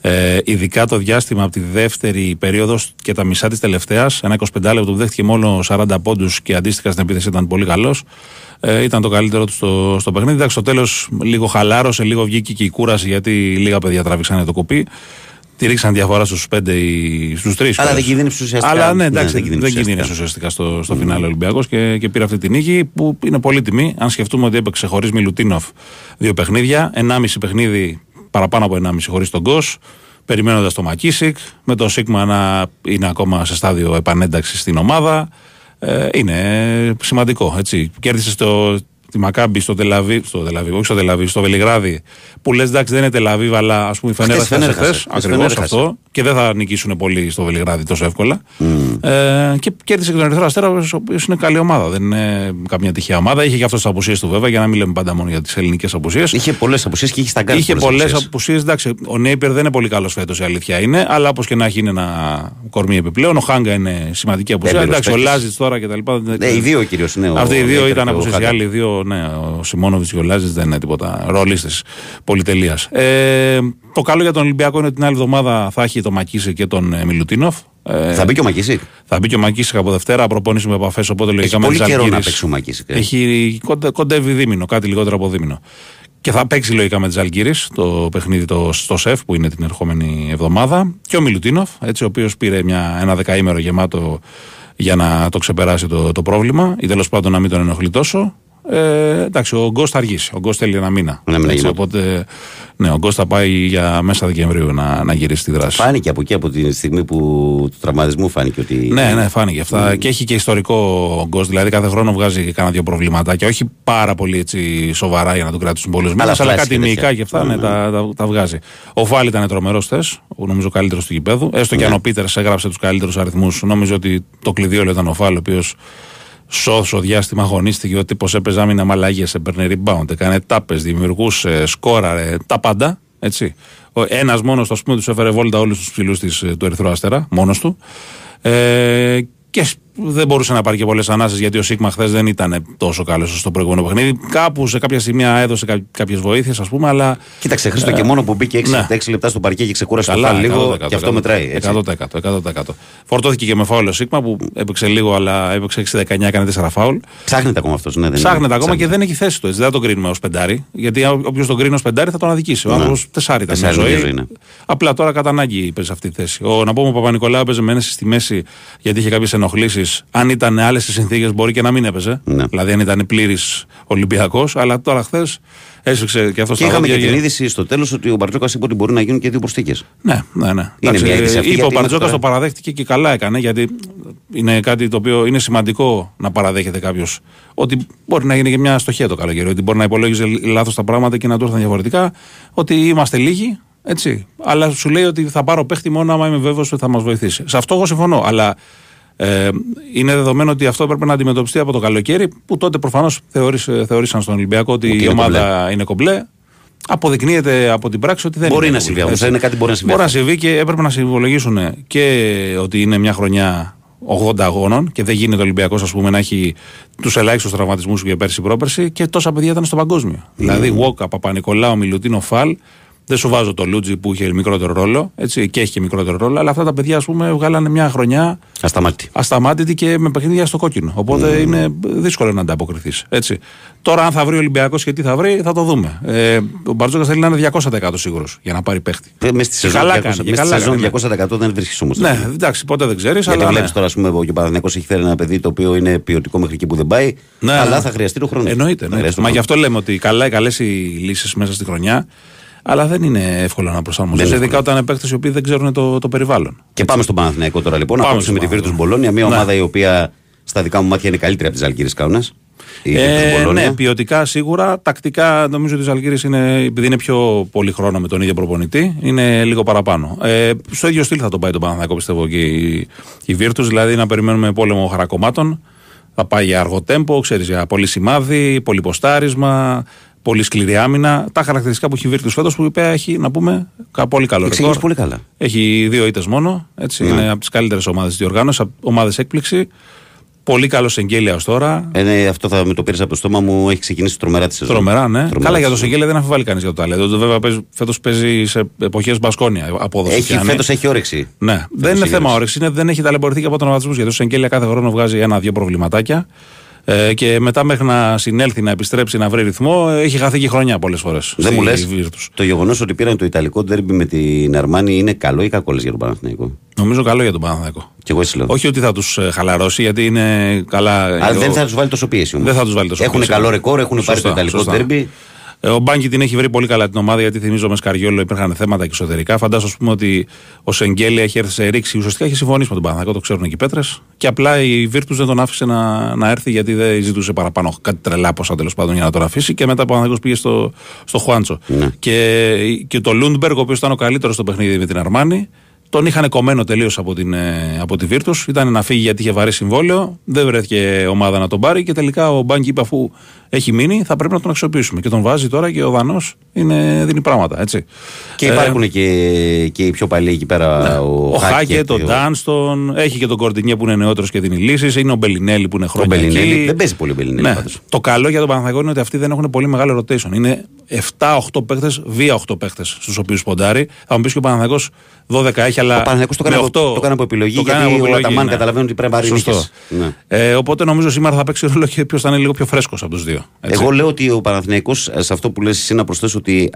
Ε, ειδικά το διάστημα από τη δεύτερη περίοδος και τα μισά της τελευταίας, ένα 25 λεπτό που δέχτηκε μόνο 40 πόντους και αντίστοιχα στην επίθεση ήταν πολύ καλός. Ε, ήταν το καλύτερο του στο, στο παιχνίδι. Εντάξει, στο τέλος λίγο χαλάρωσε, λίγο βγήκε και η κούραση γιατί λίγα παιδιά τράβηξαν το κοπί. Τη ρίξαν διαφορά στους πέντε ή στους τρεις. Αλλά δεν κινδύνευσε ουσιαστικά. Αλλά ναι, εντάξει, ναι, δεν κινδύνευσε ουσιαστικά στο, στο mm. φινάλε Ολυμπιακός και, και πήρε αυτή την νίκη που είναι πολύ τιμή. Αν σκεφτούμε ότι έπαιξε χωρίς Μιλουτίνοφ δύο παιχνίδια, ενάμιση παιχνίδι παραπάνω από ενάμιση χωρίς τον Γκος, περιμένοντας το Μακίσικ, με το Σίγμα να είναι ακόμα σε στάδιο επανένταξης στην ομάδα. Ε, είναι σημαντικό. Έτσι. Κέρδισε στο, τη Μακάμπη στο Τελαβή, στο Τελαβή, όχι στο Τελαβή, στο Βελιγράδι, που λες εντάξει δεν είναι Τελ Αβίβ, αλλά ας πούμε η Φενέρ χθες. Ακριβώς αυτό. Και δεν θα νικήσουν πολύ στο Βελιγράδι τόσο εύκολα. Ε, και κέρδισε και τον Ερυθρό Αστέρα, ο οποίος είναι καλή ομάδα. Δεν είναι καμιά τυχαία ομάδα. Είχε και αυτός τις απουσίες του βέβαια, για να μην λέμε πάντα μόνο για τις ελληνικές απουσίες. Είχε πολλές απουσίες και είχε στα γκάρτ. Είχε πολλές πολλές απουσίες. απουσίες. Εντάξει, ο Νέιπερ δεν είναι πολύ καλός φέτος, η αλήθεια είναι. Αλλά όπως και να έχει είναι ένα κορμί επιπλέον. Ο Χάγκα είναι σημαντική απουσία. Έμπειρος Εντάξει, ο παίκτης. Λάζιτς τώρα κτλ. Ναι, οι δύο κυρίως. Ναι, ο Αυτοί οι δύο Νέιπερ ήταν και οι απουσίες. Οι Χάγκα. άλλοι δύο, ναι, ο Σιμώνοβιτς και ο Λάζιτς δεν είναι τίποτα. Ρολίστε πολυτελείας. Ε, το καλό για τον Ολυμπιακό είναι ότι την άλλη εβδομάδα θα έχει το Μακίση και τον ε, Μιλουτίνοφ. Ε, Θα μπει και ο Μακίσικ; θα μπει και ο Μακίση από Δευτέρα, προπόνηση με επαφέ. Οπότε λογικά με πολύ τις καιρό να Ζαλγκύρης παίξει ο Μακίσικ, ε. Έχει κοντε, κοντεύει δίμηνο, κάτι λιγότερο από δίμηνο. Και θα παίξει λογικά με τι Ζαλγκύρη το παιχνίδι το, στο ΣΕΦ που είναι την ερχόμενη εβδομάδα. Και ο Μιλουτίνοφ, έτσι, ο οποίος πήρε μια, ένα δεκαήμερο γεμάτο για να το ξεπεράσει το, το πρόβλημα ή τέλος πάντων να μην τον ενοχλεί τόσο. Ε, εντάξει, ο Γκος θα αργήσει. Ο Γκος θέλει ένα μήνα. Ένα μήνα Έτσι, γεμάτο. οπότε, ναι, ο Γκος θα πάει για μέσα Δεκεμβρίου να, να γυρίσει τη δράση. Φάνηκε από εκεί, από τη στιγμή που του τραυματισμού φάνηκε ότι. Ναι, ναι, φάνηκε αυτά. Και έχει και ιστορικό ο Γκος, δηλαδή κάθε χρόνο βγάζει κανένα δύο προβληματάκια. Όχι πάρα πολύ έτσι σοβαρά για να του κρατήσουν πολλούς μήνες, αλλά, φλάσια κάτι και τέτοια. μυϊκά και αυτά ναι, Ναι, τα, τα, τα βγάζει. Ο Φάλ ήταν τρομερός θε, νομίζω καλύτερος του γηπέδου. Έστω και Ναι. αν ο Πίτερς έγραψε τους καλύτερους αριθμούς, νομίζω ότι το κλειδί όλο ήταν ο Φάλ, ο οποίος σώσο διάστημα αγωνίστηκε. Ο τύπος έπαιζε άμυνα μαλαγίε, έπαιρνε rebound, έκανε τάπες, δημιουργούσε, σκόραρε, τα πάντα. Έτσι. Ένας μόνος, ας πούμε, τους έφερε βόλτα όλους τους ψηλούς του Ερυθρού Αστέρα, μόνος του. Ε, και σ- δεν μπορούσε να πάρει και πολλές ανάσες γιατί ο Σίγμα χθες δεν ήταν τόσο καλός στο προηγούμενο παιχνίδι. Κάπου σε κάποια σημεία έδωσε κάποιες βοήθειες, ας πούμε, αλλά. Κοίταξε, Χρήστο, και μόνο που μπήκε 6, ναι. 6 λεπτά στο παρκέ και ξεκούρασε το Καλά, φάλ λίγο 100%, και αυτό μετράει. Έτσι. 100%, 100%. Φορτώθηκε και με φάουλ ο Σίγμα που έπαιξε λίγο, αλλά έπαιξε 6-19, έκανε 4 φάουλ. Ψάχνεται ακόμα αυτός. Ναι, δεν Ψάχνεται είναι. ακόμα και δεν έχει θέση του. Έτσι. Δεν θα τον κρίνουμε ως πεντάρι. Γιατί όποιος τον κρίνει ως πεντάρι θα τον αδικήσει. Ο Ναι. άνθρωπο τεσσάρι ήταν μια Τεσσάρι μια ζωή. ζωή, ναι. Απλά τώρα κατά ανάγκη παίζει αυτή τη θέση. Ο, να πούμε ο Παπα-Νικολάου έπαιζε με ένεση στη μέση γιατί είχε κάποιες ενοχλήσεις. Αν ήταν άλλες οι συνθήκες μπορεί και να μην έπαιζε. Ναι. Δηλαδή αν ήταν πλήρης Ολυμπιακός. Αλλά τώρα χθες έσφιξε και αυτό Και στα είχαμε και δόντια την είδηση στο τέλος ότι ο Μπαρτζόκας είπε ότι μπορεί να γίνουν και δύο προσθήκες. ναι, ναι, ναι. Είναι μια είδηση αυτή, είπε ο γιατί Μπαρτζόκας μέχρι το τώρα- παραδέχτηκε και καλά έκανε γιατί είναι κάτι το οποίο είναι σημαντικό να παραδέχεται κάποιος ότι μπορεί να γίνει και μια αστοχία το καλοκαίρι. Ότι μπορεί να υπολόγιζε λάθος τα πράγματα και να του έρθουν διαφορετικά. Ότι είμαστε λίγοι, έτσι. Αλλά σου λέει ότι θα πάρω παίχτη μόνο άμα είμαι βέβαιος ότι θα μας βοηθήσει. Σε αυτό εγώ συμφωνώ. Αλλά ε, είναι δεδομένο ότι αυτό έπρεπε να αντιμετωπιστεί από το καλοκαίρι που τότε προφανώς θεωρήσαν στον Ολυμπιακό ότι, Ότι η είναι ομάδα είναι κομπλέ. Αποδεικνύεται από την πράξη ότι δεν Μπορεί είναι. να συμβεί κομπλέ, όμως, έτσι. είναι κάτι που μπορεί να συμβεί Μπορεί να αυτό. συμβεί και έπρεπε να συμβολογήσουν και ότι είναι μια χρονιά 80 αγώνων και δεν γίνεται ο Ολυμπιακός να έχει τους ελάχιστους τραυματισμούς που είχε πέρσι πρόπερσι και τόσα παιδιά ήταν στο παγκόσμιο. Δηλαδή, Βόκα, Παπα-Νικολάου, Μιλουτίνο, Φαλ. Δεν σου βάζω το Λούτζι που είχε μικρότερο ρόλο έτσι, και έχει και μικρότερο ρόλο, αλλά αυτά τα παιδιά ας πούμε, βγάλανε μια χρονιά Ασταμάτητη. ασταμάτητη και με παιχνίδια στο κόκκινο. Οπότε είναι δύσκολο να ανταποκριθείς. Έτσι. Τώρα, αν θα βρει ο Ολυμπιακός και τι θα βρει, θα το δούμε. Ε, ο Μπαρτζόκας θέλει να είναι 200% σίγουρος για να πάρει παίχτη. Μέσα στη Και σεζόν, καλά 200, κάνει, και μες στη καλά σεζόν κάνει, ναι. 200% δεν βρίσκεις όμως. Ναι, εντάξει, ποτέ δεν ξέρεις. Γιατί Αλλά βλέπεις ναι. τώρα, ας πούμε, ο Παναθυνιακό έχει φέρει ένα παιδί το οποίο είναι ποιοτικό μέχρι εκεί που δεν πάει. Ναι, αλλά ναι. θα χρειαστεί το χρόνο. Εννοείται. Θα εννοείται. χρειαστεί το Μα γι' χρόνο. αυτό λέμε ότι καλά, καλές οι λύσεις μέσα στη χρονιά. Αλλά δεν είναι εύκολο να προσαρμοστεί. Δεν είναι Ειδικά όταν είναι παίκτες οι οποίοι δεν ξέρουν το, το περιβάλλον. Και πάμε στον Παναθηναϊκό τώρα λοιπόν. Πάμε Απόψε στον με τη Βίρτους Παναθηναϊκό. Μπολόνια, μια Ναι. ομάδα η οποία στα δικά μου μάτια είναι καλύτερη από τις Αλγύρες Κάουνας. Η Virtus Ε, Bologna. ναι, ποιοτικά σίγουρα. Τακτικά νομίζω ότι η Ζαλγκύρη είναι, επειδή είναι πιο πολύ χρόνο με τον ίδιο προπονητή, είναι λίγο παραπάνω. Ε, στο ίδιο στυλ θα τον πάει τον Παναθηναϊκό πιστεύω και η, η Virtus, δηλαδή να περιμένουμε πόλεμο χαρακομμάτων. Θα πάει για αργό τέμπο, ξέρεις, για πολύ σημάδι, πολύ ποστάρισμα, πολύ σκληρή άμυνα. Τα χαρακτηριστικά που έχει η Virtus φέτος που είπε έχει να πούμε κα- πολύ καλό Έχει ρεκόρ. ξεκινήσει πολύ καλά. Έχει δύο ήττες μόνο. Έτσι, Ναι. Είναι από τις καλύτερες ομάδες της διοργάνωσης, ομάδες έκπληξη. Πολύ καλός εγγέλια ω τώρα. Ε, ναι, αυτό θα με το πήρες από το στόμα μου. Έχει ξεκινήσει τρομερά τη σεζόν. Τρομερά, ναι. Τρομερά Καλά, τη για το σεζόν. Σεγγέλια δεν αμφιβάλλει κανείς για το ταλέντο. Βέβαια, φέτος παίζει σε εποχές μπασκόνια απόδοση. Έχει, πιάνει. φέτος έχει όρεξη. Ναι, δεν είναι έχει θέμα όρεξη. όρεξη. Είναι, δεν έχει ταλαιπωρηθεί και από τον τραυματισμού. Γιατί ο Σεγγέλια κάθε χρόνο βγάζει ένα-δύο προβληματάκια. Ε, και μετά μέχρι να συνέλθει, να επιστρέψει, να βρει ρυθμό, έχει χαθεί και χρονιά πολλές φορές. Δεν μου λες. Το γεγονός ότι πήραν το Ιταλικό ντέρμπι με την Αρμάνη είναι καλό ή κακό λες, για τον Παναθηναϊκό; Νομίζω καλό για τον Παναθηναϊκό. Και εγώ έτσι λέω. Όχι ότι θα τους χαλαρώσει, γιατί είναι καλά. Αλλά ο- δεν θα τους βάλει τόσο πίεση όμως. Δεν θα τους βάλει τόσο Έχουν πίεση. καλό ρεκόρ, έχουν πάρει Σωστά, το Ιταλικό σωστά. ντέρμπι. Ε, Ο Μπάνκι την έχει βρει πολύ καλά την ομάδα γιατί θυμίζω με Σκαριόλο υπήρχαν θέματα και εσωτερικά. Φαντάζομαι ας πούμε, ότι ο Σενγκέλια έχει έρθει σε ρήξη. Ουσιαστικά έχει συμφωνήσει με τον Παναθηναϊκό, το ξέρουν εκεί οι πέτρες. Και απλά η Virtus δεν τον άφησε να, να έρθει γιατί δεν ζητούσε παραπάνω κάτι τρελά ποσά τέλος πάντων για να τον αφήσει. Και μετά ο Παναθηναϊκός πήγε στο, στο Χουάντσο. Ναι. Και, και το Λούντμπεργκ, ο οποίος ήταν ο καλύτερος στο παιχνίδι με την Αρμάνι, Τον είχαν κομμένο τελείως από, την, ε, από τη Βίρτου. Ήταν να φύγει γιατί είχε βαρύ συμβόλαιο. Δεν βρέθηκε ομάδα να τον πάρει και τελικά ο Μπάνκι είπε αφού έχει μείνει θα πρέπει να τον αξιοποιήσουμε. Και τον βάζει τώρα και ο Δανό δίνει πράγματα. Έτσι. Και υπάρχουν και, και οι πιο παλιοί εκεί πέρα. Ναι. Ο, Ο Χάκε, τον ο- Ντάνστον, έχει και τον Κορτινιέ που είναι νεότερος και δίνει λύσεις. Είναι ο Μπελινέλη που είναι Ο χρόνια Μπελινέλη. εκεί. Δεν παίζει πολύ ο Μπελινέλη Ναι. πάντως. Το καλό για τον Παναθηναϊκό είναι ότι αυτοί δεν έχουν πολύ μεγάλο rotation. Είναι 7-8 παίχτε, βία 8 παίχτε στους οποίους ποντάρει. Θα μου πεις και ο Παναθηναϊκός 12 έχει, αλλά. Ο Παναθηναϊκός το με έκανε από- 8 το έκανε από επιλογή, το κάνει γιατί από ο επιλογή, Αταμάν ναι. καταλαβαίνει ότι πρέπει να πάρει Σωστό. νίκες. Ναι. Ε, οπότε νομίζω σήμερα θα παίξει ρόλο και ποιος θα είναι λίγο πιο φρέσκος από τους δύο. Έτσι. Εγώ λέω ότι ο Παναθηναϊκός ε, σε αυτό που λες εσύ να προσθέσω ότι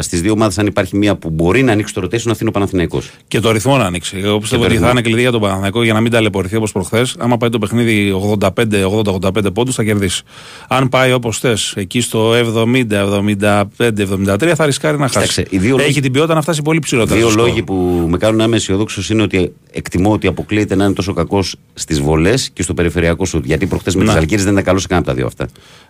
στις δύο ομάδες, αν υπάρχει μία που μπορεί να ανοίξει το rotation, αυτή είναι ο Παναθηναϊκός. Και το ρυθμό να ανοίξει. Εγώ πιστεύω το ότι ρυθμό. θα είναι κλειδί για τον Παναθηναϊκό για να μην ταλαιπωρηθεί όπως προχθές. Άμα πάει το παιχνίδι 85-80-85 πόντους, θα κερδίσει. Αν πάει όπως θες, εκεί στο 70-75-73, θα ρισκάρει να χάσει. Κοίταξε, οι δύο Έχει λόγοι- την ποιότητα να φτάσει πολύ ψηλότερα. Δύο στο σκορ. λόγοι που με κάνουν να είμαι αισιοδόξο είναι ότι εκτιμώ ότι αποκλείεται να είναι τόσο κακός στις βολές και στο περιφερειακό σου. Γιατί προχθές με Ναι. τις Αλκύρε δεν ήταν καλός σε κανένα από τα δύο αυτά.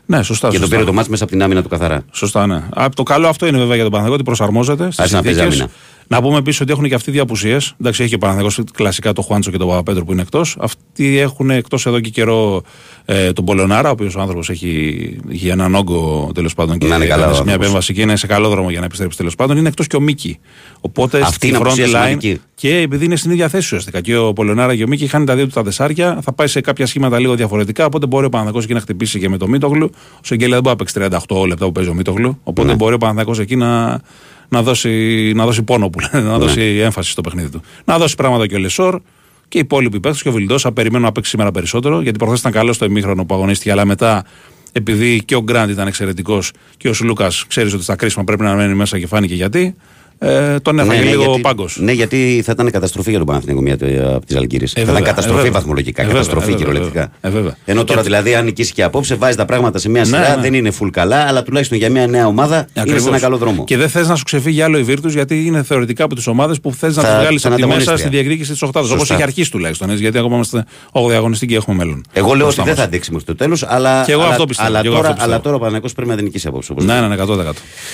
Ναι, σωστά. Και το σωστά. πήρε το μάτς μέσα από την άμυνα του καθαρά. Σωστά, ναι. Α, το καλό αυτό είναι βέβαια για τον Παναθηναϊκό ότι προσαρμόζεται στις Άρχισε να παίζει συνθήκες. Άμυνα. Να πούμε επίσης ότι έχουν και αυτοί δύο απουσίες. Εντάξει, έχει και ο Παναθηναϊκός κλασικά το Χουάντσο και τον Παπαπέτρο που είναι εκτός. Αυτοί έχουν εκτός εδώ και καιρό ε, τον Πολωνάρα, ο οποίος ο άνθρωπος έχει, έχει έναν όγκο τέλος πάντων και Να είναι καλά έκανε ο σε μια άνθρωπος. επέμβαση και είναι σε καλό δρόμο για να επιστρέψει τέλος πάντων. Είναι εκτός και ο Μίκη. Οπότε Αυτή στη είναι απουσία front line σημαντική. και επειδή είναι στην ίδια θέση ουσιαστικά και ο Πολωνάρα και ο Μίκη χάνει τα δύο του τα δεσάρια, θα πάει σε κάποια σχήματα λίγο διαφορετικά. Οπότε μπορεί ο Παναθηναϊκός εκεί να χτυπήσει και με το Μίτογλου. Ο Σεγγέλια δεν μπορεί να παίξει 38 λεπτά που παίζει ο Μίτογλου. Οπότε Ναι. μπορεί ο Παναθηναϊκός εκεί να, να, δώσει, να δώσει πόνο που λένε, να δώσει έμφαση στο παιχνίδι του. Να δώσει πράγματα και ο Λεσόρ και οι υπόλοιποι παίχτε και ο Βιλντόσα περιμένουν να παίξει σήμερα περισσότερο. Γιατί προχθές ήταν καλό στο ημίχρονο που αγωνίστηκε, αλλά μετά επειδή και ο Γκραντ ήταν εξαιρετικός και ο Σλούκας ξέρεις ότι στα κρίσιμα πρέπει να μένει μέσα και φάνηκε γιατί. Ε, τον έφαγε λίγο γιατί, πάγκος. ναι, γιατί θα ήταν καταστροφή για τον Παναθηναϊκό μία τε- από τις Αλγύρες. θα βέβαια, ήταν καταστροφή ε, βέβαια. βαθμολογικά, Ε, βέβαια, καταστροφή ε, βέβαια, κυριολεκτικά. ε, βέβαια. Ενώ τώρα Και- δηλαδή, αν νικήσει και απόψε, βάζει τα πράγματα σε μία Ναι, σειρά, ναι. δεν είναι full καλά, αλλά τουλάχιστον για μια νέα ομάδα είναι σε Ακριβώς. ένα καλό δρόμο. Και δεν θες να σου ξεφύγει άλλο η Βίρτους, γιατί είναι θεωρητικά από τις ομάδες που θες να Θα- τις βγάλεις σαν από τη μέσα ανταγωνίστρια. στη διεκδίκηση της Οχτάδα. Σωστά. Όπω έχει αρχίσει τουλάχιστον. Έτσι, γιατί ακόμα είμαστε 8η αγωνιστή και έχουμε μέλλον. Εγώ λέω Μπροστά ότι δεν μας. θα αντέξει μέχρι το τέλος, αλλά, Και εγώ αλλά, αυτό πιστεύω, αλλά, και εγώ τώρα, αυτό πιστεύω. αλλά τώρα ο Παναθηναϊκός πρέπει να την νικήσει απόψε. όπως Ναι, λέτε. ναι, ναι, 100%.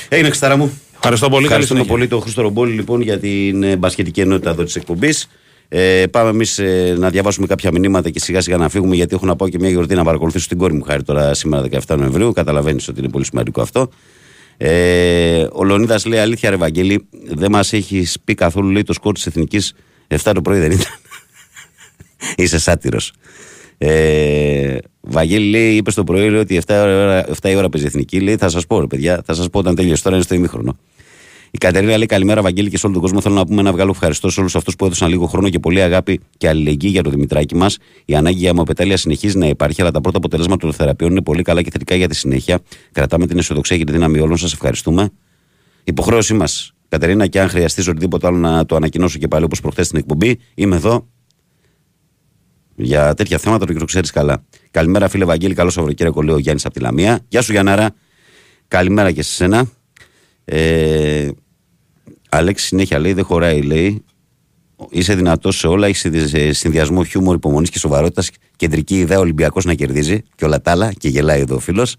Έγινε εξτάρα μου. Ευχαριστώ πολύ. Καλή Ευχαριστούμε συνέχεια. πολύ τον Χρήστο Ρομπόλη λοιπόν για την ε, μπασκετική ενότητα εδώ της εκπομπής. Ε, πάμε εμείς να διαβάσουμε κάποια μηνύματα και σιγά σιγά να φύγουμε γιατί έχω να πάω και μια γιορτή να παρακολουθήσω την κόρη μου χάρη τώρα σήμερα 17 Νοεμβρίου. Καταλαβαίνεις ότι είναι πολύ σημαντικό αυτό. Ε, ο Λονίδα λέει αλήθεια, ρε Βαγγέλη, δεν μας έχει πει καθόλου λέει το σκορ της Εθνικής 7 το πρωί δεν ήταν. *laughs* Είσαι σάτυρος. Ε, Βαγγέλη λέει, είπες το πρωί λέει, ότι 7 η ώρα, 7 η ώρα παίζει η εθνική. Λέει, θα σας πω, ρε παιδιά, θα σας πω όταν τελειώσει. Τώρα είναι στο ημίχρονο. Η Κατερίνα λέει: Καλημέρα, Βαγγέλη, και σε όλο τον κόσμο. Θέλω να πούμε ένα βγάλο ευχαριστώ σε όλους αυτούς που έδωσαν λίγο χρόνο και πολύ αγάπη και αλληλεγγύη για το Δημητράκη μας. Η ανάγκη για αιμοπετάλεια συνεχίζει να υπάρχει, αλλά τα πρώτα αποτελέσματα των θεραπείων είναι πολύ καλά και θετικά για τη συνέχεια. Κρατάμε την αισιοδοξία και τη δύναμη όλων. Σας ευχαριστούμε. Υποχρέωσή μας, Κατερίνα, και αν χρειαστείς οτιδήποτε άλλο να το ανακοινώσω και πάλι όπως προχθές στην εκπομπή, είμαι εδώ για τέτοια θέματα, το ξέρεις καλά. Καλημέρα, φίλε Βαγγέλη, καλό Σαββατοκύριακο, λέει ο Γιάννης από τη Λαμία. Γεια σου, Γιαννάρα. Καλημέρα και σε σένα. Ε, Αλέξη συνέχεια λέει, δεν χωράει, λέει. Είσαι δυνατός σε όλα, έχεις συνδυασμό χιούμορ, υπομονής και σοβαρότητας. Κεντρική ιδέα Ολυμπιακός να κερδίζει και όλα τα άλλα. Και γελάει εδώ ο φίλος.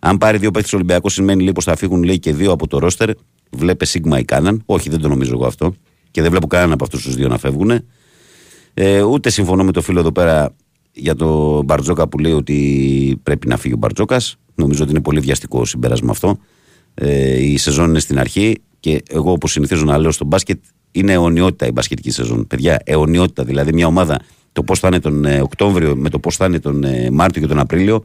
Αν πάρει δύο παίχτε Ολυμπιακός, σημαίνει λέει πως θα φύγουν λέει, και δύο από το ρόστερ. Βλέπε Σίγμα ή Κάναν. Όχι, δεν το νομίζω εγώ αυτό. Και δεν βλέπω κανέναν από αυτούς τους δύο να φεύγουν. Ε, ούτε συμφωνώ με το φίλο εδώ πέρα για το Μπαρτζόκα που λέει ότι πρέπει να φύγει ο Μπαρτζόκας. Νομίζω ότι είναι πολύ βιαστικό συμπέρασμα αυτό. Ε, η σεζόν είναι στην αρχή και εγώ όπως συνηθίζω να λέω στο μπάσκετ είναι αιωνιότητα η μπασκετική σεζόν. Παιδιά, αιωνιότητα. Δηλαδή μια ομάδα το πώς θα είναι τον ε, Οκτώβριο με το πώς θα είναι τον ε, Μάρτιο και τον Απρίλιο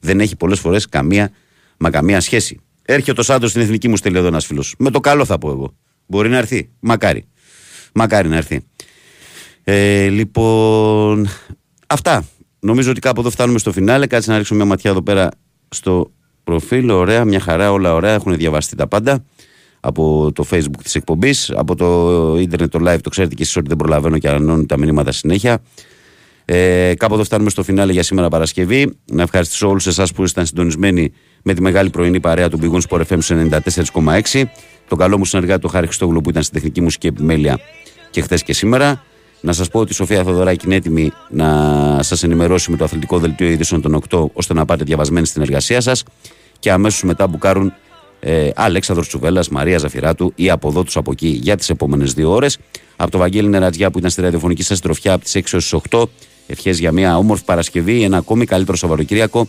δεν έχει πολλές φορές καμία, μα καμία σχέση. Έρχεται ο Σάντος στην εθνική μου στέλνει εδώ ένας φίλος. Με το καλό θα πω εγώ. Μπορεί να έρθει. Μακάρι. Μακάρι να έρθει. Ε, λοιπόν, αυτά. Νομίζω ότι κάπου εδώ φτάνουμε στο φινάλε. Κάτσε να ρίξω μια ματιά εδώ πέρα στο προφίλ. Ωραία, μια χαρά, όλα ωραία. Έχουν διαβαστεί τα πάντα από το facebook της εκπομπής, από το ίντερνετ το live, το ξέρετε και εσείς ότι δεν προλαβαίνω και ανανώνω τα μηνύματα συνέχεια. Ε, κάπου εδώ φτάνουμε στο φινάλε για σήμερα Παρασκευή. Να ευχαριστήσω όλους εσάς που ήσταν συντονισμένοι με τη μεγάλη πρωινή παρέα του Big Sport FM σε 94,6. Το καλό μου συνεργάτη το Χάρη Χριστόγλου που ήταν στην τεχνική μουσική επιμέλεια και χθες και σήμερα. Να σας πω ότι η Σοφία Θοδωράκη είναι έτοιμη να σας ενημερώσει με το αθλητικό δελτίο ειδήσεων των 8 ώστε να πάτε διαβασμένοι στην εργασία σας. Και αμέσως μετά μπουκάρουν ε, Αλέξανδρος Τσουβέλλας, Μαρία Ζαφυράτου ή από εδώ τους από εκεί για τις επόμενες δύο ώρες. Από το Βαγγέλη Νερατζιά που ήταν στη ραδιοφωνική σας τροφιά από τις 6 έως τις 8. Ευχές για μια όμορφη Παρασκευή, ένα ακόμη καλύτερο Σαββατοκύριακο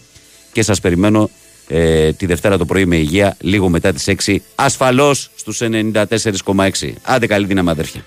και σας περιμένω ε, τη Δευτέρα το πρωί με υγεία λίγο μετά τις 6 ασφαλώς στους 94,6. Άντε καλή δύναμη αδέρφια.